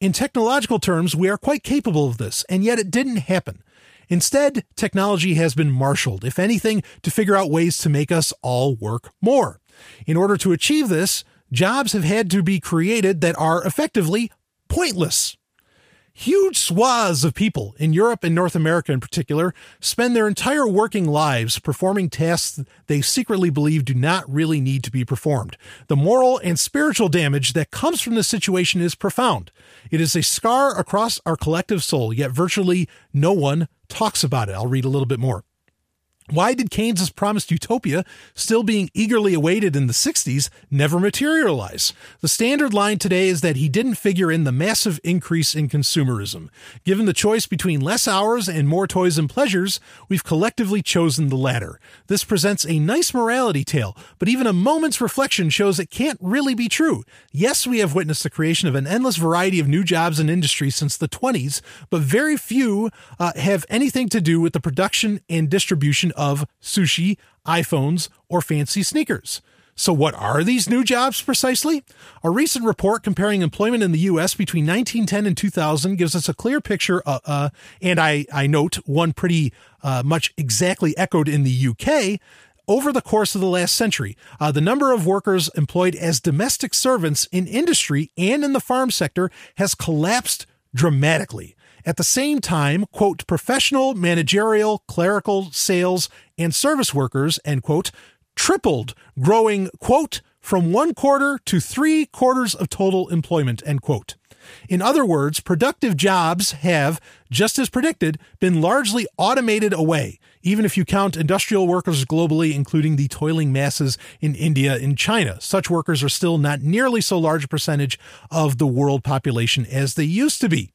In technological terms, we are quite capable of this, and yet it didn't happen. Instead, technology has been marshaled, if anything, to figure out ways to make us all work more. In order to achieve this, jobs have had to be created that are effectively pointless. Huge swaths of people in Europe and North America in particular spend their entire working lives performing tasks they secretly believe do not really need to be performed. The moral and spiritual damage that comes from this situation is profound. It is a scar across our collective soul, yet virtually no one talks about it. I'll read a little bit more. Why did Keynes's promised utopia, still being eagerly awaited in the 60s, never materialize? The standard line today is that he didn't figure in the massive increase in consumerism. Given the choice between less hours and more toys and pleasures, we've collectively chosen the latter. This presents a nice morality tale, but even a moment's reflection shows it can't really be true. Yes, we have witnessed the creation of an endless variety of new jobs and industries since the 20s, but very few uh, have anything to do with the production and distribution of sushi, iPhones, or fancy sneakers. So, what are these new jobs precisely? A recent report comparing employment in the U.S. between 1910 and 2000 gives us a clear picture, uh, uh, and I, I note one pretty uh, much exactly echoed in the U.K. Over the course of the last century, uh, the number of workers employed as domestic servants in industry and in the farm sector has collapsed dramatically. At the same time, quote, professional, managerial, clerical, sales, and service workers, end quote, tripled, growing, quote, from one quarter to three quarters of total employment, end quote. In other words, productive jobs have, just as predicted, been largely automated away, even if you count industrial workers globally, including the toiling masses in India and China. Such workers are still not nearly so large a percentage of the world population as they used to be.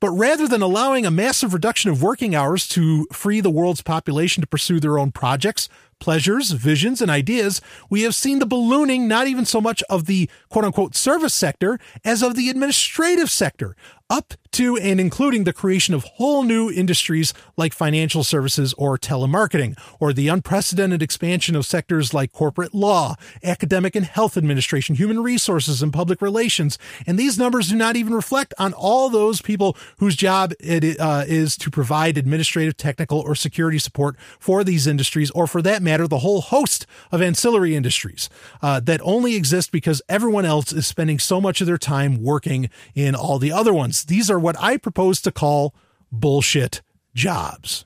But rather than allowing a massive reduction of working hours to free the world's population to pursue their own projects, pleasures, visions, and ideas, we have seen the ballooning not even so much of the quote unquote service sector as of the administrative sector, up to and including the creation of whole new industries like financial services or telemarketing, or the unprecedented expansion of sectors like corporate law, academic and health administration, human resources, and public relations. And these numbers do not even reflect on all those people whose job it uh, is to provide administrative, technical, or security support for these industries, or for that matter, the whole host of ancillary industries uh, that only exist because everyone else is spending so much of their time working in all the other ones. These are what I propose to call bullshit jobs.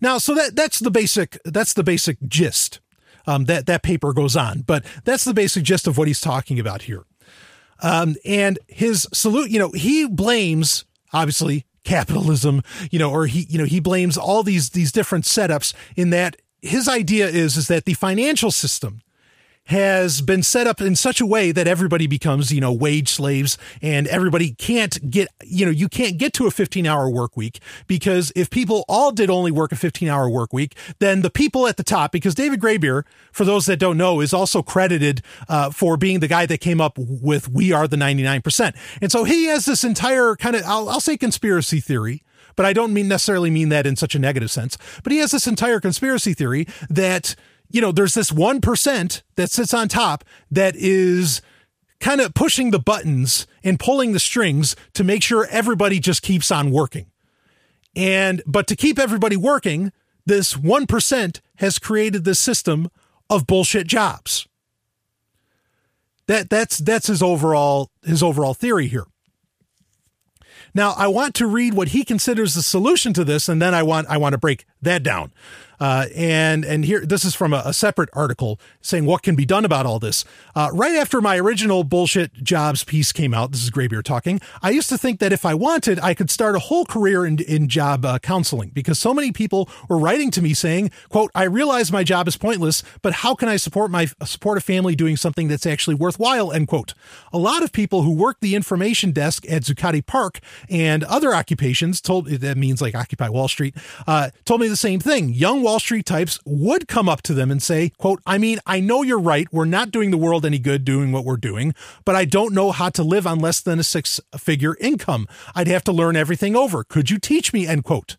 Now, so that that's the basic that's the basic gist. Um, that that paper goes on, but that's the basic gist of what he's talking about here. Um, and his salute, you know, he blames obviously capitalism, you know, or he, you know, he blames all these these different setups in that his idea is is that the financial system has been set up in such a way that everybody becomes, you know, wage slaves and everybody can't get, you know, you can't get to a 15 hour work week because if people all did only work a 15 hour work week, then the people at the top, because David Graeber, for those that don't know, is also credited uh, for being the guy that came up with We Are the 99%. And so he has this entire kind of, I'll, I'll say conspiracy theory but I don't mean necessarily mean that in such a negative sense. But he has this entire conspiracy theory that, you know, there's this 1% that sits on top that is kind of pushing the buttons and pulling the strings to make sure everybody just keeps on working. And, but to keep everybody working, this 1% has created this system of bullshit jobs. That that's that's his overall his overall theory here. Now, I want to read what he considers the solution to this, and then I want I want to break that down. Uh, and and here this is from a, a, separate article saying what can be done about all this. Uh, right after my original bullshit jobs piece came out, this is Graeber talking. I used to think that if I wanted, I could start a whole career in in job uh, counseling because so many people were writing to me saying, "quote I realize my job is pointless, but how can I support my support a family doing something that's actually worthwhile?" End quote. A lot of people who work the information desk at Zuccotti Park and other occupations told that means like Occupy Wall Street uh, told me the same thing. Young Wall Street types would come up to them and say, quote, I mean, I know you're right. We're not doing the world any good doing what we're doing, but I don't know how to live on less than a six figure income. I'd have to learn everything over. Could you teach me? End quote.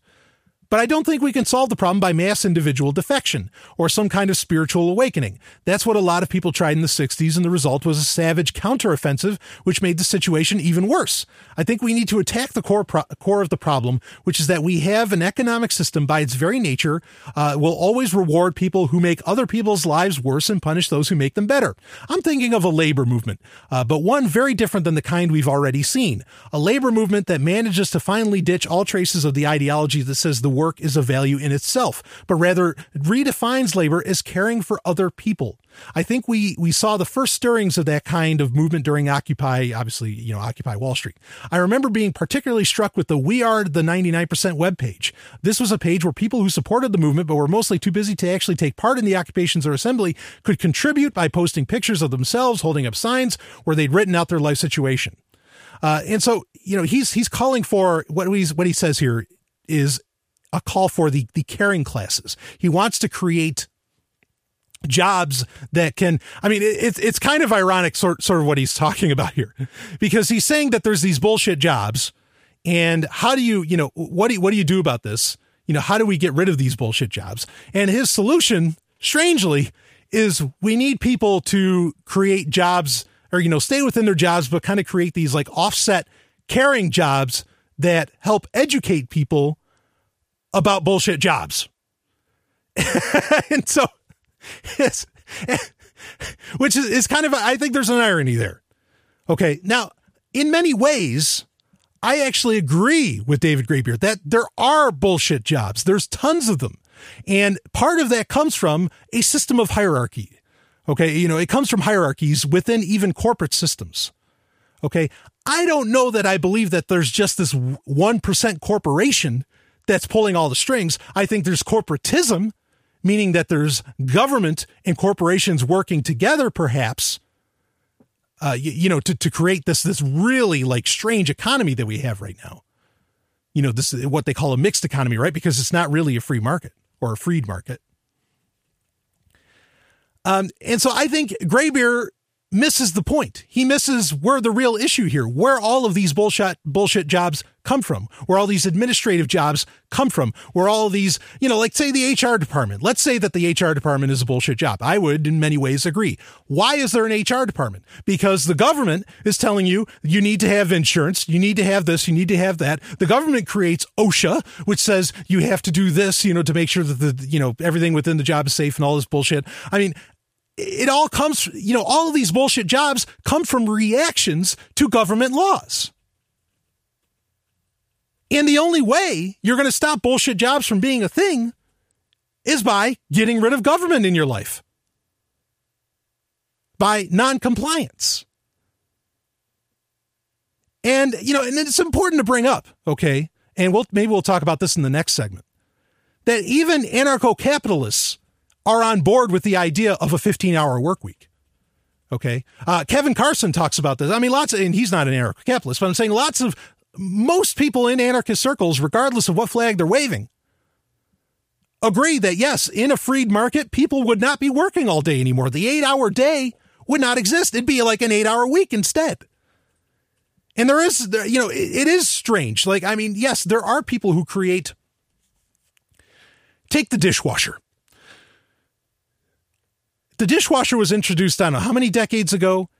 But I don't think we can solve the problem by mass individual defection or some kind of spiritual awakening. That's what a lot of people tried in the 60s, and the result was a savage counteroffensive, which made the situation even worse. I think we need to attack the core pro- core of the problem, which is that we have an economic system by its very nature uh, will always reward people who make other people's lives worse and punish those who make them better. I'm thinking of a labor movement, uh, but one very different than the kind we've already seen. A labor movement that manages to finally ditch all traces of the ideology that says the work is a value in itself, but rather redefines labor as caring for other people. I think we we saw the first stirrings of that kind of movement during Occupy, obviously, you know, Occupy Wall Street. I remember being particularly struck with the We Are the 99% webpage. This was a page where people who supported the movement but were mostly too busy to actually take part in the occupations or assembly could contribute by posting pictures of themselves holding up signs where they'd written out their life situation. Uh, and so, you know, he's he's calling for what he's what he says here is a call for the the caring classes. He wants to create jobs that can i mean it's it's kind of ironic sort sort of what he's talking about here because he's saying that there's these bullshit jobs and how do you you know what do you, what do you do about this you know how do we get rid of these bullshit jobs and his solution strangely is we need people to create jobs or you know stay within their jobs but kind of create these like offset caring jobs that help educate people about bullshit jobs. and so, it's, which is, is kind of, I think there's an irony there. Okay. Now, in many ways, I actually agree with David Graeber that there are bullshit jobs. There's tons of them. And part of that comes from a system of hierarchy. Okay. You know, it comes from hierarchies within even corporate systems. Okay. I don't know that I believe that there's just this 1% corporation that's pulling all the strings. I think there's corporatism, meaning that there's government and corporations working together, perhaps, uh, you, you, know, to, to create this this really like strange economy that we have right now. You know, this is what they call a mixed economy, right? Because it's not really a free market or a freed market. Um, and so I think Graeber misses the point. He misses where the real issue here, where all of these bullshit bullshit jobs come from, where all these administrative jobs come from, where all these, you know, like say the HR department. Let's say that the HR department is a bullshit job. I would in many ways agree. Why is there an HR department? Because the government is telling you you need to have insurance, you need to have this, you need to have that. The government creates OSHA, which says you have to do this, you know, to make sure that the, you know, everything within the job is safe and all this bullshit. I mean, it all comes, you know, all of these bullshit jobs come from reactions to government laws. And the only way you're going to stop bullshit jobs from being a thing is by getting rid of government in your life, by non-compliance. And, you know, and it's important to bring up, okay? And we'll maybe we'll talk about this in the next segment. That even anarcho capitalists are on board with the idea of a 15 hour work week. Okay. Uh, Kevin Carson talks about this. I mean, lots of, and he's not an anarcho capitalist, but I'm saying lots of, most people in anarchist circles, regardless of what flag they're waving, agree that yes, in a freed market, people would not be working all day anymore. The eight hour day would not exist. It'd be like an eight hour week instead. And there is, you know, it, is strange. Like, I mean, yes, there are people who create. Take the dishwasher. The dishwasher was introduced, I don't know how many decades ago.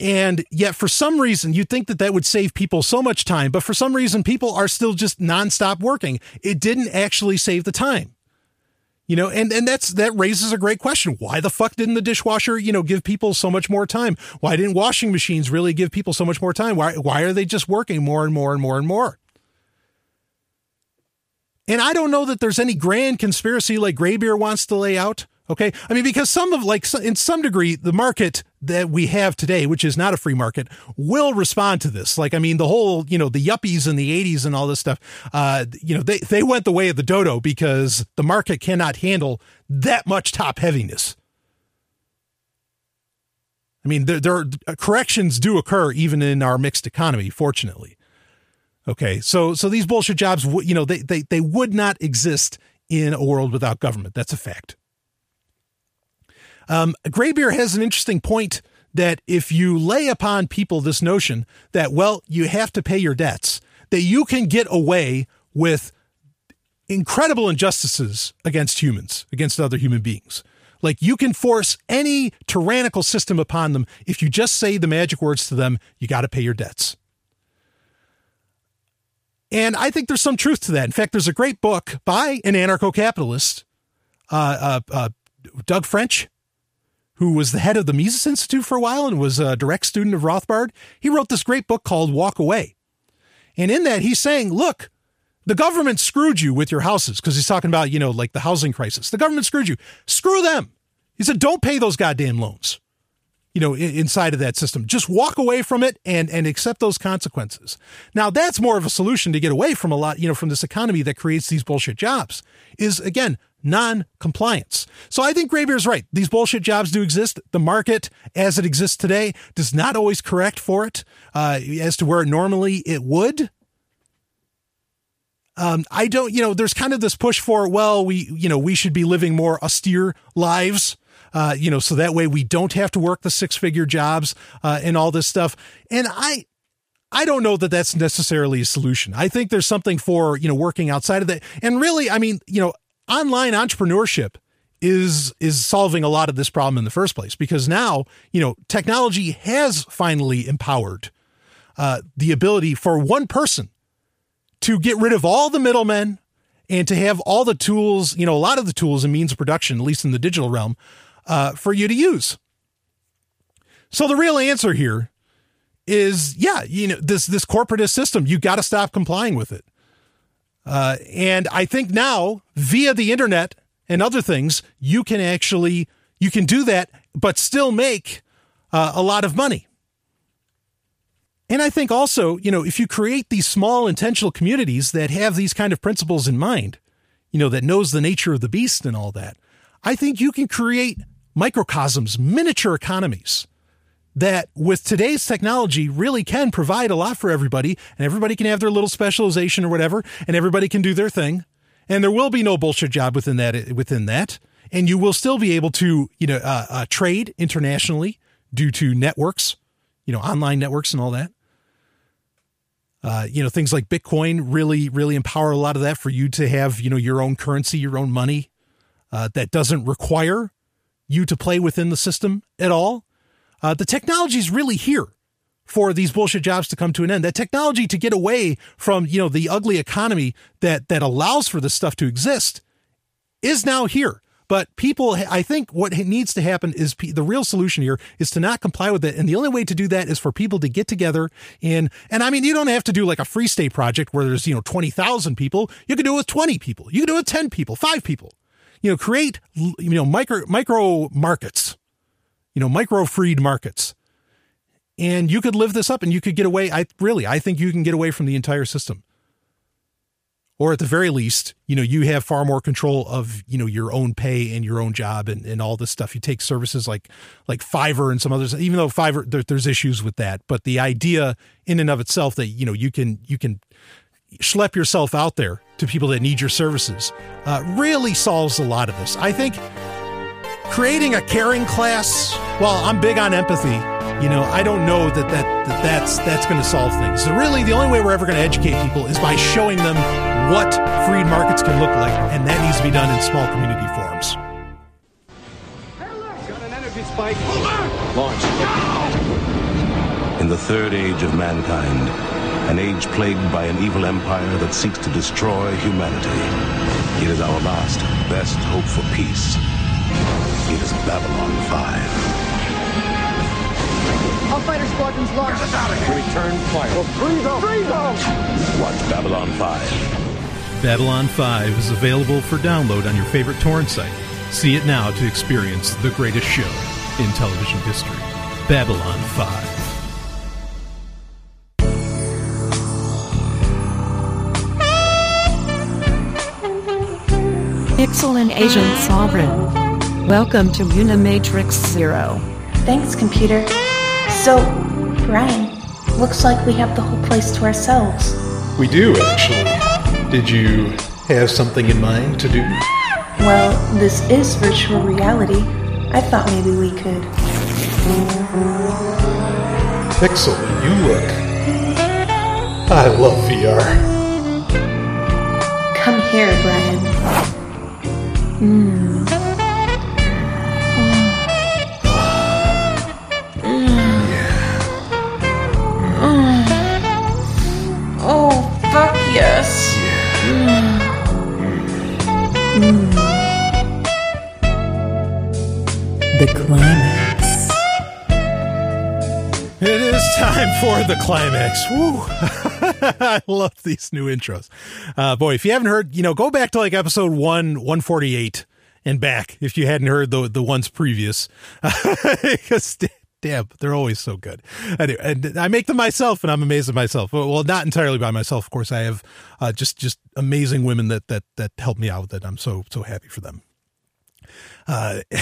And yet, for some reason, you'd think that that would save people so much time, but for some reason, people are still just nonstop working. It didn't actually save the time. You know, and, and that's that raises a great question. Why the fuck didn't the dishwasher, you know, give people so much more time? Why didn't washing machines really give people so much more time? Why why are they just working more and more and more and more? And I don't know that there's any grand conspiracy like Graeber wants to lay out. Okay. I mean, because some of like, in some degree, the market that we have today, which is not a free market, will respond to this. Like, I mean, the whole, you know, the yuppies in the 80s and all this stuff, uh, you know, they, they went the way of the dodo because the market cannot handle that much top heaviness. I mean, there, there are, corrections do occur even in our mixed economy, fortunately. Okay. So, so these bullshit jobs, you know, they, they, they would not exist in a world without government. That's a fact. Um, Graeber has an interesting point that if you lay upon people this notion that, well, you have to pay your debts, that you can get away with incredible injustices against humans, against other human beings. Like you can force any tyrannical system upon them if you just say the magic words to them, you got to pay your debts. And I think there's some truth to that. In fact, there's a great book by an anarcho capitalist, uh, uh, uh, Doug French, who was the head of the Mises Institute for a while and was a direct student of Rothbard, he wrote this great book called Walk Away. And in that, he's saying, look, the government screwed you with your houses because he's talking about, you know, like the housing crisis. The government screwed you. Screw them. He said, don't pay those goddamn loans, you know, inside of that system. Just walk away from it and, and accept those consequences. Now, that's more of a solution to get away from a lot, you know, from this economy that creates these bullshit jobs is again, non-compliance. So I think Graeber's right. These bullshit jobs do exist. The market, as it exists today, does not always correct for it uh, as to where normally it would. Um, I don't, you know, there's kind of this push for, well, we, you know, we should be living more austere lives. Uh, you know, so that way we don't have to work the six figure jobs uh, and all this stuff. And I, I don't know that that's necessarily a solution. I think there's something for, you know, working outside of that. And really, I mean, you know, online entrepreneurship is is solving a lot of this problem in the first place because now you know technology has finally empowered uh, the ability for one person to get rid of all the middlemen and to have all the tools you know a lot of the tools and means of production at least in the digital realm uh, for you to use so the real answer here is yeah you know this this corporatist system you got to stop complying with it uh, and I think now, via the internet and other things, you can actually you can do that, but still make uh, a lot of money. And I think also, you know, if you create these small intentional communities that have these kind of principles in mind, you know, that knows the nature of the beast and all that, I think you can create microcosms, miniature economies that with today's technology really can provide a lot for everybody and everybody can have their little specialization or whatever and everybody can do their thing. And there will be no bullshit job within that within that. And you will still be able to you know uh, uh, trade internationally due to networks you know online networks and all that. Uh, you know things like bitcoin really really empower a lot of that for you to have you know your own currency your own money uh, that doesn't require you to play within the system at all uh, the technology is really here for these bullshit jobs to come to an end. That technology to get away from, you know, the ugly economy that that allows for this stuff to exist is now here. But people, I think what needs to happen is the real solution here is to not comply with it. And the only way to do that is for people to get together and, and I mean, you don't have to do like a free state project where there's, you know, 20,000 people. You can do it with 20 people. You can do it with 10 people, five people, you know, create, you know, micro, micro markets you know, micro freed markets. And you could live this up and you could get away. I really, I think you can get away from the entire system. Or at the very least, you know, you have far more control of, you know, your own pay and your own job and, and all this stuff. You take services like like Fiverr and some others, even though Fiverr there, there's issues with that. But the idea in and of itself that, you know, you can you can schlep yourself out there to people that need your services uh, really solves a lot of this. I think creating a caring class, well, I'm big on empathy. you know, I don't know that, that, that that's that's going to solve things. So really, the only way we're ever going to educate people is by showing them what free markets can look like, and that needs to be done in small community forums. Got an energy spike. Launch. In the third age of mankind, an age plagued by an evil empire that seeks to destroy humanity, it is our last, best hope for peace. It is Babylon 5. All fighter squadrons launched. Return fire. Well, freeze them! Freeze them! Watch Babylon 5. Babylon 5 is available for download on your favorite torrent site. See it now to experience the greatest show in television history Babylon 5. Pixel and Agent Sovryn. Welcome to Unimatrix Zero. Thanks, computer. So, Brian, looks like we have the whole place to ourselves. We do, actually. Did you have something in mind to do? Well, this is virtual reality. I thought maybe we could. Pixel, you look. I love VR. Come here, Brian. Mm. Mm. Mm. Oh, the climax. It is time for the climax. Woo! I love these new intros. Uh, boy, if you haven't heard, you know, go back to like episode one, 148 and back if you hadn't heard the, the ones previous. Because, damn, they're always so good. Anyway, and I make them myself and I'm amazed at myself. Well, not entirely by myself. Of course, I have uh, just, just amazing women that, that, that help me out with it. I'm so, so happy for them. Uh,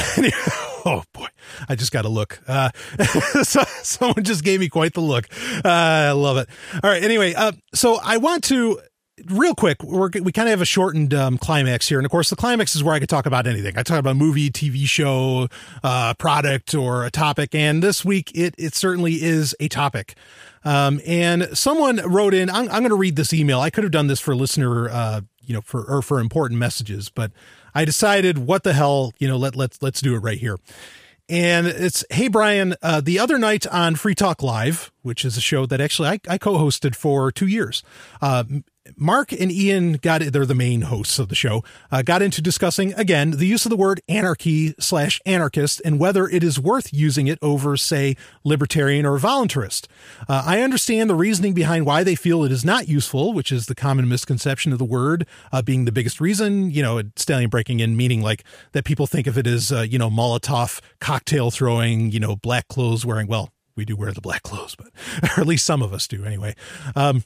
oh boy, I just got to look. Uh, so, someone just gave me quite the look. Uh, I love it. All right. Anyway, uh, so I want to real quick. We're, we kind of have a shortened um, climax here, and of course, the climax is where I could talk about anything. I talk about movie, TV show, uh, product, or a topic. And this week, it it certainly is a topic. Um, and someone wrote in. I'm, I'm going to read this email. I could have done this for listener, uh, you know, for or for important messages, but I decided, what the hell, you know, let let's let's do it right here. And it's, hey, Brian, uh, the other night on Free Talk Live, which is a show that actually I, I co hosted for two years, uh, Mark and Ian got they're the main hosts of the show uh, got into discussing again the use of the word anarchy slash anarchist and whether it is worth using it over say libertarian or voluntarist. Uh, I understand the reasoning behind why they feel it is not useful, which is the common misconception of the word uh, being the biggest reason. You know, stallion breaking in meaning like that people think of it as uh, you know Molotov cocktail throwing, you know black clothes wearing. Well, we do wear the black clothes, but or at least some of us do anyway. Um,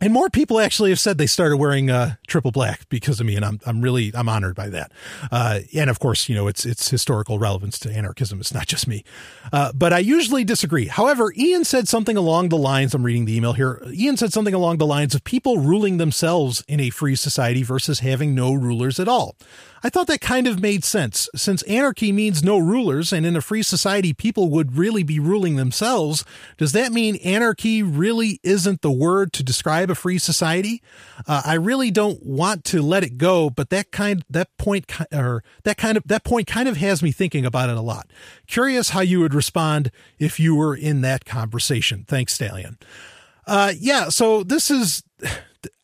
and more people actually have said they started wearing uh, triple black because of me, and I'm I'm really I'm honored by that. Uh, and of course, you know it's it's historical relevance to anarchism. It's not just me, uh, but I usually disagree. However, Ian said something along the lines. I'm reading the email here. Ian said something along the lines of people ruling themselves in a free society versus having no rulers at all. I thought that kind of made sense. Since anarchy means no rulers, and in a free society, people would really be ruling themselves, does that mean anarchy really isn't the word to describe a free society? Uh, I really don't want to let it go, but that kind, that point, or that kind of, that point kind of has me thinking about it a lot. Curious how you would respond if you were in that conversation. Thanks, Stallion. Uh, yeah, so this is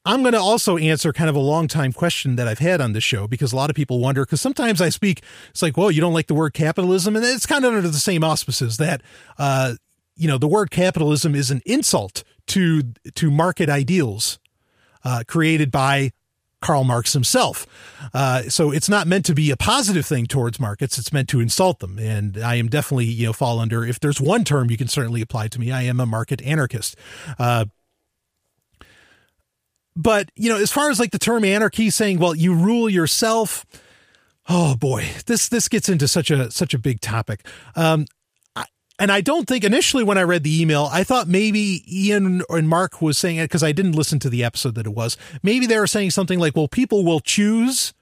I'm going to also answer kind of a long time question that I've had on this show because a lot of people wonder because sometimes I speak, it's like, well, you don't like the word capitalism. And it's kind of under the same auspices that, uh, you know, the word capitalism is an insult to, to market ideals, uh, created by Karl Marx himself. Uh, so it's not meant to be a positive thing towards markets. It's meant to insult them. And I am definitely, you know, fall under, if there's one term you can certainly apply to me, I am a market anarchist. Uh, but you know as far as like the term anarchy saying well you rule yourself oh boy this this gets into such a such a big topic um and I don't think initially when I read the email, I thought maybe Ian and Mark was saying it because I didn't listen to the episode that it was. Maybe they were saying something like, well, people will choose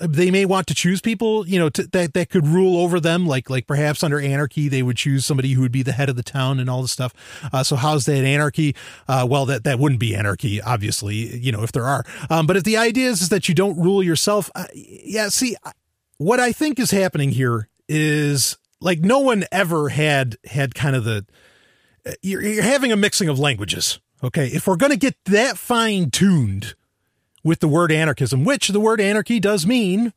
they may want to choose people, you know, to, that that could rule over them. Like like perhaps under anarchy, they would choose somebody who would be the head of the town and all this stuff. Uh, so how's that anarchy? Uh, well, that that wouldn't be anarchy, obviously. You know, if there are. Um, but if the idea is, is that you don't rule yourself, uh, yeah. See, what I think is happening here is like no one ever had had kind of the you're, you're having a mixing of languages. Okay, if we're going to get that fine tuned with the word anarchism, which the word anarchy does mean,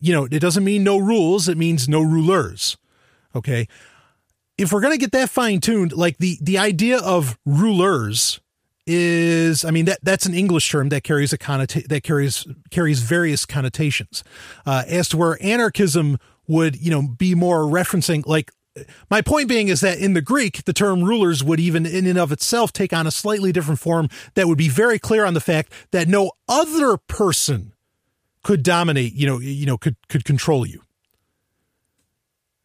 you know, it doesn't mean no rules, it means no rulers. Okay. If we're going to get that fine tuned, like the, the idea of rulers is, I mean, that, that's an English term that carries a connota- that carries, carries various connotations, uh, as to where anarchism would, you know, be more referencing like, my point being is that in the Greek, the term rulers would even in and of itself take on a slightly different form that would be very clear on the fact that no other person could dominate, you know, you know, could could control you.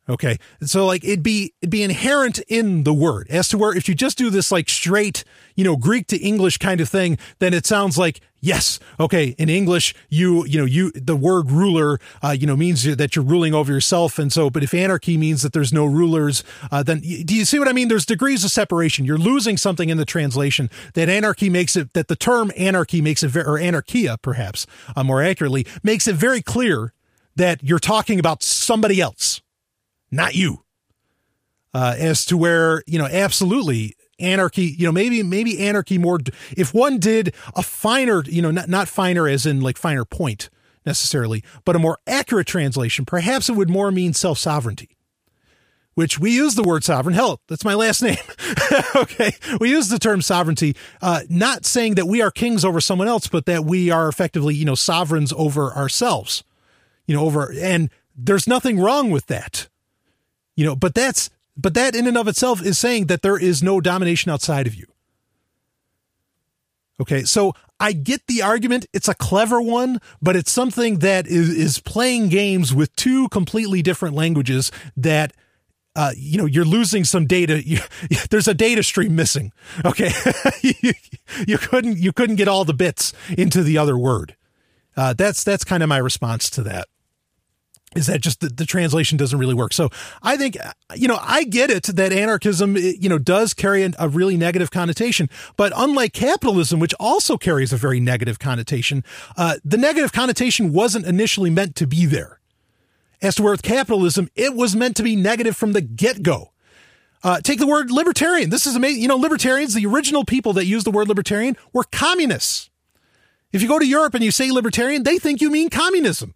Okay. So like it'd be it'd be inherent in the word as to where if you just do this like straight, you know, Greek to English kind of thing, then it sounds like yes, okay, in English you you know you the word ruler uh, you know means that you're ruling over yourself and so but if anarchy means that there's no rulers, uh, then do you see what I mean? There's degrees of separation. You're losing something in the translation that anarchy makes it that the term anarchy makes it very or anarchia perhaps uh, more accurately makes it very clear that you're talking about somebody else not you. Uh, as to where, you know, absolutely anarchy, you know, maybe, maybe anarchy more, if one did a finer, you know, not, not finer as in like finer point necessarily, but a more accurate translation, perhaps it would more mean self sovereignty, which we use the word sovereign. Hell, that's my last name. okay. We use the term sovereignty, uh, not saying that we are kings over someone else, but that we are effectively, you know, sovereigns over ourselves, you know, over, and there's nothing wrong with that you know, but that's but that in and of itself is saying that there is no domination outside of you. Okay, so I get the argument. It's a clever one, but it's something that is, is playing games with two completely different languages that uh, you know, you're losing some data. You, there's a data stream missing. Okay, you, you, couldn't you couldn't get all the bits into the other word. Uh, that's that's kind of my response to that is that just the, the, translation doesn't really work. So I think, you know, I get it that anarchism, you know, does carry a really negative connotation, but unlike capitalism, which also carries a very negative connotation, uh, the negative connotation wasn't initially meant to be there. As to where with capitalism, it was meant to be negative from the get go. Uh, take the word libertarian. This is amazing. You know, libertarians, the original people that used the word libertarian were communists. If you go to Europe and you say libertarian, they think you mean communism.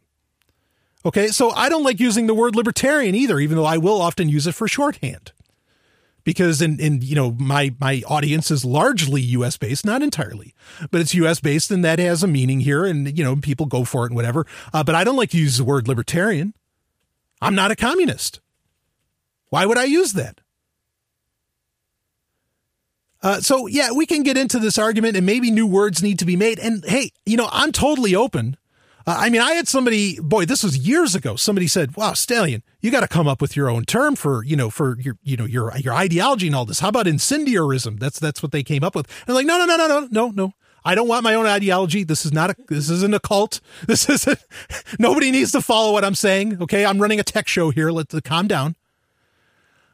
Okay, so I don't like using the word libertarian either, even though I will often use it for shorthand. Because in, in you know my my audience is largely U.S. based, not entirely, but it's U.S. based, and that has a meaning here, and you know people go for it and whatever. Uh, but I don't like to use the word libertarian. I'm not a communist. Why would I use that? Uh, so yeah, we can get into this argument, and maybe new words need to be made. And hey, you know, I'm totally open uh, I mean, I had somebody, boy, this was years ago. Somebody said, "Wow, Stallion, you got to come up with your own term for, you know, for your, you know, your your ideology and all this. How about incendiarism? That's that's what they came up with." And I'm like, "No, no, no, no, no, no, no. I don't want my own ideology. This is not a this isn't a cult. This isn't nobody needs to follow what I'm saying. Okay, I'm running a tech show here. Let's calm down."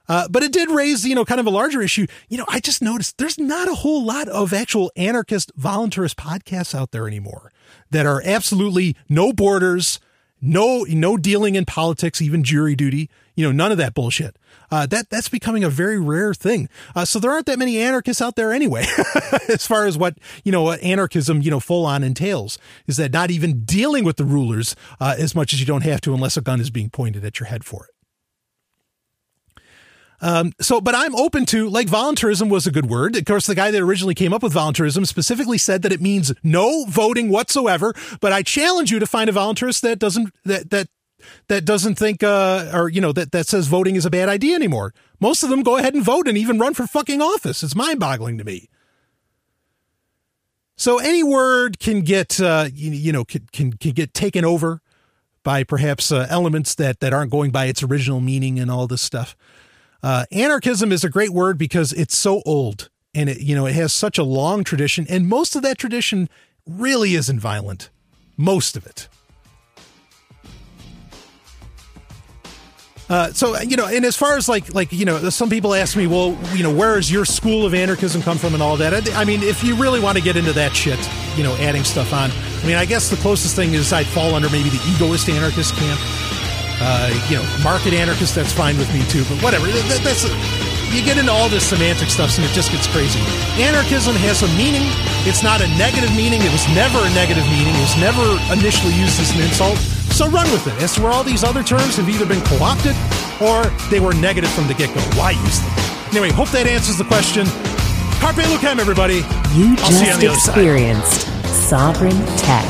Uh, but it did raise, you know, kind of a larger issue. You know, I just noticed there's not a whole lot of actual anarchist voluntarist podcasts out there anymore that are absolutely no borders, no no dealing in politics, even jury duty. You know, none of that bullshit. Uh, that that's becoming a very rare thing. Uh, so there aren't that many anarchists out there anyway. as far as what you know, what anarchism you know full on entails is that not even dealing with the rulers uh, as much as you don't have to, unless a gun is being pointed at your head for it. Um, so, but I'm open to like voluntarism was a good word. Of course, the guy that originally came up with voluntarism specifically said that it means no voting whatsoever. But I challenge you to find a voluntarist that doesn't that that that doesn't think uh, or you know that that says voting is a bad idea anymore. Most of them go ahead and vote and even run for fucking office. It's mind-boggling to me. So any word can get uh, you, you know can, can can get taken over by perhaps uh, elements that that aren't going by its original meaning and all this stuff. Uh, anarchism is a great word because it's so old and it, you know, it has such a long tradition, and most of that tradition really isn't violent. Most of it. Uh, so uh, you know, and as far as like like you know, some people ask me, well, you know, where does your school of anarchism come from and all that? I, I, mean, if you really want to get into that shit, you know, adding stuff on. I mean, I guess the closest thing is I'd fall under maybe the egoist anarchist camp. Uh, you know, market anarchist. That's fine with me too. But whatever. That, that's you get into all this semantic stuff and it just gets crazy. Anarchism has a meaning. It's not a negative meaning. It was never a negative meaning. It was never initially used as an insult. So run with it. As to where all these other terms have either been co-opted or they were negative from the get-go. Why use them? Anyway, hope that answers the question. Carpe Lucem, everybody. You I'll see you on just the other side. experienced Sovryn Tech.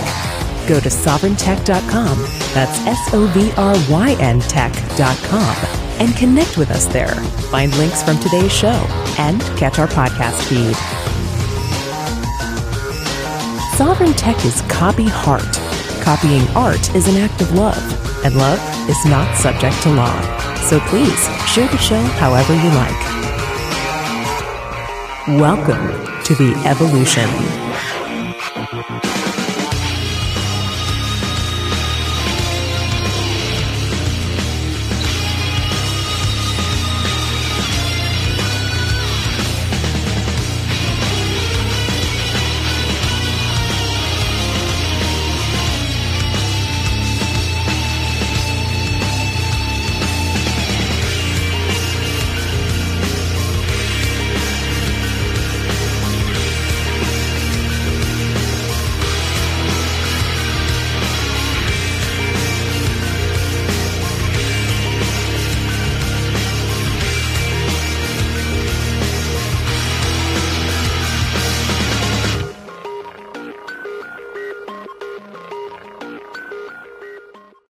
Go to sovryntech.com. That's S O V R Y N tech.com and connect with us there. Find links from today's show and catch our podcast feed. Sovryn Tech is copy heart. Copying art is an act of love, and love is not subject to law. So please share the show however you like. Welcome to the evolution.